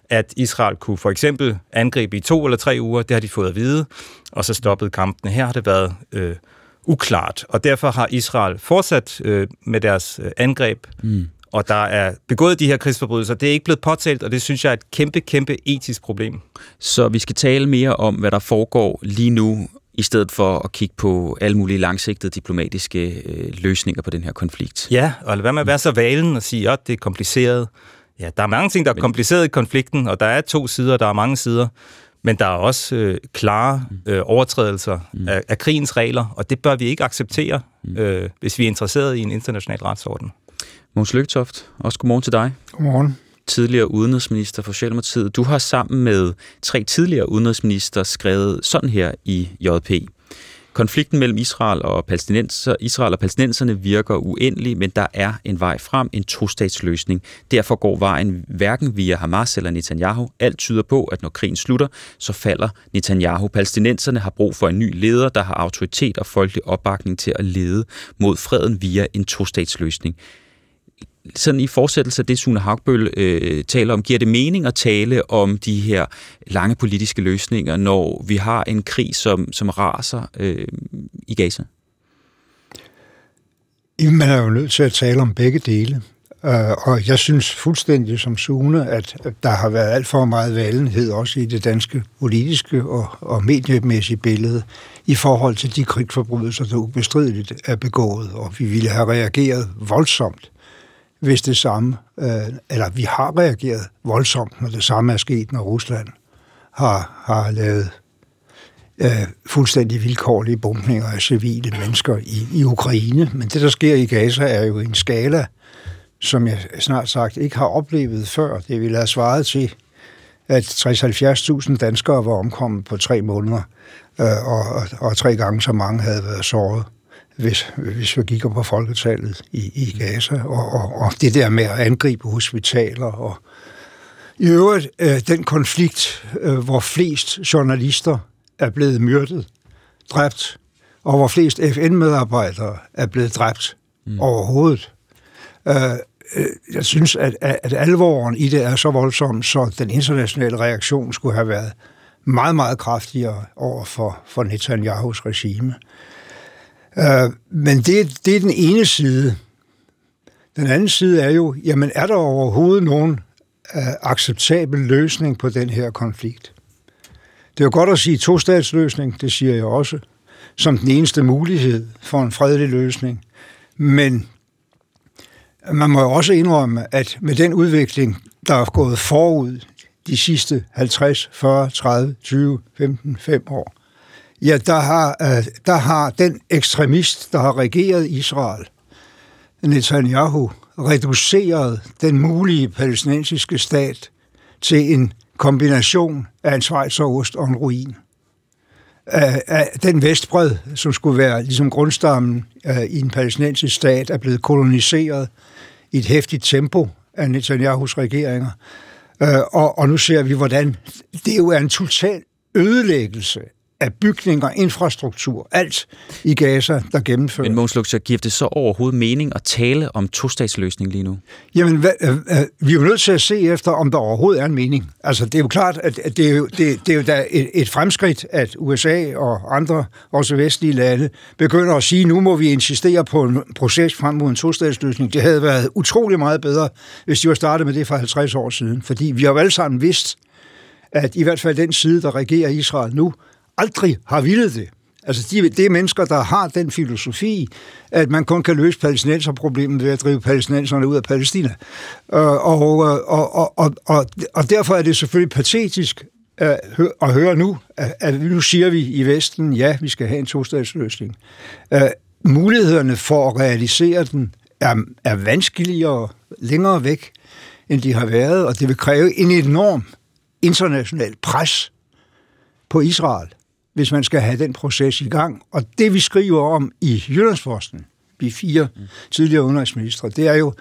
at Israel kunne for eksempel angribe i to eller tre uger. Det har de fået at vide, og så stoppede kampene. Her har det været øh, uklart, og derfor har Israel fortsat øh, med deres øh, angreb, mm. og der er begået de her krigsforbrydelser. Det er ikke blevet påtalt, og det synes jeg er et kæmpe, kæmpe etisk problem. Så vi skal tale mere om, hvad der foregår lige nu, i stedet for at kigge på alle mulige langsigtede diplomatiske øh, løsninger på den her konflikt. Ja, og lad være med at være så valen og sige, at det er kompliceret. Ja, der er mange ting, der er kompliceret i konflikten, og der er to sider, der er mange sider. Men der er også øh, klare øh, overtrædelser mm. af, af krigens regler, og det bør vi ikke acceptere, mm. øh, hvis vi er interesseret i en international retsorden. Måns Lygtoft, også godmorgen til dig. Godmorgen. Tidligere udenrigsminister for Socialdemokratiet. Du har sammen med tre tidligere udenrigsminister skrevet sådan her i JP. Konflikten mellem Israel og, palæstinenser, Israel og palæstinenserne virker uendelig, men der er en vej frem, en tostatsløsning. Derfor går vejen hverken via Hamas eller Netanyahu. Alt tyder på, at når krigen slutter, så falder Netanyahu. Palæstinenserne har brug for en ny leder, der har autoritet og folkelig opbakning til at lede mod freden via en tostatsløsning sådan i fortsættelse af det, Sune Hagbøl øh, taler om, giver det mening at tale om de her lange politiske løsninger, når vi har en krig, som, som raser øh, i Gaza? Man er jo nødt til at tale om begge dele. Øh, og jeg synes fuldstændig som Sune, at der har været alt for meget valenhed også i det danske politiske og, og mediemæssige billede i forhold til de krigsforbrydelser, der ubestrideligt er begået, og vi ville have reageret voldsomt hvis det samme, øh, eller vi har reageret voldsomt, når det samme er sket, når Rusland har, har lavet øh, fuldstændig vilkårlige bombninger af civile mennesker i, i Ukraine. Men det, der sker i Gaza, er jo en skala, som jeg snart sagt ikke har oplevet før. Det ville have svaret til, at 60-70.000 danskere var omkommet på tre måneder, øh, og, og, og tre gange så mange havde været såret hvis, hvis vi kigger på folketallet i, i Gaza, og, og, og det der med at angribe hospitaler, og i øvrigt øh, den konflikt, øh, hvor flest journalister er blevet myrdet, dræbt, og hvor flest FN-medarbejdere er blevet dræbt mm. overhovedet. Øh, øh, jeg synes, at, at alvoren i det er så voldsom, så den internationale reaktion skulle have været meget, meget kraftigere over for, for Netanyahus regime. Øh, men det, det er den ene side. Den anden side er jo, jamen er der overhovedet nogen øh, acceptabel løsning på den her konflikt? Det er jo godt at sige to-statsløsning, det siger jeg også, som den eneste mulighed for en fredelig løsning. Men man må jo også indrømme, at med den udvikling, der er gået forud de sidste 50, 40, 30, 20, 15, 5 år, Ja, der har, øh, der har den ekstremist, der har regeret Israel, Netanyahu, reduceret den mulige palæstinensiske stat til en kombination af en svejserost og en ruin. Af, den vestbred, som skulle være ligesom grundstammen øh, i en palæstinensisk stat, er blevet koloniseret i et hæftigt tempo af Netanyahus regeringer. Øh, og, og nu ser vi, hvordan det jo er en total ødelæggelse af bygninger, infrastruktur, alt i Gaza, der gennemfører. Men Måns Luxer, giver det så overhovedet mening at tale om to-statsløsning lige nu? Jamen, hvad, øh, øh, vi er jo nødt til at se efter, om der overhovedet er en mening. Altså, det er jo klart, at det er jo, det, det er jo da et, et fremskridt, at USA og andre, også vestlige lande, begynder at sige, nu må vi insistere på en proces frem mod en to-statsløsning. Det havde været utrolig meget bedre, hvis de var startet med det for 50 år siden. Fordi vi har jo alle sammen vidst, at i hvert fald den side, der regerer Israel nu, aldrig har ville det. Altså, de, det er mennesker, der har den filosofi, at man kun kan løse palæstinenserproblemet ved at drive palæstinenserne ud af Palæstina. Øh, og, øh, og, og, og, og, og derfor er det selvfølgelig patetisk, øh, at høre nu, at, at nu siger vi i Vesten, ja, vi skal have en tostatsløsning. Uh, mulighederne for at realisere den er, er vanskeligere længere væk, end de har været, og det vil kræve en enorm international pres på Israel, hvis man skal have den proces i gang. Og det vi skriver om i Jyllandsposten, vi fire tidligere udenrigsministre, det er jo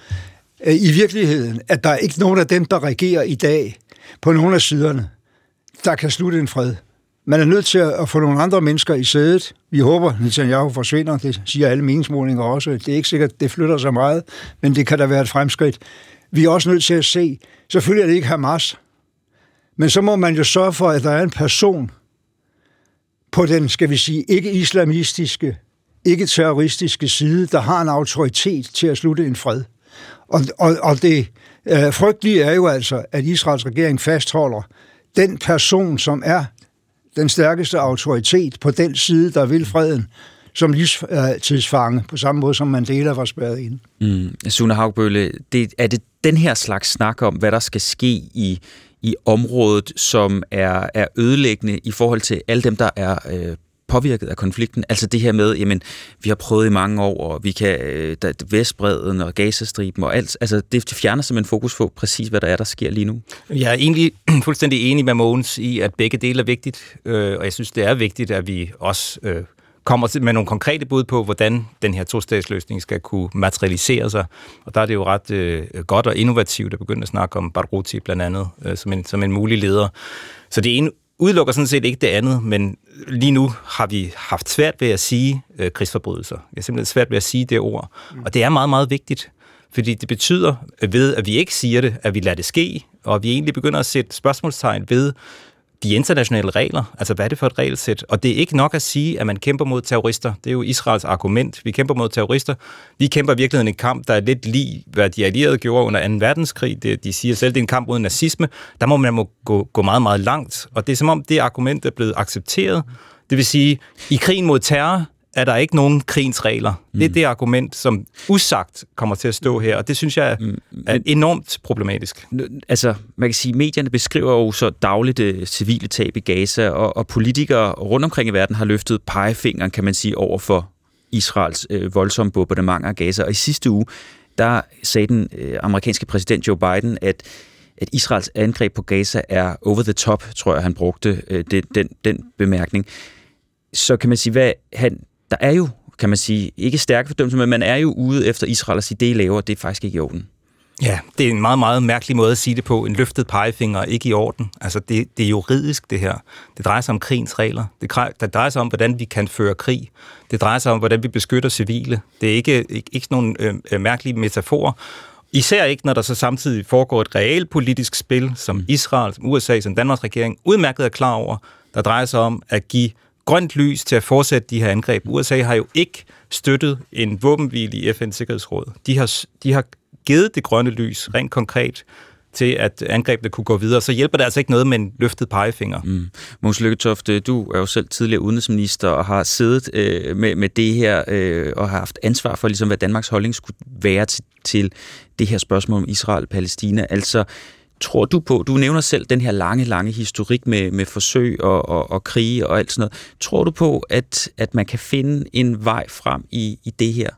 øh, i virkeligheden, at der er ikke nogen af dem, der regerer i dag på nogle af siderne, der kan slutte en fred. Man er nødt til at få nogle andre mennesker i sædet. Vi håber, at Netanyahu forsvinder. Det siger alle meningsmålinger også. Det er ikke sikkert, at det flytter sig meget, men det kan da være et fremskridt. Vi er også nødt til at se, selvfølgelig er det ikke Hamas, men så må man jo sørge for, at der er en person på den, skal vi sige, ikke-islamistiske, ikke-terroristiske side, der har en autoritet til at slutte en fred. Og, og, og det øh, frygtelige er jo altså, at Israels regering fastholder den person, som er den stærkeste autoritet på den side, der vil freden, som livstidsfange, øh, på samme måde som Mandela var spærret ind. Mm. Sune Haugbølle, det, er det den her slags snak om, hvad der skal ske i, i området, som er, er ødelæggende i forhold til alle dem, der er øh, påvirket af konflikten. Altså det her med, jamen, vi har prøvet i mange år, og vi kan, øh, der, Vestbreden og Gazastriben og alt, altså det fjerner simpelthen fokus på præcis, hvad der er, der sker lige nu. Jeg er egentlig fuldstændig enig med Mogens i, at begge dele er vigtigt, øh, og jeg synes, det er vigtigt, at vi også øh, kommer med nogle konkrete bud på, hvordan den her to-statsløsning skal kunne materialisere sig. Og der er det jo ret øh, godt og innovativt at begynde at snakke om Barghouti blandt andet øh, som, en, som en mulig leder. Så det ene udelukker sådan set ikke det andet, men lige nu har vi haft svært ved at sige øh, krigsforbrydelser. Jeg har simpelthen svært ved at sige det ord. Mm. Og det er meget, meget vigtigt, fordi det betyder ved, at vi ikke siger det, at vi lader det ske, og vi egentlig begynder at sætte spørgsmålstegn ved, de internationale regler. Altså, hvad er det for et regelsæt? Og det er ikke nok at sige, at man kæmper mod terrorister. Det er jo Israels argument. Vi kæmper mod terrorister. Vi kæmper virkelig en kamp, der er lidt lige, hvad de allierede gjorde under 2. verdenskrig. Det, de siger selv, det er en kamp mod nazisme. Der må man må gå, gå meget, meget langt. Og det er som om, det argument er blevet accepteret. Det vil sige, i krigen mod terror, er der ikke nogen krigens regler. Mm. Det er mm. det argument, som usagt kommer til at stå her, og det synes jeg er, mm. er enormt problematisk. Altså, man kan sige, medierne beskriver jo så dagligt øh, civile tab i Gaza, og, og politikere rundt omkring i verden har løftet pegefingeren, kan man sige, over for Israels øh, voldsomme bombardement af Gaza. Og i sidste uge, der sagde den øh, amerikanske præsident Joe Biden, at at Israels angreb på Gaza er over the top, tror jeg, han brugte øh, det, den, den bemærkning. Så kan man sige, hvad han der er jo, kan man sige, ikke stærke fordømmelser, men man er jo ude efter Israel og sige, det I laver, det er faktisk ikke i orden. Ja, det er en meget, meget mærkelig måde at sige det på. En løftet pegefinger ikke i orden. Altså, det, det er juridisk, det her. Det drejer sig om krigens regler. Det, det drejer sig om, hvordan vi kan føre krig. Det drejer sig om, hvordan vi beskytter civile. Det er ikke, ikke, ikke sådan nogle øh, mærkelige metaforer. Især ikke, når der så samtidig foregår et reelt politisk spil, som Israel, som USA, som Danmarks regering udmærket er klar over, der drejer sig om at give grønt lys til at fortsætte de her angreb. USA har jo ikke støttet en våbenhvile i FN's Sikkerhedsråd. De har, de har givet det grønne lys rent konkret til, at angrebene kunne gå videre, så hjælper det altså ikke noget med en løftet pegefinger. Mm. Måns Lykketoft, øh, du er jo selv tidligere udenrigsminister og har siddet øh, med, med det her øh, og har haft ansvar for, ligesom, hvad Danmarks holdning skulle være til, til det her spørgsmål om Israel-Palæstina. Altså, tror du på, du nævner selv den her lange, lange historik med, med forsøg og, og, og krige og alt sådan noget. Tror du på, at, at man kan finde en vej frem i, i det her?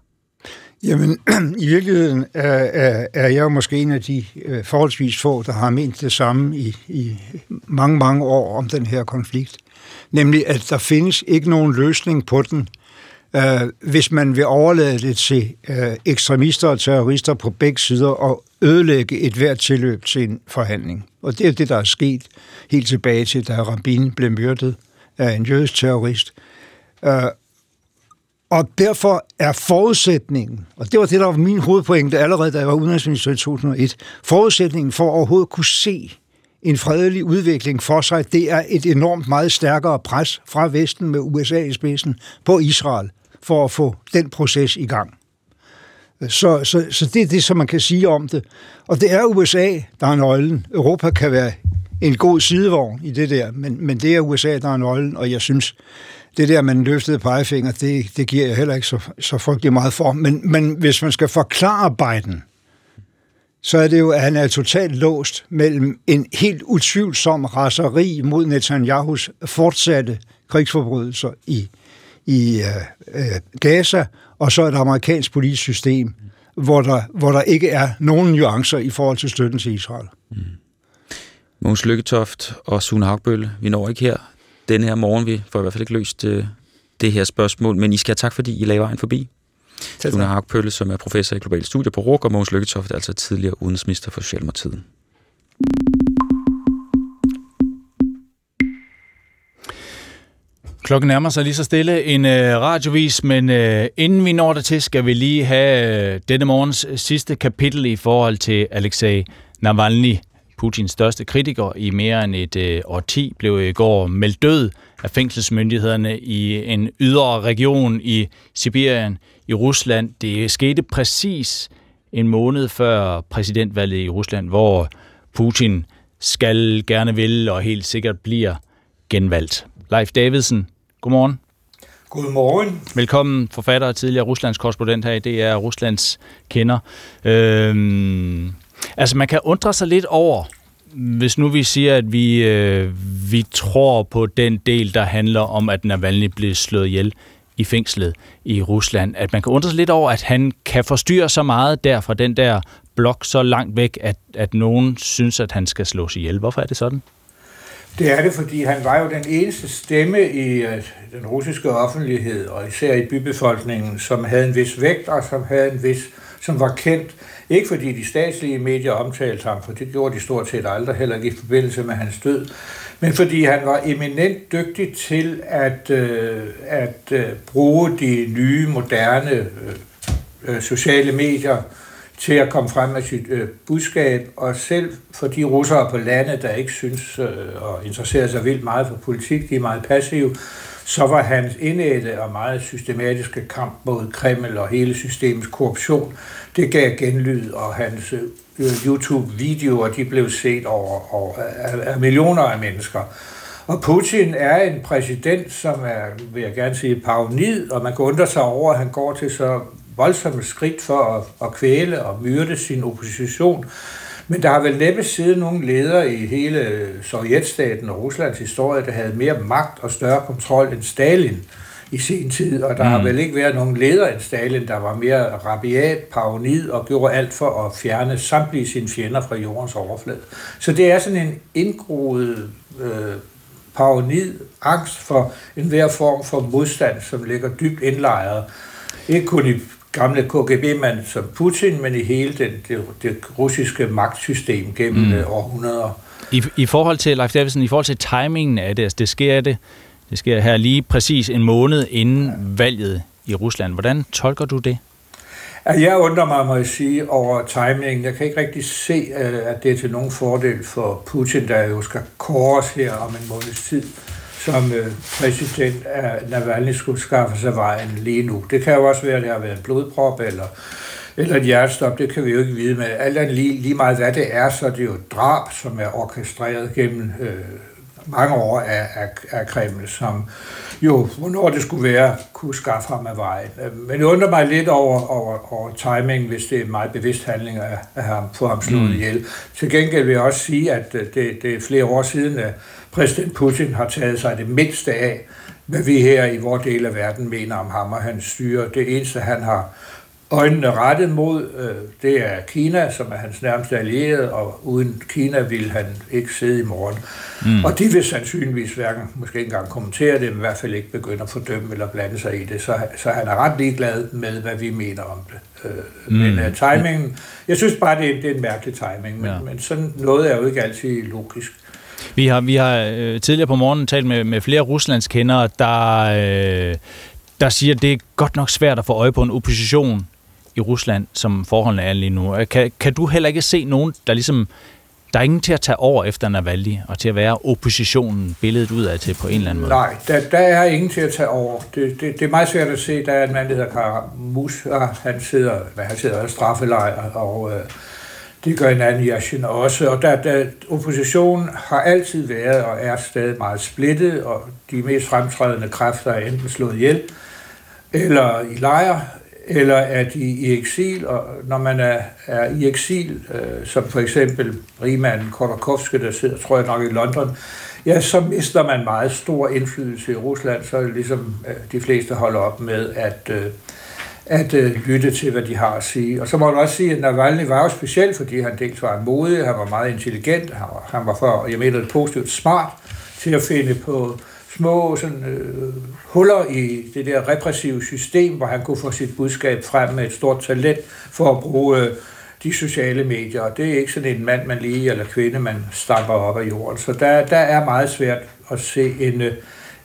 Jamen, i virkeligheden er, er, er jeg jo måske en af de øh, forholdsvis få, der har ment det samme i, i mange, mange år om den her konflikt. Nemlig, at der findes ikke nogen løsning på den, øh, hvis man vil overlade det til øh, ekstremister og terrorister på begge sider og ødelægge et hvert tilløb til en forhandling. Og det er det, der er sket helt tilbage til, da Rabin blev myrdet af en jødisk terrorist. Øh, og derfor er forudsætningen, og det var det, der var min hovedpointe allerede, da jeg var udenrigsminister i 2001, forudsætningen for at overhovedet kunne se en fredelig udvikling for sig, det er et enormt meget stærkere pres fra Vesten med USA i spidsen på Israel for at få den proces i gang. Så, så, så det er det, som man kan sige om det. Og det er USA, der er nøglen. Europa kan være en god sidevogn i det der, men, men det er USA, der er nøglen, og jeg synes, det der, man løftede pegefinger, det, det giver jeg heller ikke så, så frygtelig meget for. Men, men hvis man skal forklare Biden så er det jo, at han er totalt låst mellem en helt utvivlsom raseri mod Netanyahus fortsatte krigsforbrydelser i, i uh, uh, Gaza, og så et amerikansk politisk system, hvor der, hvor der ikke er nogen nuancer i forhold til støtten til Israel. Mm. Mogens Lykketoft og Sune Hagbølle, vi når ikke her denne her morgen. Vi får i hvert fald ikke løst uh, det her spørgsmål, men I skal have tak, fordi I laver vejen forbi. Sune Hagbølle, som er professor i globale studier på RUK, og Mogens Lykketoft, altså tidligere udenrigsminister for Socialdemokratiet. Klokken nærmer sig lige så stille en øh, radiovis, men øh, inden vi når der til, skal vi lige have øh, denne morgens øh, sidste kapitel i forhold til Alexei Navalny. Putins største kritiker i mere end et øh, årti blev i går meldt død af fængselsmyndighederne i en ydre region i Sibirien i Rusland. Det skete præcis en måned før præsidentvalget i Rusland, hvor Putin skal gerne vil og helt sikkert bliver genvalgt. Leif Davidsen, godmorgen. Godmorgen. Velkommen, forfatter og tidligere Ruslands korrespondent her i DR, Ruslands kender. Øhm, altså, man kan undre sig lidt over, hvis nu vi siger, at vi, øh, vi tror på den del, der handler om, at Navalny blev slået ihjel i fængslet i Rusland, at man kan undre sig lidt over, at han kan forstyrre så meget der fra den der blok så langt væk, at, at nogen synes, at han skal slås ihjel. Hvorfor er det sådan? Det er det, fordi han var jo den eneste stemme i øh, den russiske offentlighed, og især i bybefolkningen, som havde en vis vægt, og som havde en vis, som var kendt. Ikke fordi de statslige medier omtalte ham, for det gjorde de stort set aldrig, heller ikke i forbindelse med hans død, men fordi han var eminent dygtig til at, øh, at øh, bruge de nye, moderne sociale medier til at komme frem med sit øh, budskab, og selv for de russere på landet, der ikke synes øh, og interesserer sig vildt meget for politik, de er meget passive, så var hans indætte og meget systematiske kamp mod Kreml og hele systemets korruption, det gav genlyd, og hans øh, øh, YouTube-videoer, de blev set over, over af, af millioner af mennesker. Og Putin er en præsident, som er, vil jeg gerne sige, paranoid, og man kan undre sig over, at han går til så voldsomme skridt for at, at kvæle og myrde sin opposition. Men der har vel næppe siddet nogle ledere i hele Sovjetstaten og Ruslands historie, der havde mere magt og større kontrol end Stalin i sin tid, og der mm. har vel ikke været nogen leder end Stalin, der var mere rabiat, paranoid og gjorde alt for at fjerne samtlige sine fjender fra jordens overflade. Så det er sådan en indgroet øh, paranoid angst for enhver form for modstand, som ligger dybt indlejret. Ikke kun i gamle KGB-mand som Putin, men i hele den, det, det russiske magtsystem gennem mm. århundreder. I, I forhold til, Leif Davidsen, i forhold til timingen af det, altså det sker det, det sker her lige præcis en måned inden valget i Rusland. Hvordan tolker du det? Jeg undrer mig, må jeg sige, over timingen. Jeg kan ikke rigtig se, øh, at det er til nogen fordel for Putin, der jo skal kores her om en måneds tid som øh, præsident af Navalny skulle skaffe sig vejen lige nu. Det kan jo også være, at det har været en blodprop eller, eller et hjertestop, det kan vi jo ikke vide, men alt andet lige, lige meget hvad det er, så er det jo et drab, som er orkestreret gennem øh, mange år af, af, af Kreml, som jo, hvornår det skulle være, kunne skaffe ham af vejen. Men det undrer mig lidt over, over, over timing, hvis det er en meget bevidst handling af, af ham, få ham slået mm. ihjel. Til gengæld vil jeg også sige, at øh, det, det er flere år siden, at præsident Putin har taget sig det mindste af, hvad vi her i vores del af verden mener om ham og hans styre. Det eneste, han har øjnene rettet mod, øh, det er Kina, som er hans nærmeste allierede, og uden Kina vil han ikke sidde i morgen. Mm. Og de vil sandsynligvis hverken, måske ikke engang kommentere det, men i hvert fald ikke begynde at fordømme eller blande sig i det. Så, så han er ret ligeglad med, hvad vi mener om det. Øh, mm. Men uh, timingen, jeg synes bare, det er, det er en mærkelig timing, men, ja. men sådan noget er jo ikke altid logisk. Vi har, vi har øh, tidligere på morgenen talt med, med flere ruslandskendere, der, øh, der siger, at det er godt nok svært at få øje på en opposition i Rusland, som forholdene er lige nu. Øh, kan, kan du heller ikke se nogen, der ligesom der er ingen til at tage over efter Navalny, og til at være oppositionen billedet ud af til på en eller anden måde. Nej, der, der er ingen til at tage over. Det, det, det er meget svært at se. Der er en mand, der hedder Karamus, og han sidder, hvad, han sidder i straffelejr, og øh, det gør en anden Yashin også. Og der, der, oppositionen har altid været og er stadig meget splittet, og de mest fremtrædende kræfter er enten slået ihjel, eller i lejre, eller er de i eksil, og når man er, er i eksil, øh, som for eksempel rigmanden Khodorkovsky, der sidder, tror jeg nok, i London, ja, så mister man meget stor indflydelse i Rusland, så er det ligesom øh, de fleste holder op med at, øh, at øh, lytte til, hvad de har at sige. Og så må man også sige, at Navalny var jo speciel, fordi han dels var modig, han var meget intelligent, han var, han var for, jeg mener det positivt, smart til at finde på små sådan, øh, huller i det der repressive system, hvor han kunne få sit budskab frem med et stort talent for at bruge øh, de sociale medier. Og det er ikke sådan en mand, man lige eller kvinde, man stamper op af jorden. Så der, der er meget svært at se en, øh,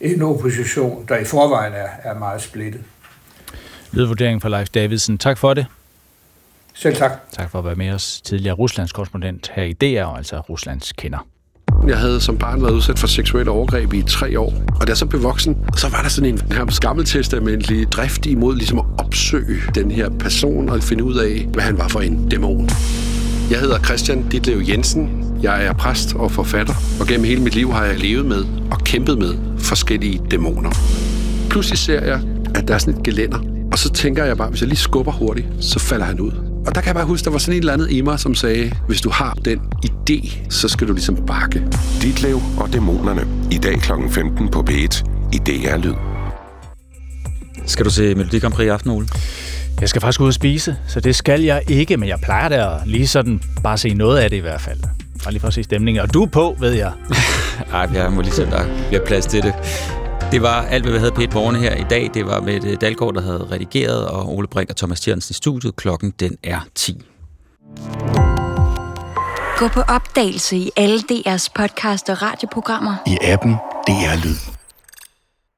en opposition, der i forvejen er, er meget splittet. Lydvurdering fra Leif Davidsen. Tak for det. Selv tak. Tak for at være med os. Tidligere Ruslands korrespondent her i DR, og altså Ruslands kender. Jeg havde som barn været udsat for seksuelle overgreb i tre år. Og da jeg så blev voksen, så var der sådan en her gammeltestamentlig drift imod ligesom at opsøge den her person og finde ud af, hvad han var for en dæmon. Jeg hedder Christian Ditlev Jensen. Jeg er præst og forfatter, og gennem hele mit liv har jeg levet med og kæmpet med forskellige dæmoner. Pludselig ser jeg, at der er sådan et gelænder, og så tænker jeg bare, hvis jeg lige skubber hurtigt, så falder han ud. Og der kan jeg bare huske, der var sådan et eller andet i mig, som sagde, hvis du har den idé, så skal du ligesom bakke. Ditlev og dæmonerne. I dag kl. 15 på P1 i DR Lyd. Skal du se Melodi Grand Prix i aften, Ole? Jeg skal faktisk ud og spise, så det skal jeg ikke, men jeg plejer da at lige sådan bare se noget af det i hvert fald. Bare lige for at se stemningen. Og du er på, ved jeg. Ej, jeg må lige se, der bliver plads til det. Det var alt, hvad vi havde på et morgen her i dag. Det var med Dalgaard, der havde redigeret, og Ole Brink og Thomas Tjernsen i studiet. Klokken den er 10. Gå på opdagelse i alle DR's podcast og radioprogrammer. I appen DR Lyd.